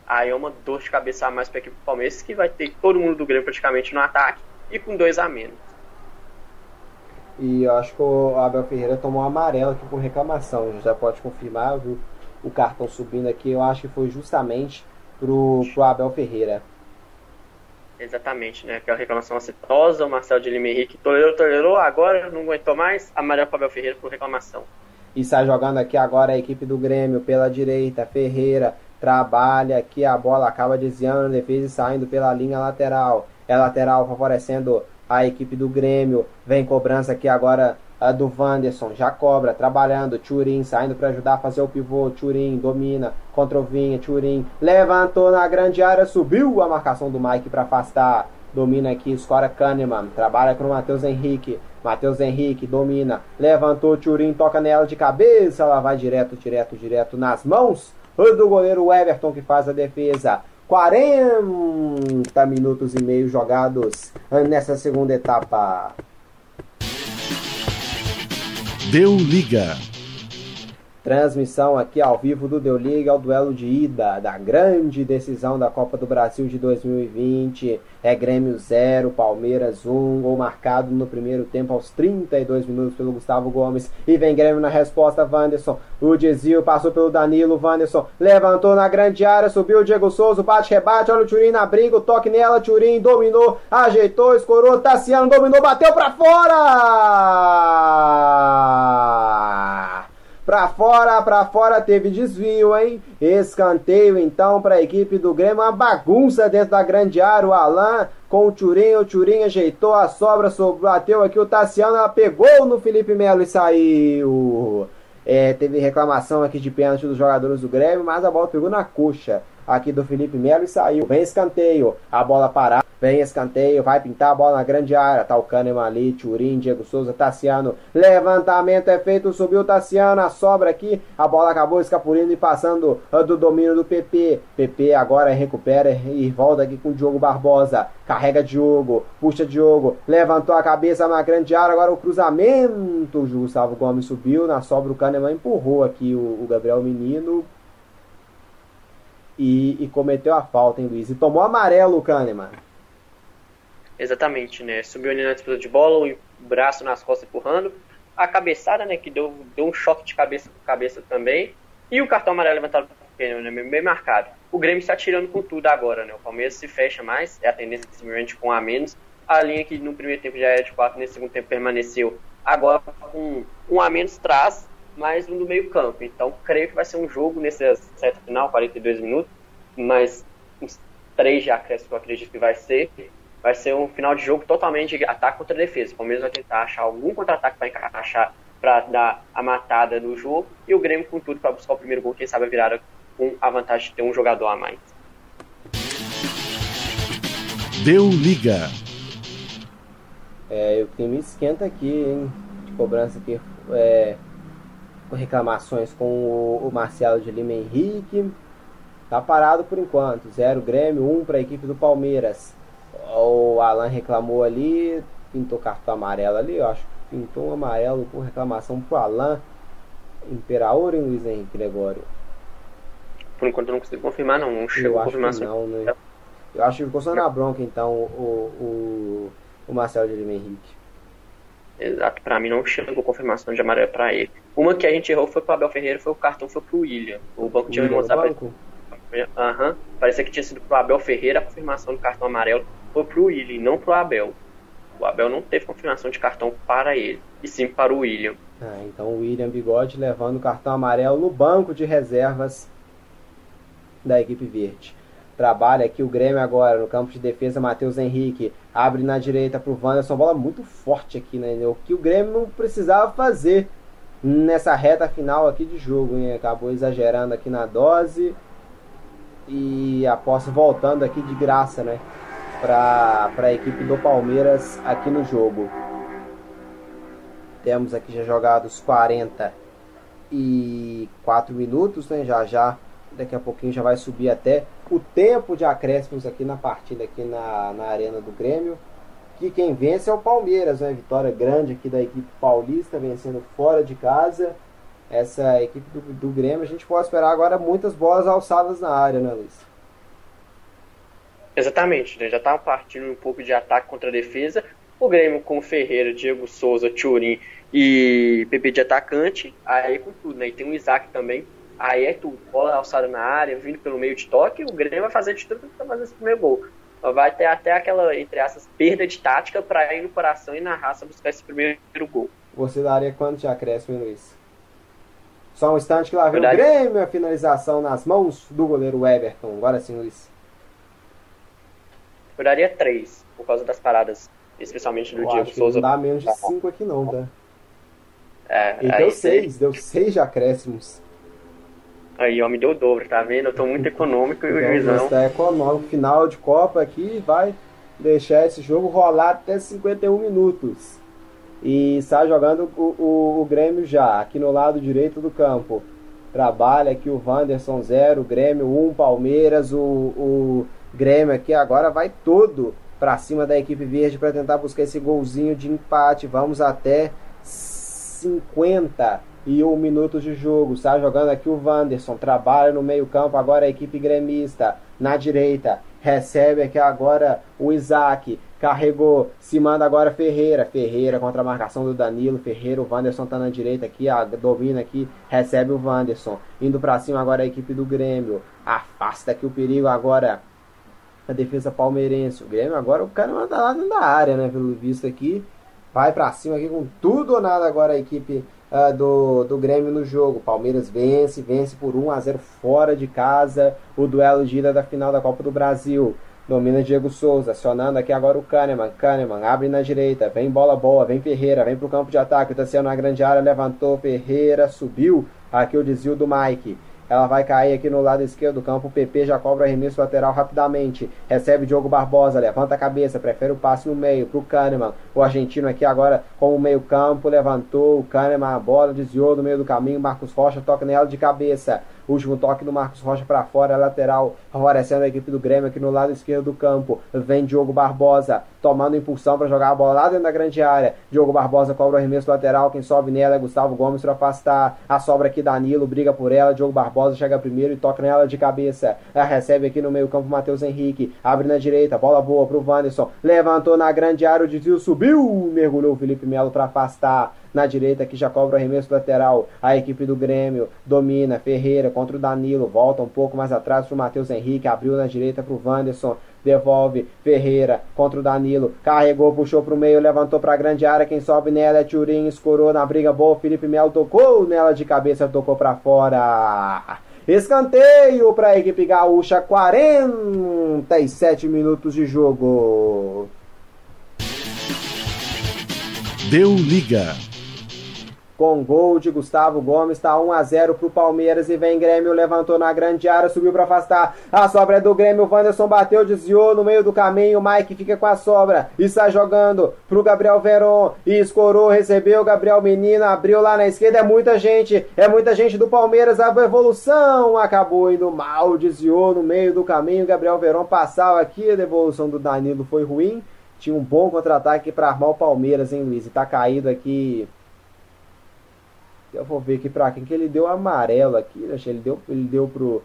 aí é uma dor de cabeça a mais para a equipe do Palmeiras, que vai ter todo mundo do Grêmio praticamente no ataque e com dois a menos. E eu acho que o Abel Ferreira tomou um amarelo aqui por reclamação. Já pode confirmar, viu? O cartão subindo aqui, eu acho que foi justamente pro, pro Abel Ferreira. Exatamente, né? Aquela reclamação acetosa, o Marcelo de Lima Henrique tolerou, tolerou, agora não aguentou mais, amarelo para Abel Ferreira por reclamação. E sai jogando aqui agora a equipe do Grêmio pela direita, Ferreira trabalha aqui, a bola acaba desviando a defesa e saindo pela linha lateral. É lateral favorecendo a equipe do Grêmio. Vem cobrança aqui agora a do Wanderson, já cobra, trabalhando, Turim saindo para ajudar a fazer o pivô, Turim domina, contra o Vinha, Turim levantou na grande área, subiu a marcação do Mike para afastar, domina aqui, escora Kahneman, trabalha com o Matheus Henrique, Matheus Henrique domina, levantou, Turim toca nela de cabeça, ela vai direto, direto, direto nas mãos do goleiro Everton que faz a defesa. 40 minutos e meio jogados nessa segunda etapa. Deu liga. Transmissão aqui ao vivo do Deu Liga, ao duelo de ida da grande decisão da Copa do Brasil de 2020. É Grêmio 0, Palmeiras 1, um, gol marcado no primeiro tempo aos 32 minutos pelo Gustavo Gomes. E vem Grêmio na resposta, Wanderson. O desvio passou pelo Danilo, Wanderson levantou na grande área, subiu o Diego Souza, bate, rebate, olha o Turim na briga, o toque nela, Turim dominou, ajeitou, escorou, Tassiano dominou, bateu pra fora! Pra fora! pra fora, teve desvio, hein? Escanteio então para a equipe do Grêmio, uma bagunça dentro da grande área. O Alain com o Turinho, o Turinho ajeitou a sobra, bateu aqui o Tassiano, ela pegou no Felipe Melo e saiu. É, teve reclamação aqui de pênalti dos jogadores do Grêmio, mas a bola pegou na coxa aqui do Felipe Melo e saiu. Vem escanteio, a bola parada. Vem escanteio, vai pintar a bola na grande área. Tá o Kahneman ali, Turim, Diego Souza, Tassiano. Levantamento é feito, subiu o Tassiano, a sobra aqui. A bola acabou escapulindo e passando uh, do domínio do PP. PP agora recupera e volta aqui com o Diogo Barbosa. Carrega Diogo, puxa Diogo, levantou a cabeça na grande área. Agora o cruzamento. O Gustavo Gomes subiu, na sobra o Kahneman empurrou aqui o, o Gabriel Menino. E, e, cometeu a falta, hein, Luiz? E tomou amarelo o Kahneman. Exatamente, né? Subiu ali na disputa de bola, o braço nas costas empurrando. A cabeçada, né? Que deu, deu um choque de cabeça com cabeça também. E o cartão amarelo levantado pelo né, bem marcado. O Grêmio está tirando com tudo agora, né? O Palmeiras se fecha mais, é a tendência simplesmente com a menos. A linha que no primeiro tempo já era de 4, nesse segundo tempo permaneceu. Agora com um a menos traz mais um do meio campo. Então creio que vai ser um jogo nessa certa final, 42 minutos, mas uns três já acrescem, eu acredito que vai ser vai ser um final de jogo totalmente de ataque contra defesa. O Palmeiras vai tentar achar algum contra-ataque para encaixar para dar a matada no jogo e o Grêmio com tudo para buscar o primeiro gol, quem sabe a virada com a vantagem de ter um jogador a mais. Deu liga. É, o time esquenta aqui, hein? De cobrança aqui. É, reclamações com o, o Marcelo de Lima Henrique. Tá parado por enquanto. Zero Grêmio, um para a equipe do Palmeiras. O Alan reclamou ali, pintou cartão amarelo ali, eu acho que pintou um amarelo por reclamação pro Alan. Imperaor em Luiz Henrique Gregório? Por enquanto eu não consigo confirmar, não. Não chegou a confirmação. Não, né? Eu acho que ficou só na bronca, então, o, o, o Marcelo de Lima Henrique. Exato, pra mim não chegou confirmação de amarelo pra ele. Uma que a gente errou foi pro Abel Ferreira, foi o cartão foi pro William. O banco tinha mostrado Aham. Uhum. Parecia que tinha sido pro Abel Ferreira a confirmação do cartão amarelo foi pro William, não pro Abel. O Abel não teve confirmação de cartão para ele, e sim para o William. Ah, então o William Bigode levando o cartão amarelo no banco de reservas da equipe verde. Trabalha aqui o Grêmio agora no campo de defesa, Matheus Henrique abre na direita para o Wanderson, bola muito forte aqui, né? O que o Grêmio não precisava fazer nessa reta final aqui de jogo, hein? Acabou exagerando aqui na dose e a posse voltando aqui de graça, né? para a equipe do Palmeiras aqui no jogo. Temos aqui já jogados 44 minutos, né? Já já daqui a pouquinho já vai subir até o tempo de acréscimos aqui na partida aqui na, na arena do Grêmio. Que quem vence é o Palmeiras, né? Vitória grande aqui da equipe paulista vencendo fora de casa. Essa equipe do, do Grêmio, a gente pode esperar agora muitas bolas alçadas na área, né, Luiz? Exatamente, né? já estava partindo um pouco de ataque contra a defesa. O Grêmio com Ferreira, Diego Souza, Turim e Pepe de atacante, aí com tudo, né? E tem o Isaac também, aí é tudo. Bola alçada na área, vindo pelo meio de toque, o Grêmio vai fazer de tudo para fazer esse primeiro gol. Vai ter até aquela, entre essas, perda de tática para ir no coração e na raça buscar esse primeiro gol. Você daria quanto de acréscimo, Luiz? Só um instante que lá vem o Grêmio, a finalização nas mãos do goleiro Everton. Agora sim, Luiz. Eu daria 3, por causa das paradas, especialmente do eu Diego Souza. Não dá menos de 5 aqui não, tá? É, Ele deu 6, deu 6 de acréscimos. Aí, ó, me deu o dobro, tá vendo? Eu tô muito econômico e o juizão. Está econômico, final de Copa aqui vai deixar esse jogo rolar até 51 minutos. E está jogando o, o, o Grêmio já, aqui no lado direito do campo. Trabalha aqui o Wanderson 0, Grêmio 1, um, Palmeiras, o, o Grêmio aqui agora vai todo para cima da equipe verde para tentar buscar esse golzinho de empate. Vamos até 51 minutos de jogo. Está jogando aqui o Wanderson. Trabalha no meio-campo agora a equipe gremista. Na direita, recebe aqui agora o Isaac. Carregou, se manda agora Ferreira. Ferreira contra a marcação do Danilo. Ferreira, o Wanderson tá na direita aqui, a, domina aqui, recebe o Wanderson. Indo para cima agora a equipe do Grêmio. Afasta aqui o perigo agora a defesa palmeirense. O Grêmio agora o cara manda lá dentro da área, né? Pelo visto aqui. Vai para cima aqui com tudo ou nada agora a equipe uh, do, do Grêmio no jogo. Palmeiras vence, vence por 1 a 0 fora de casa o duelo ida da final da Copa do Brasil. Domina Diego Souza, acionando aqui agora o Kahneman. Kahneman abre na direita, vem bola boa, vem Ferreira, vem pro campo de ataque. O Tassiano na grande área, levantou, Ferreira subiu. Aqui o desvio do Mike. Ela vai cair aqui no lado esquerdo do campo. O PP já cobra arremesso lateral rapidamente. Recebe Diogo Barbosa, levanta a cabeça, prefere o passe no meio para o Kahneman. O argentino aqui agora com o meio-campo, levantou o Kahneman, a bola desviou no meio do caminho. Marcos Rocha toca nela de cabeça. Último toque do Marcos Rocha para fora, lateral, favorecendo a equipe do Grêmio aqui no lado esquerdo do campo. Vem Diogo Barbosa, tomando impulsão para jogar a bola lá dentro da grande área. Diogo Barbosa cobra o arremesso lateral, quem sobe nela é Gustavo Gomes para afastar. A sobra aqui Danilo, briga por ela. Diogo Barbosa chega primeiro e toca nela de cabeça. Ela recebe aqui no meio-campo Matheus Henrique, abre na direita, bola boa pro Wanderson. Levantou na grande área, o desvio subiu, mergulhou o Felipe Melo para afastar na direita que já cobra o arremesso lateral. A equipe do Grêmio domina. Ferreira contra o Danilo. Volta um pouco mais atrás para o Matheus Henrique. Abriu na direita para o Wanderson. Devolve Ferreira contra o Danilo. Carregou, puxou para o meio, levantou para a grande área. Quem sobe nela é Turim. Escorou na briga boa. Felipe Melo tocou nela de cabeça, tocou para fora. Escanteio para a equipe gaúcha. 47 minutos de jogo. Deu liga com gol de Gustavo Gomes, está 1 a 0 pro Palmeiras e vem Grêmio, levantou na grande área, subiu para afastar. A sobra é do Grêmio, o Wanderson bateu, desviou no meio do caminho, o Mike fica com a sobra e está jogando pro Gabriel Veron e escorou, recebeu Gabriel Menino, abriu lá na esquerda, é muita gente, é muita gente do Palmeiras, a evolução acabou indo mal, desviou no meio do caminho, Gabriel Veron passava aqui, a devolução do Danilo foi ruim. Tinha um bom contra-ataque para armar o Palmeiras, hein, Luiz? E tá caído aqui eu vou ver aqui pra quem que ele deu amarelo aqui. Né? Ele deu, ele deu pro.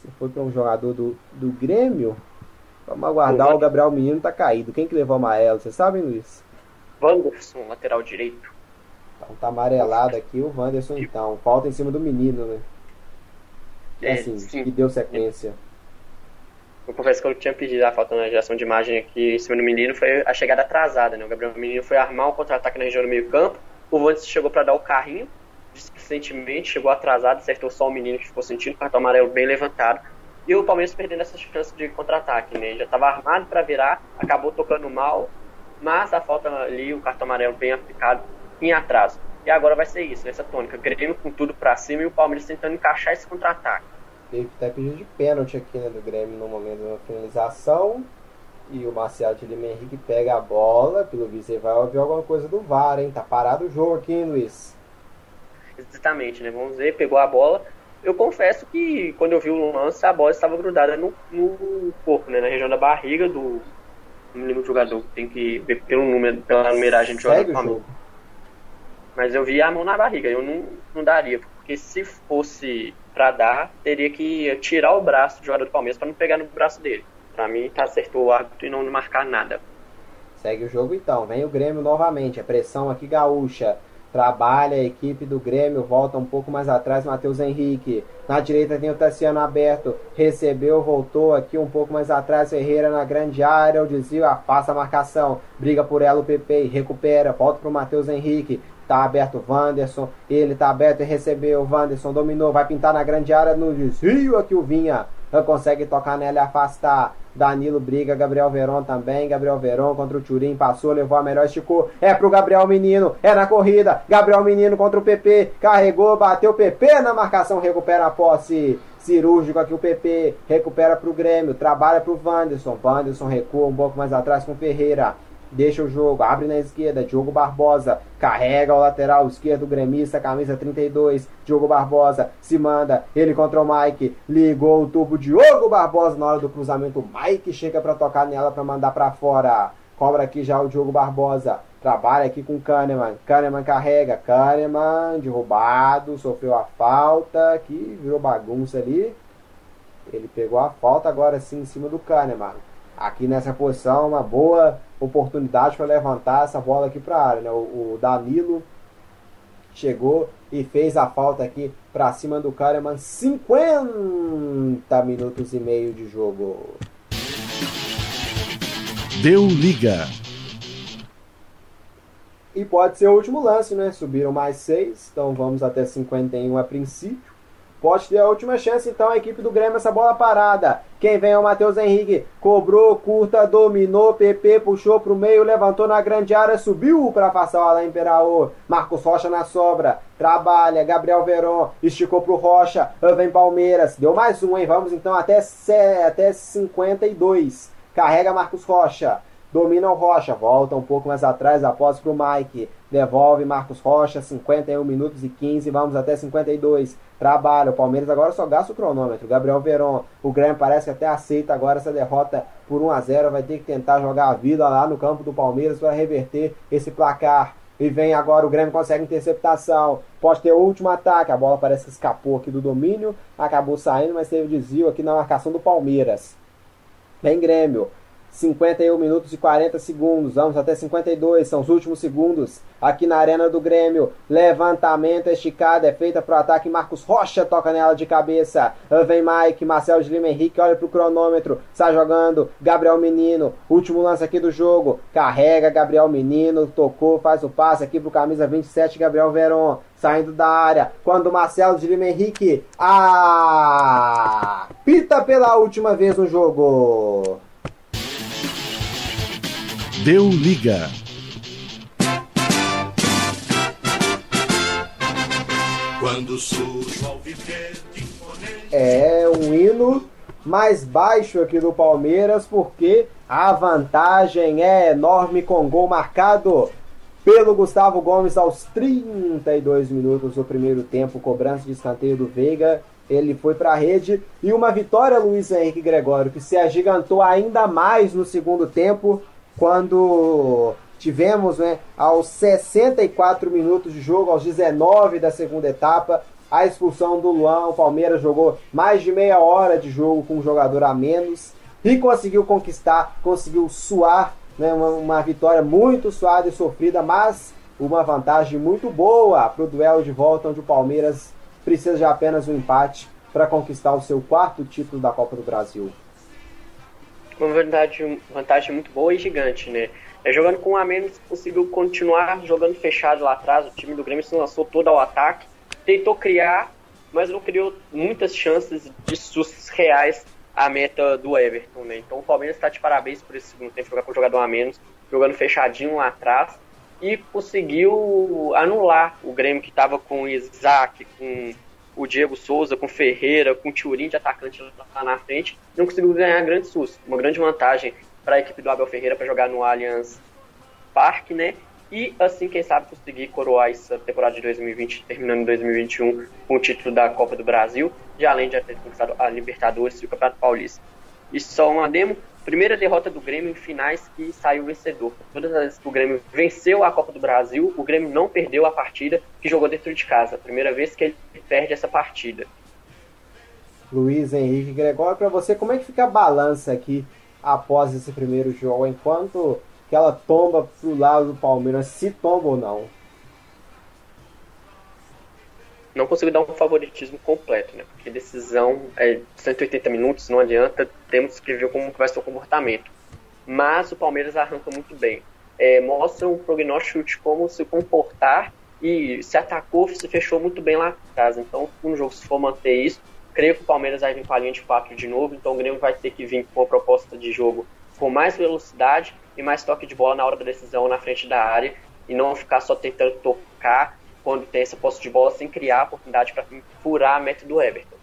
Se foi para um jogador do, do Grêmio. Vamos aguardar, o Gabriel Menino tá caído. Quem que levou amarelo? Vocês sabem, Luiz? Wanderson, lateral direito. Então tá amarelado aqui o Wanderson então. Falta em cima do menino, né? É, assim, sim. que deu sequência. Eu confesso que eu tinha pedido a falta na geração de imagem aqui em cima do menino, foi a chegada atrasada, né? O Gabriel Menino foi armar o contra-ataque na região do meio campo, o Wanderson chegou para dar o carrinho, displicentemente, chegou atrasado, acertou só o menino que ficou sentindo, cartão amarelo bem levantado. E o Palmeiras perdendo essa chance de contra-ataque, né? Já estava armado para virar, acabou tocando mal, mas a falta ali, o cartão amarelo bem aplicado em atraso. E agora vai ser isso, essa tônica. Grêmio com tudo para cima e o Palmeiras tentando encaixar esse contra-ataque. Teve até pedido de pênalti aqui né, do Grêmio no momento da finalização. E o Marcial de Lima Henrique pega a bola. Pelo visto, ele vai ouvir alguma coisa do VAR, hein? Tá parado o jogo aqui, hein, Luiz? Exatamente, né? Vamos ver, pegou a bola. Eu confesso que quando eu vi o lance, a bola estava grudada no, no corpo, né? Na região da barriga do. Não lembro do jogador, tem que ver pelo número, pela numeragem de jogador do Mas eu vi a mão na barriga, eu não, não daria, porque se fosse para dar, teria que tirar o braço do jogador do Palmeiras para não pegar no braço dele. Para mim, tá acertou o árbitro e não marcar nada. Segue o jogo então, vem o Grêmio novamente, a pressão aqui gaúcha trabalha a equipe do Grêmio, volta um pouco mais atrás, Matheus Henrique. Na direita tem o Tassiano aberto, recebeu, voltou aqui um pouco mais atrás, Ferreira na grande área, o desvio, afasta a marcação, briga por ela o PP, recupera, volta para o Matheus Henrique. Tá aberto o Wanderson, ele tá aberto e recebeu, o Wanderson dominou, vai pintar na grande área. No desvio aqui o Vinha, consegue tocar nela e afastar. Danilo briga, Gabriel Veron também. Gabriel Veron contra o Turim, passou, levou a melhor, esticou. É pro Gabriel Menino, é na corrida. Gabriel Menino contra o PP, carregou, bateu o PP na marcação, recupera a posse. Cirúrgico aqui o PP, recupera pro Grêmio, trabalha pro Wanderson. Wanderson recua um pouco mais atrás com Ferreira deixa o jogo, abre na esquerda, Diogo Barbosa, carrega o lateral esquerdo gremista, camisa 32, Diogo Barbosa se manda, ele contra o Mike, ligou o tubo, Diogo Barbosa na hora do cruzamento, Mike chega para tocar nela para mandar para fora, cobra aqui já o Diogo Barbosa, trabalha aqui com Kahneman, Kahneman carrega, Kahneman derrubado, sofreu a falta, que virou bagunça ali, ele pegou a falta agora sim em cima do Kahneman, aqui nessa posição, uma boa oportunidade para levantar essa bola aqui para a área. Né? O, o, Danilo chegou e fez a falta aqui para cima do Kahneman. 50 minutos e meio de jogo. Deu liga. E pode ser o último lance, né? Subiram mais seis, então vamos até 51 a princípio. Pode ter a última chance, então, a equipe do Grêmio, essa bola parada. Quem vem é o Matheus Henrique. Cobrou, curta, dominou, PP puxou pro meio, levantou na grande área, subiu para passar o Alain Peraô. Marcos Rocha na sobra. Trabalha, Gabriel Veron, esticou pro Rocha. Vem Palmeiras. Deu mais um, hein? Vamos então até, até 52. Carrega Marcos Rocha. Domina o Rocha, volta um pouco mais atrás, após pro Mike. Devolve Marcos Rocha, 51 minutos e 15, vamos até 52. Trabalha, o Palmeiras agora só gasta o cronômetro. Gabriel Veron, o Grêmio parece que até aceita agora essa derrota por 1 a 0 vai ter que tentar jogar a vida lá no campo do Palmeiras para reverter esse placar. E vem agora, o Grêmio consegue interceptação. Pode ter o último ataque. A bola parece que escapou aqui do domínio. Acabou saindo, mas teve desvio aqui na marcação do Palmeiras. Vem Grêmio. 51 minutos e 40 segundos, vamos até 52, são os últimos segundos aqui na Arena do Grêmio. Levantamento esticado, é feita para o ataque. Marcos Rocha toca nela de cabeça. Vem Mike, Marcelo de Lima Henrique, olha para o cronômetro, está jogando. Gabriel Menino, último lance aqui do jogo. Carrega Gabriel Menino, tocou, faz o passe aqui para o camisa 27, Gabriel Veron. Saindo da área, quando Marcelo de Lima Henrique ah, pita pela última vez no jogo. Deu liga. Quando surge ao viver. É um hino mais baixo aqui do Palmeiras, porque a vantagem é enorme com gol marcado pelo Gustavo Gomes aos 32 minutos do primeiro tempo, cobrança de escanteio do Veiga. Ele foi para a rede e uma vitória, Luiz Henrique Gregório, que se agigantou ainda mais no segundo tempo, quando tivemos né, aos 64 minutos de jogo, aos 19 da segunda etapa, a expulsão do Luan. O Palmeiras jogou mais de meia hora de jogo com um jogador a menos e conseguiu conquistar, conseguiu suar né, uma, uma vitória muito suada e sofrida, mas uma vantagem muito boa para o duelo de volta, onde o Palmeiras precisa de apenas um empate para conquistar o seu quarto título da Copa do Brasil uma vantagem, vantagem muito boa e gigante, né? É, jogando com um a menos, conseguiu continuar jogando fechado lá atrás. O time do Grêmio se lançou todo ao ataque, tentou criar, mas não criou muitas chances de sustos reais à meta do Everton, né? Então o Palmeiras está de parabéns por esse segundo tempo, jogar com o jogador a menos, jogando fechadinho lá atrás e conseguiu anular o Grêmio que estava com o Isaac, com o Diego Souza, com Ferreira, com Turim de atacante lá na frente, não conseguiu ganhar grande susto. Uma grande vantagem para a equipe do Abel Ferreira para jogar no Allianz Parque, né? E assim, quem sabe, conseguir coroar essa temporada de 2020, terminando em 2021 com o título da Copa do Brasil, e além de ter conquistado a Libertadores e o Campeonato Paulista. E só uma demo, primeira derrota do Grêmio em finais que saiu vencedor. Todas as vezes que o Grêmio venceu a Copa do Brasil, o Grêmio não perdeu a partida que jogou dentro de casa. Primeira vez que ele perde essa partida. Luiz Henrique Gregório, para você, como é que fica a balança aqui após esse primeiro jogo? Enquanto que ela tomba pro lado do Palmeiras, se tomba ou não? Não consigo dar um favoritismo completo, né? Porque decisão é 180 minutos, não adianta, temos que ver como vai ser o comportamento. Mas o Palmeiras arranca muito bem. É, mostra um prognóstico de como se comportar e se atacou, se fechou muito bem lá atrás. Então, no jogo, se for manter isso, creio que o Palmeiras vai vir com a linha de 4 de novo, então o Grêmio vai ter que vir com uma proposta de jogo com mais velocidade e mais toque de bola na hora da decisão na frente da área e não ficar só tentando tocar quando tem essa posse de bola sem criar a oportunidade para furar a meta do Everton.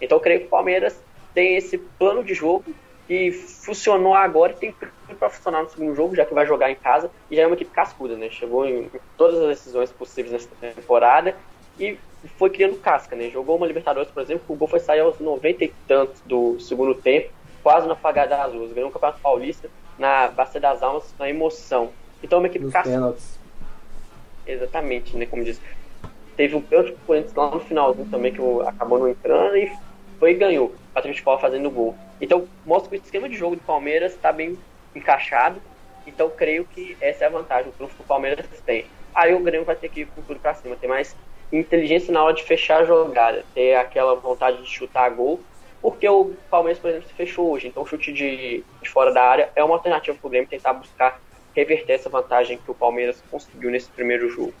Então eu creio que o Palmeiras tem esse plano de jogo que funcionou agora e tem tudo para funcionar no segundo jogo, já que vai jogar em casa e já é uma equipe cascuda, né? Chegou em todas as decisões possíveis nessa temporada e foi criando casca, né? Jogou uma Libertadores, por exemplo, o gol foi sair aos 90 e tantos do segundo tempo, quase na apagada das luzes. Ganhou o Campeonato Paulista na Bacia das Almas, na emoção. Então é uma equipe cascuda. Exatamente, né? Como diz. Teve um pênalti pro Corinthians lá no finalzinho também, que acabou não entrando e foi e ganhou. Patrick Paul fazendo gol. Então, mostra que o esquema de jogo do Palmeiras está bem encaixado. Então, creio que essa é a vantagem, o que o Palmeiras tem. Aí o Grêmio vai ter que ir com tudo pra cima, ter mais inteligência na hora de fechar a jogada, ter aquela vontade de chutar gol, porque o Palmeiras, por exemplo, se fechou hoje. Então, o chute de, de fora da área é uma alternativa pro Grêmio tentar buscar reverter essa vantagem que o Palmeiras conseguiu nesse primeiro jogo.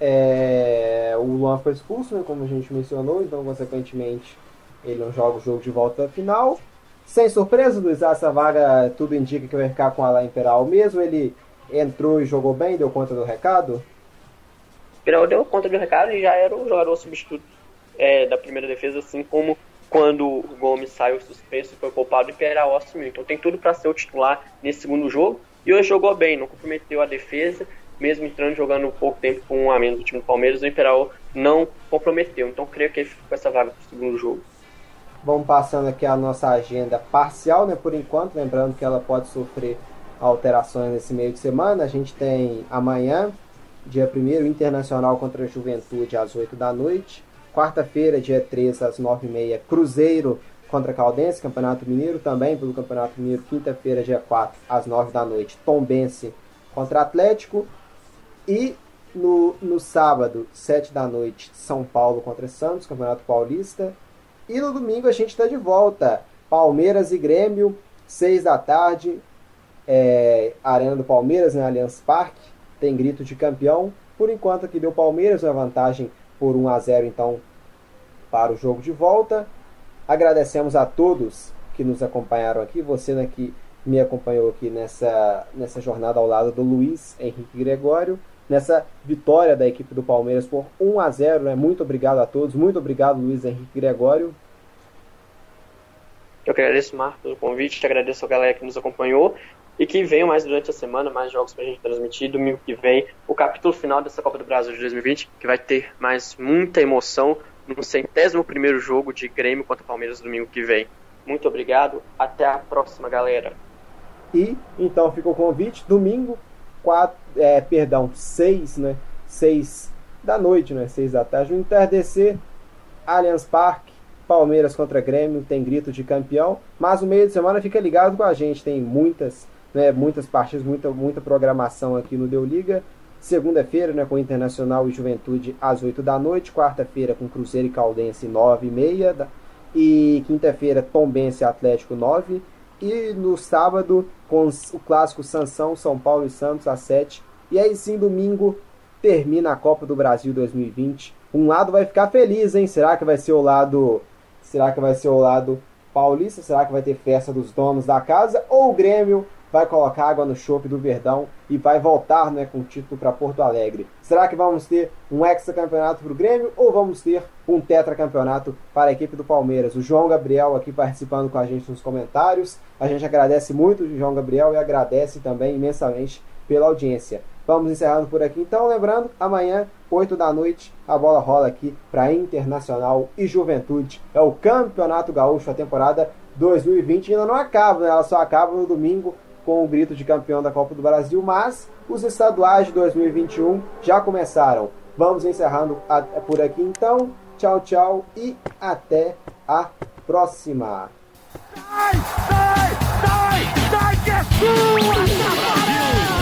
É, o Luan foi expulso, né, como a gente mencionou, então, consequentemente, ele não joga o jogo de volta final. Sem surpresa, Luiz, essa vaga tudo indica que vai ficar com Alain Peral mesmo. Ele entrou e jogou bem, deu conta do recado? Peral deu conta do recado e já era o jogador substituto é, da primeira defesa, assim como quando o Gomes saiu suspenso e foi poupado, o Peral assumiu. Então tem tudo para ser o titular nesse segundo jogo. E hoje jogou bem, não comprometeu a defesa, mesmo entrando jogando um pouco tempo com um a menos do time do Palmeiras, o Imperial não comprometeu. Então creio que ele ficou com essa vaga para o segundo jogo. Vamos passando aqui a nossa agenda parcial, né, por enquanto, lembrando que ela pode sofrer alterações nesse meio de semana. A gente tem amanhã, dia 1 Internacional contra a Juventude às 8 da noite. Quarta-feira, dia 3 às 9h30, Cruzeiro contra Caldense, Campeonato Mineiro também pelo Campeonato Mineiro. Quinta-feira, dia 4 às 9 da noite, Tombense contra Atlético. E no, no sábado, 7 da noite, São Paulo contra Santos, Campeonato Paulista. E no domingo a gente está de volta. Palmeiras e Grêmio, 6 da tarde. É, Arena do Palmeiras, né, Allianz Parque. Tem grito de campeão. Por enquanto aqui deu Palmeiras, uma vantagem por 1 a 0 então para o jogo de volta. Agradecemos a todos que nos acompanharam aqui. Você né, que me acompanhou aqui nessa, nessa jornada ao lado do Luiz Henrique Gregório. Nessa vitória da equipe do Palmeiras por 1 a 0 né? Muito obrigado a todos. Muito obrigado, Luiz Henrique Gregório. Eu agradeço, Marcos, pelo convite, agradeço a galera que nos acompanhou e que venham mais durante a semana, mais jogos para a gente transmitir. Domingo que vem, o capítulo final dessa Copa do Brasil de 2020, que vai ter mais muita emoção no centésimo primeiro jogo de Grêmio contra o Palmeiras domingo que vem. Muito obrigado, até a próxima, galera. E então fica o convite, domingo, é, perdão, 6, né? 6 da noite, né? 6 da tarde, no Interdecer, Allianz Parque, Palmeiras contra Grêmio, tem grito de campeão, mas o meio de semana fica ligado com a gente, tem muitas, né, muitas partidas, muita, muita programação aqui no Deu Liga. Segunda-feira, né, com Internacional e Juventude às 8 da noite, quarta-feira com Cruzeiro e Caldense 9 e meia, e quinta-feira Tombense Atlético 9 e no sábado com o clássico Sansão, São Paulo e Santos às 7. E aí sim, domingo termina a Copa do Brasil 2020. Um lado vai ficar feliz, hein? Será que vai ser o lado Será que vai ser o lado paulista? Será que vai ter festa dos donos da casa? Ou o Grêmio vai colocar água no chope do Verdão e vai voltar né, com o título para Porto Alegre? Será que vamos ter um hexacampeonato para o Grêmio ou vamos ter um tetracampeonato para a equipe do Palmeiras? O João Gabriel aqui participando com a gente nos comentários. A gente agradece muito o João Gabriel e agradece também imensamente pela audiência. Vamos encerrando por aqui então. Lembrando, amanhã, 8 da noite, a bola rola aqui para Internacional e Juventude. É o Campeonato Gaúcho, a temporada 2020 ainda não acaba, né? ela só acaba no domingo com o grito de campeão da Copa do Brasil, mas os estaduais de 2021 já começaram. Vamos encerrando por aqui então. Tchau, tchau e até a próxima. Sai, sai, sai, sai que é sua!